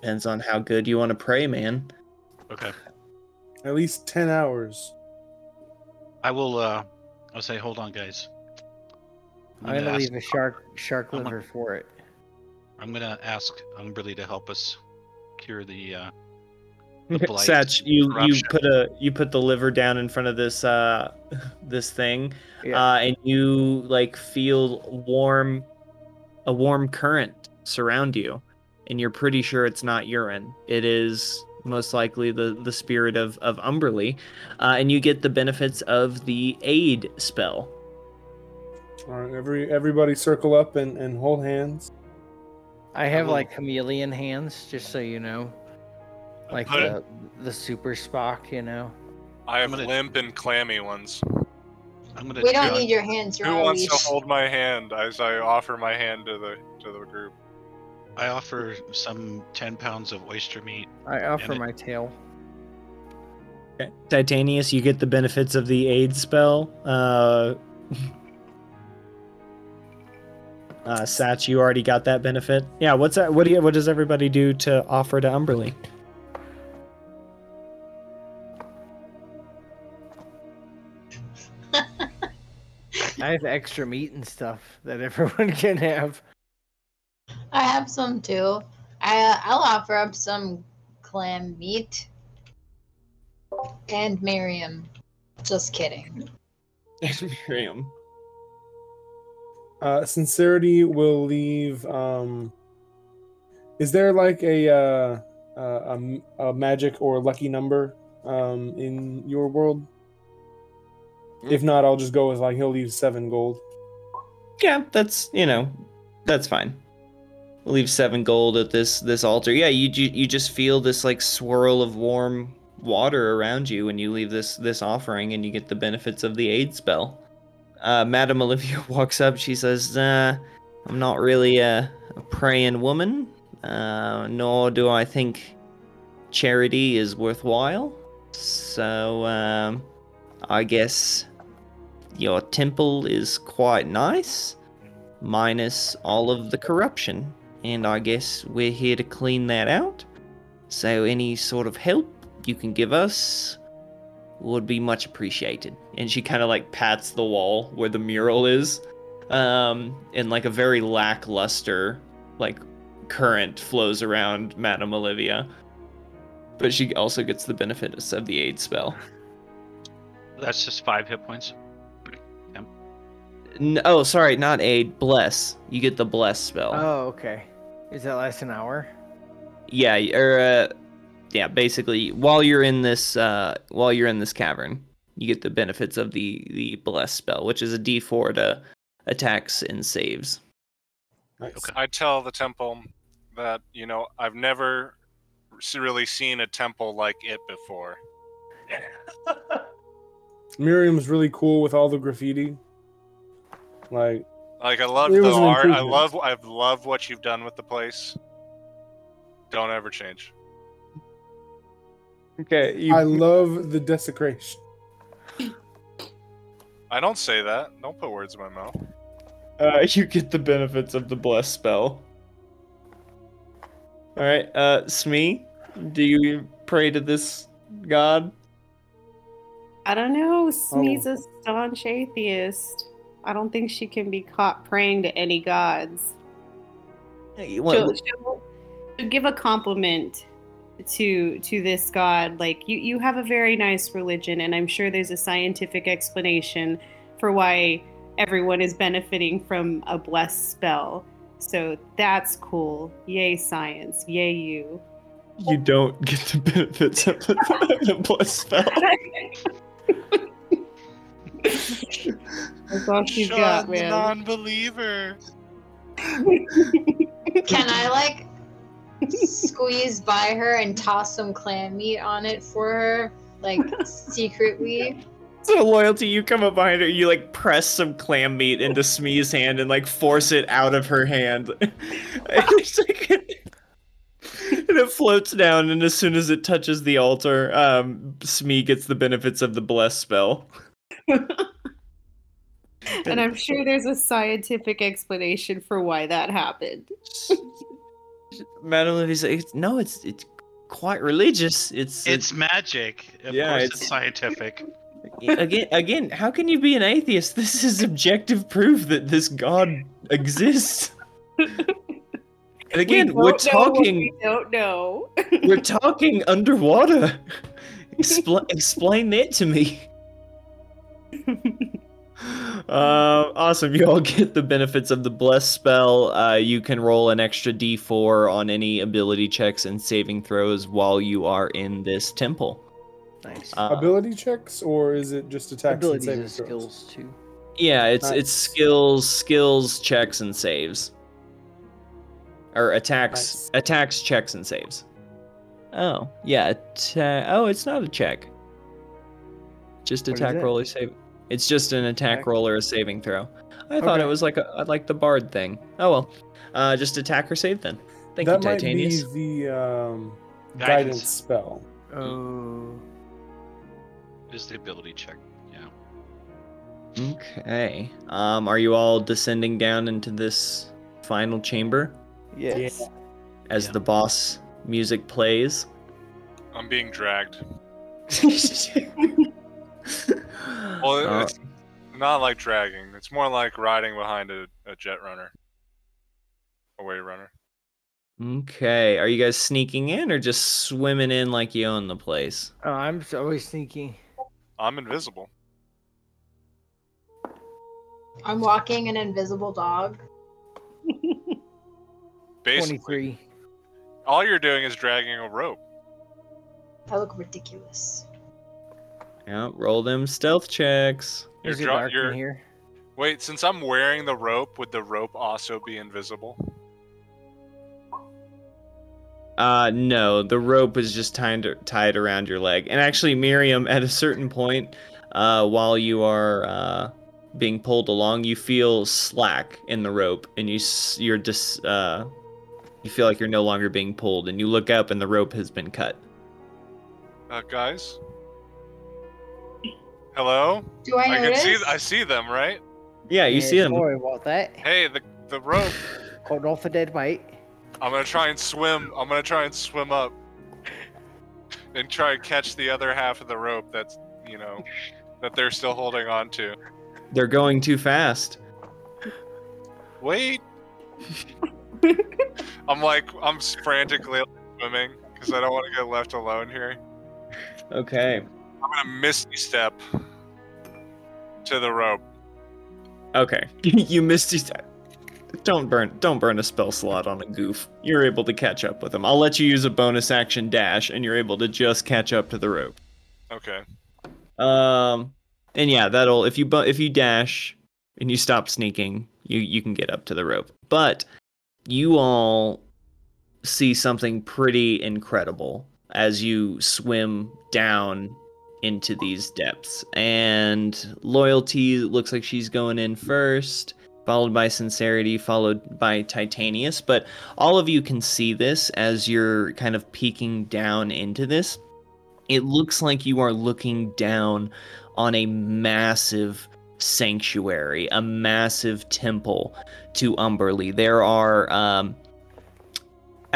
Speaker 1: Depends on how good you want to pray, man.
Speaker 3: Okay.
Speaker 2: At least 10 hours.
Speaker 3: I will. Uh, I'll say, hold on, guys.
Speaker 6: I'm gonna
Speaker 3: ask-
Speaker 6: leave a shark shark
Speaker 3: I'm
Speaker 6: liver for it.
Speaker 3: I'm gonna ask Umberlee to help us cure the. Uh, The blight,
Speaker 1: Satch, you you put a you put the liver down in front of this uh this thing,
Speaker 6: Yeah.
Speaker 1: uh, and you like feel warm, a warm current surround you, and you're pretty sure it's not urine. It is most likely the the spirit of of Umberlee, uh, and you get the benefits of the aid spell.
Speaker 2: All right, every everybody circle up and, and hold hands.
Speaker 6: I have
Speaker 3: will-
Speaker 6: like chameleon hands, just so you know, like
Speaker 8: put it-
Speaker 6: the the super Spock, you know.
Speaker 8: I have
Speaker 3: I'm gonna-
Speaker 8: limp and clammy ones.
Speaker 3: I'm gonna.
Speaker 7: We don't need your hands. You're
Speaker 8: Who wants
Speaker 7: leash.
Speaker 8: to hold my hand as I offer my hand to the to the group?
Speaker 3: I offer some ten pounds of oyster meat.
Speaker 6: I offer
Speaker 3: it-
Speaker 6: my tail.
Speaker 1: Okay. Titanius, you get the benefits of the aid spell. Uh, uh, Satch, you already got that benefit. Yeah. What's that? What do you? What does everybody do to offer to Umberlee?
Speaker 6: I have extra meat and stuff that everyone can have.
Speaker 7: I have some too. I uh, I'll offer up some clam meat. And Miriam. Just kidding.
Speaker 1: Miriam.
Speaker 2: Uh, sincerity will leave. Um, is there like a, uh, uh, a m- a magic or lucky number um, in your world? If not, I'll just go with like he'll leave seven gold.
Speaker 1: Yeah, that's you know, that's fine. We'll leave seven gold at this this altar. Yeah, you you, you just feel this like swirl of warm water around you when you leave this this offering, and you get the benefits of the aid spell. Uh, Madame Olivia walks up. She says, uh, "I'm not really a, a praying woman, uh, nor do I think charity is worthwhile. So um, I guess your temple is quite nice." minus all of the corruption. And I guess we're here to clean that out. So any sort of help you can give us would be much appreciated. And she kind of like pats the wall where the mural is, um, and like a very lackluster like current flows around Madame Olivia. But she also gets the benefits of the aid spell.
Speaker 3: That's just five hit points.
Speaker 1: N- oh, sorry, not aid. Bless. You get the bless spell.
Speaker 6: Oh, okay. Is that last an hour?
Speaker 1: Yeah, or uh, yeah, basically, while you're in this, uh, while you're in this cavern, you get the benefits of the the bless spell, which is a D4 to attacks and saves.
Speaker 2: Nice.
Speaker 8: I tell the temple that you know I've never really seen a temple like it before.
Speaker 2: Miriam's really cool with all the graffiti. Like,
Speaker 8: Like I love the art. I love. I've loved what you've done with the place. Don't ever change.
Speaker 1: Okay,
Speaker 2: I love the desecration.
Speaker 8: I don't say that. Don't put words in my mouth.
Speaker 1: uh, you get the benefits of the bless spell. All right, uh, Smee, do you pray to this god?
Speaker 4: I don't know. Smee's
Speaker 2: Oh.
Speaker 4: a staunch atheist. I don't think she can be caught praying to any gods.
Speaker 1: Hey,
Speaker 4: She'll, she'll- she'll give a compliment to to this god. Like you, you have a very nice religion, and I'm sure there's a scientific explanation for why everyone is benefiting from a blessed spell. So that's cool. Yay, science. Yay, you.
Speaker 1: you don't get the benefits of the, blessed spell.
Speaker 4: That's all she's got, man.
Speaker 8: non-believer.
Speaker 7: Can I like squeeze by her and toss some clam meat on it for her, like secretly?
Speaker 1: So loyalty, you come up behind her, you like press some clam meat into Smee's hand and like force it out of her hand. and, it's like- and it floats down, and as soon as it touches the altar, um, Smee gets the benefits of the bless spell.
Speaker 4: And I'm sure there's a scientific explanation for why that happened.
Speaker 1: Madame Olivia's like, no, it's it's quite religious. It's uh,
Speaker 3: It's magic. Of
Speaker 1: Yeah,
Speaker 3: course,
Speaker 1: it's-
Speaker 3: it's scientific.
Speaker 1: again again. How can you be an atheist? This is objective proof that this god exists. And again,
Speaker 4: We
Speaker 1: we're
Speaker 4: don't know what
Speaker 1: talking.
Speaker 4: We don't know.
Speaker 1: We're talking underwater. Expl- explain that to me. Uh, awesome. You all get the benefits of the bless spell. Uh, you can roll an extra d4 on any ability checks and saving throws while you are in this temple.
Speaker 6: Nice.
Speaker 1: Uh,
Speaker 2: Ability checks, or is it just attacks and
Speaker 6: Abilities
Speaker 2: saving
Speaker 6: and
Speaker 2: throws?
Speaker 6: skills too.
Speaker 1: yeah, it's it's skills, skills, checks, and saves, or attacks,
Speaker 2: Nice.
Speaker 1: attacks, checks, and saves. Oh yeah. atta- oh, it's not a check. Just
Speaker 6: What is
Speaker 1: attack
Speaker 6: it?
Speaker 1: roll or save. It's just an attack
Speaker 6: Attack?
Speaker 1: roll or a saving throw. I thought it was like a like the bard thing. Oh well. Uh, just attack or save then. Thank
Speaker 2: that
Speaker 1: you,
Speaker 2: might
Speaker 1: Titanius.
Speaker 2: be the um,
Speaker 3: Guidance.
Speaker 2: guidance spell.
Speaker 6: Oh.
Speaker 3: Just the ability check. Yeah.
Speaker 1: Okay. Um, are you all descending down into this final chamber
Speaker 6: Yes.
Speaker 1: as
Speaker 3: Yeah.
Speaker 1: the boss music plays?
Speaker 8: I'm being dragged. Well,
Speaker 1: Uh,
Speaker 8: it's not like dragging. It's more like riding behind a, a jet runner, a way runner.
Speaker 1: okay. Are you guys sneaking in or just swimming in like you own the place?
Speaker 6: Oh, I'm always thinking.
Speaker 8: I'm invisible.
Speaker 7: I'm walking an invisible dog.
Speaker 8: Basically,
Speaker 6: 23.
Speaker 8: all you're doing is dragging a rope.
Speaker 7: I look ridiculous.
Speaker 1: Yeah, roll them stealth checks.
Speaker 8: You're
Speaker 6: Is it
Speaker 8: dra-
Speaker 6: dark
Speaker 8: you're-
Speaker 6: in here?
Speaker 8: Wait, since I'm wearing the rope, would the rope also be invisible?
Speaker 1: Uh, no, the rope is just tied tied around your leg. And actually, Miriam, at a certain point, uh, while you are uh, being pulled along, you feel slack in the rope, and you s- you're dis uh, you feel like you're no longer being pulled, and you look up, and the rope has been cut.
Speaker 8: Uh, guys? Hello?
Speaker 7: Do I,
Speaker 8: I can
Speaker 7: notice?
Speaker 8: see I see them, right?
Speaker 1: Yeah, you see
Speaker 6: Yes,
Speaker 1: them.
Speaker 6: Sorry about that.
Speaker 8: Hey, the the rope.
Speaker 6: Called off a dead mate.
Speaker 8: I'm gonna try and swim. I'm gonna try and swim up and try and catch the other half of the rope that's you know that they're still holding on to.
Speaker 1: They're going too fast.
Speaker 8: Wait. I'm like I'm frantically swimming because I don't want to get left alone here.
Speaker 1: Okay.
Speaker 8: I'm gonna misty step to the rope.
Speaker 1: Okay. you missed step. don't burn don't burn a spell slot on a goof. You're able to catch up with him. I'll let you use a bonus action dash and you're able to just catch up to the rope.
Speaker 8: Okay.
Speaker 1: Um and yeah, that'll if you bu- if you dash and you stop sneaking, you you can get up to the rope. But you all see something pretty incredible as you swim down into these depths. And loyalty looks like she's going in first, followed by sincerity, followed by Titanius. But all of you can see this as you're kind of peeking down into this. It looks like you are looking down on a massive sanctuary, a massive temple to Umberlee. There are um,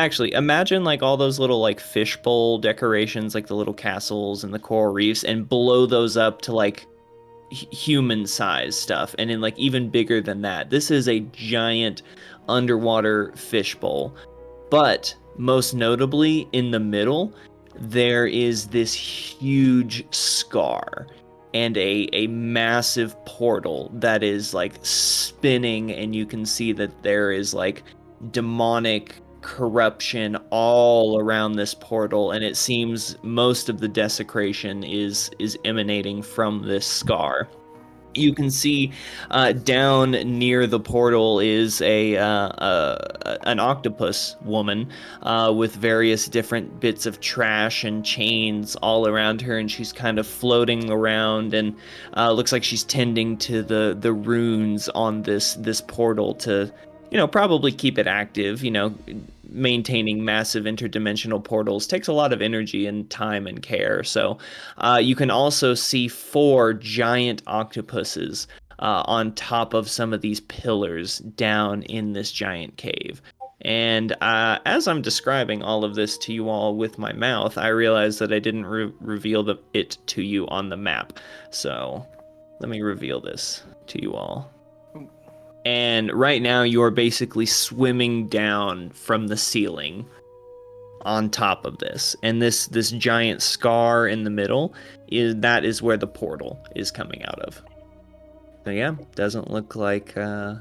Speaker 1: actually imagine like all those little like fishbowl decorations, like the little castles and the coral reefs, and blow those up to like human size stuff, and then like even bigger than that. This is a giant underwater fishbowl, but most notably in the middle there is this huge scar and a a massive portal that is like spinning and you can see that there is like demonic corruption all around this portal and it seems most of the desecration is is emanating from this scar. You can see uh, down near the portal is a, uh, an octopus woman uh, with various different bits of trash and chains all around her, and she's kind of floating around and uh, looks like she's tending to the the runes on this this portal to, you know, probably keep it active. You know, maintaining massive interdimensional portals takes a lot of energy and time and care. So uh, you can also see four giant octopuses uh, on top of some of these pillars down in this giant cave. And uh, as I'm describing all of this to you all with my mouth, I realize that I didn't re- reveal the, it to you on the map. So let me reveal this to you all and right now you're basically swimming down from the ceiling on top of this and this this giant scar in the middle is that is where the portal is coming out of so yeah doesn't look like uh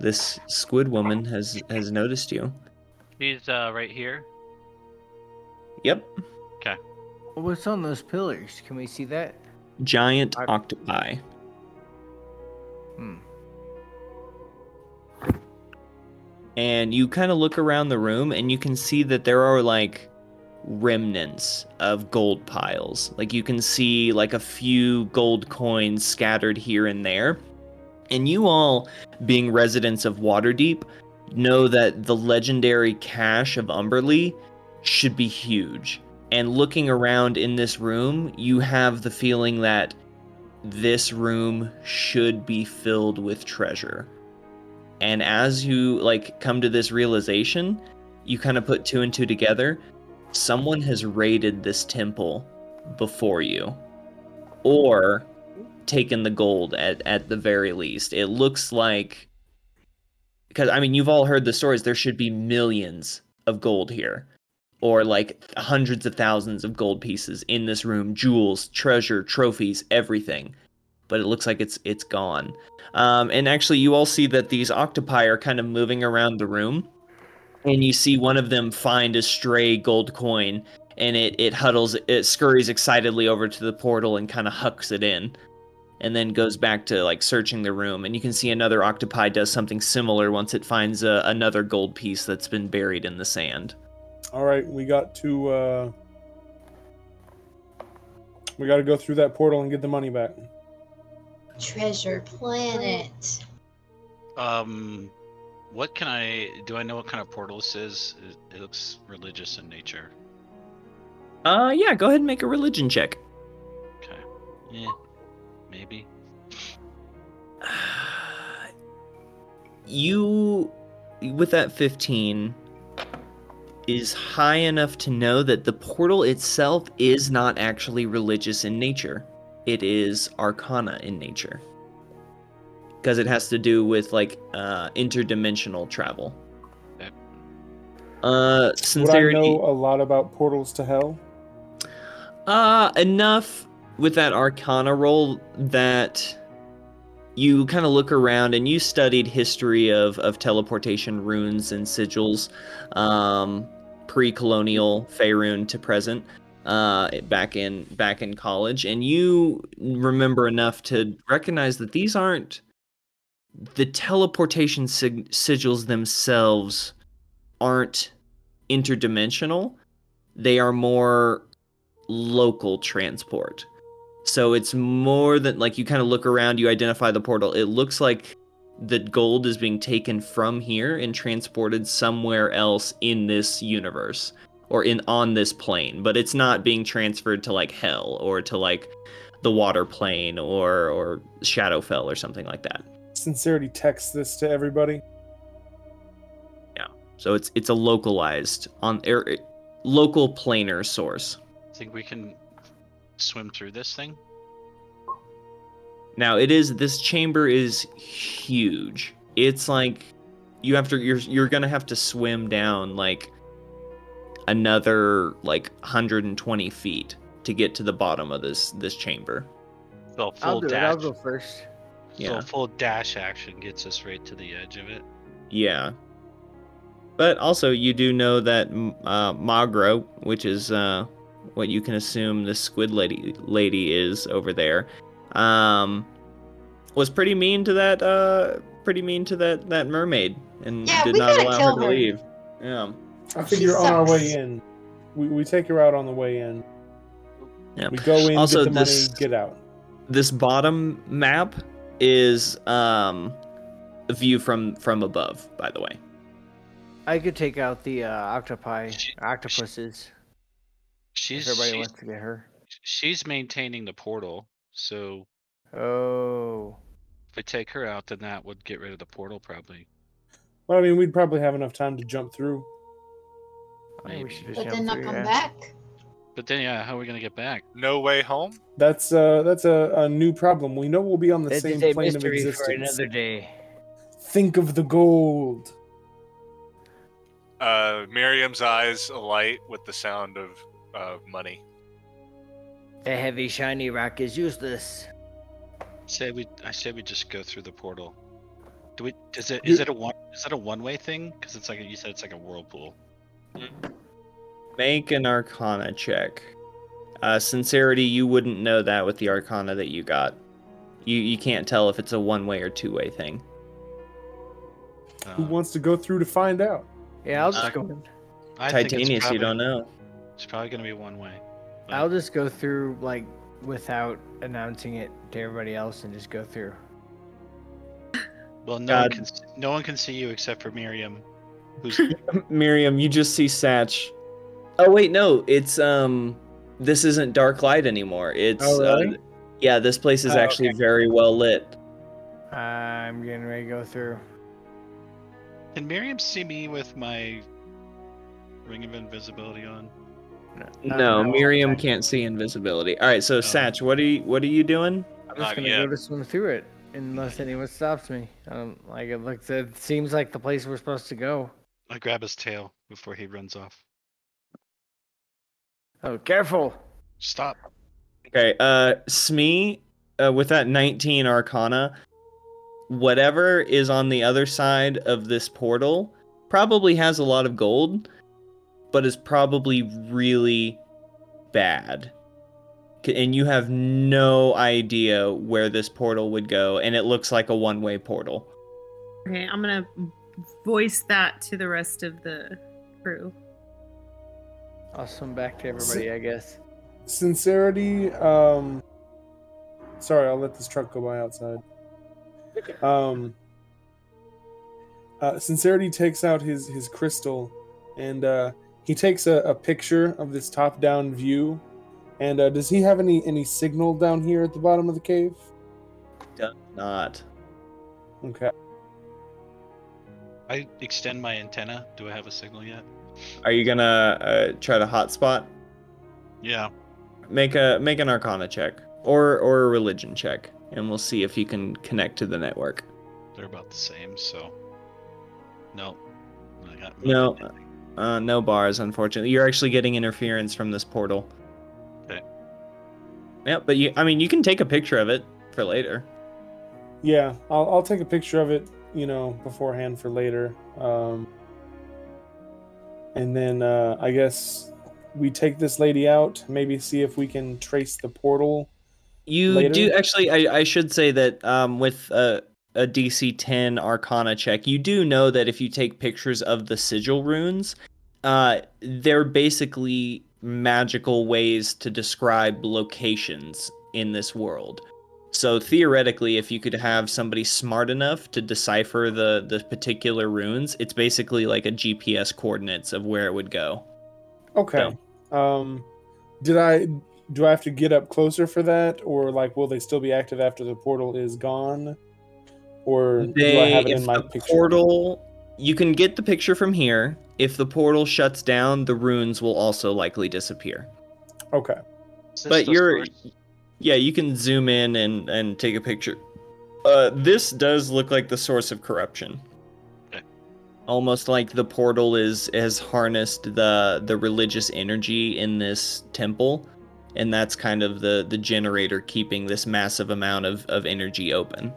Speaker 1: this squid woman has has noticed you
Speaker 3: He's uh, right here.
Speaker 1: yep Okay.
Speaker 6: What's on those pillars? Can we see that?
Speaker 1: giant
Speaker 6: I-
Speaker 1: octopi
Speaker 6: Hmm.
Speaker 1: And you kind of look around the room and you can see that there are like remnants of gold piles. Like you can see like a few gold coins scattered here and there. And you all, being residents of Waterdeep, know that the legendary cache of Umberlee should be huge. And looking around in this room, you have the feeling that this room should be filled with treasure. And as you like come to this realization, you kind of put two and two together. Someone has raided this temple before you. Or taken the gold at, at the very least. It looks like because I mean you've all heard the stories, there should be millions of gold here. Or like hundreds of thousands of gold pieces in this room, jewels, treasure, trophies, everything. But it looks like it's it's gone. Um, and actually, you all see that these octopi are kind of moving around the room, and you see one of them find a stray gold coin, and it it huddles, it scurries excitedly over to the portal and kind of hucks it in, and then goes back to like searching the room. And you can see another octopi does something similar once it finds a, another gold piece that's been buried in the sand.
Speaker 2: All right, we got to uh we got to go through that portal and get the money back.
Speaker 7: Treasure planet.
Speaker 3: Um, what can I do? I know what kind of portal this is. It, it looks religious in nature.
Speaker 1: Uh, yeah, go ahead and make a religion check.
Speaker 3: Okay. Yeah. Maybe.
Speaker 1: you with that 15 is high enough to know that the portal itself is not actually religious in nature. It is arcana in nature. Because it has to do with like uh, interdimensional travel.
Speaker 3: Yep.
Speaker 1: Uh,
Speaker 2: Would I know a lot about portals to hell?
Speaker 1: Uh, enough with that Arcana roll that you kind of look around and you studied history of, of teleportation runes and sigils, um, pre-colonial Faerun to present, uh, back in back in college, and you remember enough to recognize that these aren't the teleportation sig- sigils themselves aren't interdimensional. They are more local transport. So it's more than like you kind of look around, you identify the portal. It looks like the gold is being taken from here and transported somewhere else in this universe or in on this plane, but it's not being transferred to like hell or to like the water plane or or Shadowfell or something like that.
Speaker 2: Sincerity texts this to everybody. Yeah.
Speaker 1: So it's it's a localized on er, local planar source.
Speaker 3: I Think we can swim through this thing?
Speaker 1: Now it is this chamber is huge. It's like you have to you're you're gonna have to swim down like another like 120 feet to get to the bottom of this this chamber.
Speaker 3: So
Speaker 6: I'll
Speaker 3: full
Speaker 6: do it. I'll go first.
Speaker 3: So
Speaker 1: Yeah.
Speaker 3: full dash action gets us right to the edge of it.
Speaker 1: Yeah. But also you do know that uh, Magro, which is uh, what you can assume the squid lady lady is over there, um, was pretty mean to that uh, pretty mean to that that mermaid and
Speaker 7: Yeah,
Speaker 1: did not allow her
Speaker 7: kill
Speaker 1: to
Speaker 7: her.
Speaker 1: leave. Yeah.
Speaker 2: I
Speaker 7: She
Speaker 2: figure on our way in. We, we take her out on the way in.
Speaker 1: Yeah.
Speaker 2: We go in,
Speaker 1: Also,
Speaker 2: get the
Speaker 1: this-
Speaker 2: money, get out.
Speaker 1: this bottom map is um a view from from above by the way
Speaker 6: I could take out the uh, octopi,
Speaker 3: She-
Speaker 6: octopuses.
Speaker 3: She's
Speaker 6: everybody
Speaker 3: she's,
Speaker 6: wants to get her.
Speaker 3: she's maintaining the portal, so
Speaker 6: Oh,
Speaker 3: if we take her out, then that would get rid of the portal probably.
Speaker 2: Well, I mean, we'd probably have enough time to jump through.
Speaker 6: Maybe we
Speaker 3: Maybe.
Speaker 6: should just
Speaker 7: But
Speaker 6: jump
Speaker 7: then not
Speaker 6: through,
Speaker 7: come
Speaker 6: yeah.
Speaker 7: back.
Speaker 3: But then, yeah, how are we gonna get back?
Speaker 8: No way home?
Speaker 2: That's uh, that's a, a new problem. We know we'll be on the
Speaker 6: It's
Speaker 2: same
Speaker 6: a
Speaker 2: plane of
Speaker 6: mystery for another day.
Speaker 2: Think of the gold.
Speaker 8: Uh, Miriam's eyes alight with the sound of uh, money.
Speaker 6: The heavy shiny rock is useless.
Speaker 3: Say we, I say we just go through the portal. Do we? Is it? Is it a one? Is it a one-way thing? Because it's like you said, it's like a whirlpool.
Speaker 1: Make an arcana check uh sincerity you wouldn't know that with the arcana that you got you you can't tell if it's a one way or two way thing
Speaker 2: Who
Speaker 3: Uh,
Speaker 2: wants to go through to find out?
Speaker 6: Yeah, I'll just
Speaker 3: Uh,
Speaker 6: go. In.
Speaker 3: I think it's
Speaker 1: titanius you don't know
Speaker 3: It's probably gonna be one way. but-
Speaker 6: I'll just go through like without announcing it to everybody else and just go through.
Speaker 3: Well, no one can. No one can see you except for Miriam, who's
Speaker 1: miriam you just see satch oh wait no it's um this isn't dark light anymore it's
Speaker 2: Oh, really?
Speaker 1: uh, yeah this place is
Speaker 2: Oh,
Speaker 1: actually very well lit
Speaker 6: I'm getting ready to go through.
Speaker 3: Can Miriam see me with my ring of invisibility on?
Speaker 6: Uh,
Speaker 1: no miriam
Speaker 6: okay.
Speaker 1: can't see invisibility all right so
Speaker 3: Oh.
Speaker 1: satch what are you what are you doing
Speaker 6: I'm just gonna go to swim through it unless anyone stops me. I don't like it. Looks. It seems like the place we're supposed to go.
Speaker 3: I grab his tail before he runs off.
Speaker 6: Oh, careful!
Speaker 3: Stop.
Speaker 1: Okay, uh Smee, uh, with that 19 arcana, whatever is on the other side of this portal probably has a lot of gold, but is probably really bad. And you have no idea where this portal would go, and it looks like a one-way portal.
Speaker 4: Okay, I'm gonna voice that to the rest of the crew.
Speaker 6: I'll swim back to everybody, I guess.
Speaker 2: Sincerity. Um, sorry, I'll let this truck go by outside. Um, uh, Sincerity takes out his his crystal, and uh, he takes a, a picture of this top down view. And uh, does he have any any signal down here at the bottom of the cave?
Speaker 1: Does not.
Speaker 2: Okay.
Speaker 3: I extend my antenna. Do I have a signal yet?
Speaker 1: Are you gonna uh, try to hotspot?
Speaker 3: Yeah.
Speaker 1: Make a make an Arcana check or or a religion check, and we'll see if you can connect to the network.
Speaker 3: They're about the same, so. No. I got
Speaker 1: No. Uh, no bars, unfortunately. You're actually getting interference from this portal.
Speaker 3: Okay.
Speaker 1: Yeah, but you, I mean, you can take a picture of it for later.
Speaker 2: Yeah, I'll I'll take a picture of it, you know, beforehand for later. Um, and then uh, I guess we take this lady out, maybe see if we can trace the portal.
Speaker 1: You
Speaker 2: Later?
Speaker 1: do actually. I, I should say that um, with a, a DC 10 Arcana check, you do know that if you take pictures of the sigil runes, uh, they're basically magical ways to describe locations in this world. So theoretically, if you could have somebody smart enough to decipher the the particular runes, it's basically like a GPS coordinates of where it would go.
Speaker 2: Okay. Um, did I do I have to get up closer for that, or like will they still be active after the portal is gone, or do I have it
Speaker 1: if
Speaker 2: in my
Speaker 1: the
Speaker 2: picture?
Speaker 1: portal, you can get the picture from here. If the portal shuts down, the runes will also likely disappear.
Speaker 2: Okay.
Speaker 1: But you're, yeah, you can zoom in and and take a picture. Uh, this does look like the source of corruption.
Speaker 3: Okay.
Speaker 1: Almost like the portal is has harnessed the the religious energy in this temple, and that's kind of the the generator keeping this massive amount of of energy open,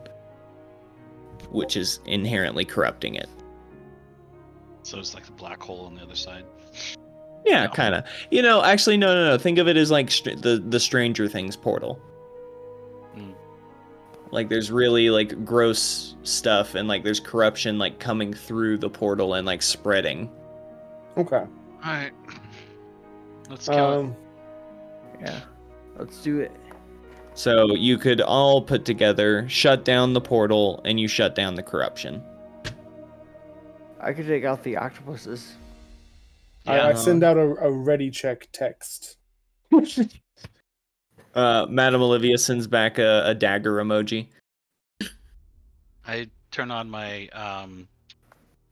Speaker 1: which is inherently corrupting it.
Speaker 3: So it's like the black hole on the other side.
Speaker 1: Yeah,
Speaker 3: No.
Speaker 1: kind of. You know, actually, no, no, no. Think of it as like str- the the Stranger Things portal.
Speaker 3: Hmm.
Speaker 1: Like there's really like gross stuff and like there's corruption like coming through the portal and like spreading.
Speaker 2: Okay.
Speaker 3: Alright. Let's kill it.
Speaker 2: Um,
Speaker 6: Yeah. Let's do it.
Speaker 1: So you could all put together, shut down the portal, and you shut down the corruption.
Speaker 6: I could take out the octopuses.
Speaker 2: I, I send out a, a ready check text.
Speaker 1: Uh, Madam Olivia sends back a, a dagger emoji.
Speaker 3: I turn on my um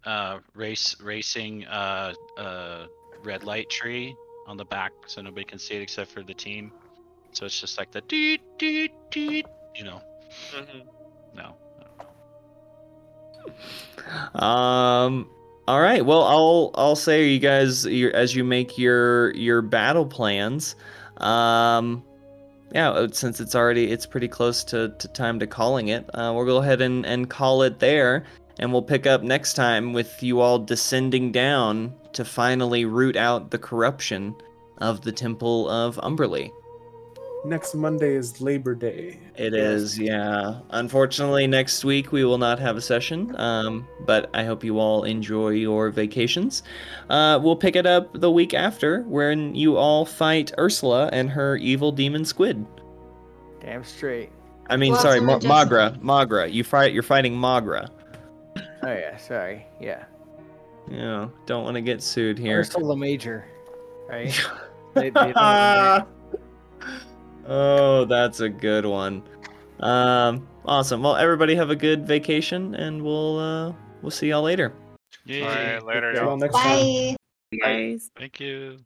Speaker 3: uh race racing uh uh red light tree on the back so nobody can see it except for the team. So it's just like the deet deet deet you know. No.
Speaker 1: Um. All right. Well, I'll I'll say you guys as you make your your battle plans. Um. Yeah, uh, since it's already it's pretty close to, to time to calling it, uh, we'll go ahead and, and call it there, and we'll pick up next time with you all descending down to finally root out the corruption of the Temple of Umberlee.
Speaker 2: Next Monday is Labor Day.
Speaker 1: It is, yeah. Unfortunately, next week we will not have a session, um, but I hope you all enjoy your vacations. Uh, we'll pick it up the week after, when you all fight Ursula and her evil demon squid.
Speaker 6: Damn straight.
Speaker 1: I mean,
Speaker 7: Lots
Speaker 1: sorry, Ma-
Speaker 7: adjustment.
Speaker 1: Magra. Magra. You fight. You're fighting Magra.
Speaker 6: Oh yeah, sorry. Yeah.
Speaker 1: You know, don't want to get sued here.
Speaker 6: Ursula Major. Right? They- they don't-
Speaker 1: oh, that's a good one. Um, awesome. Well, everybody have a good vacation, and we'll uh, we'll see y'all later.
Speaker 3: Yay.
Speaker 8: All right, later,
Speaker 2: See
Speaker 8: y'all.
Speaker 2: y'all time.
Speaker 7: Bye.
Speaker 4: Guys.
Speaker 3: Thank you.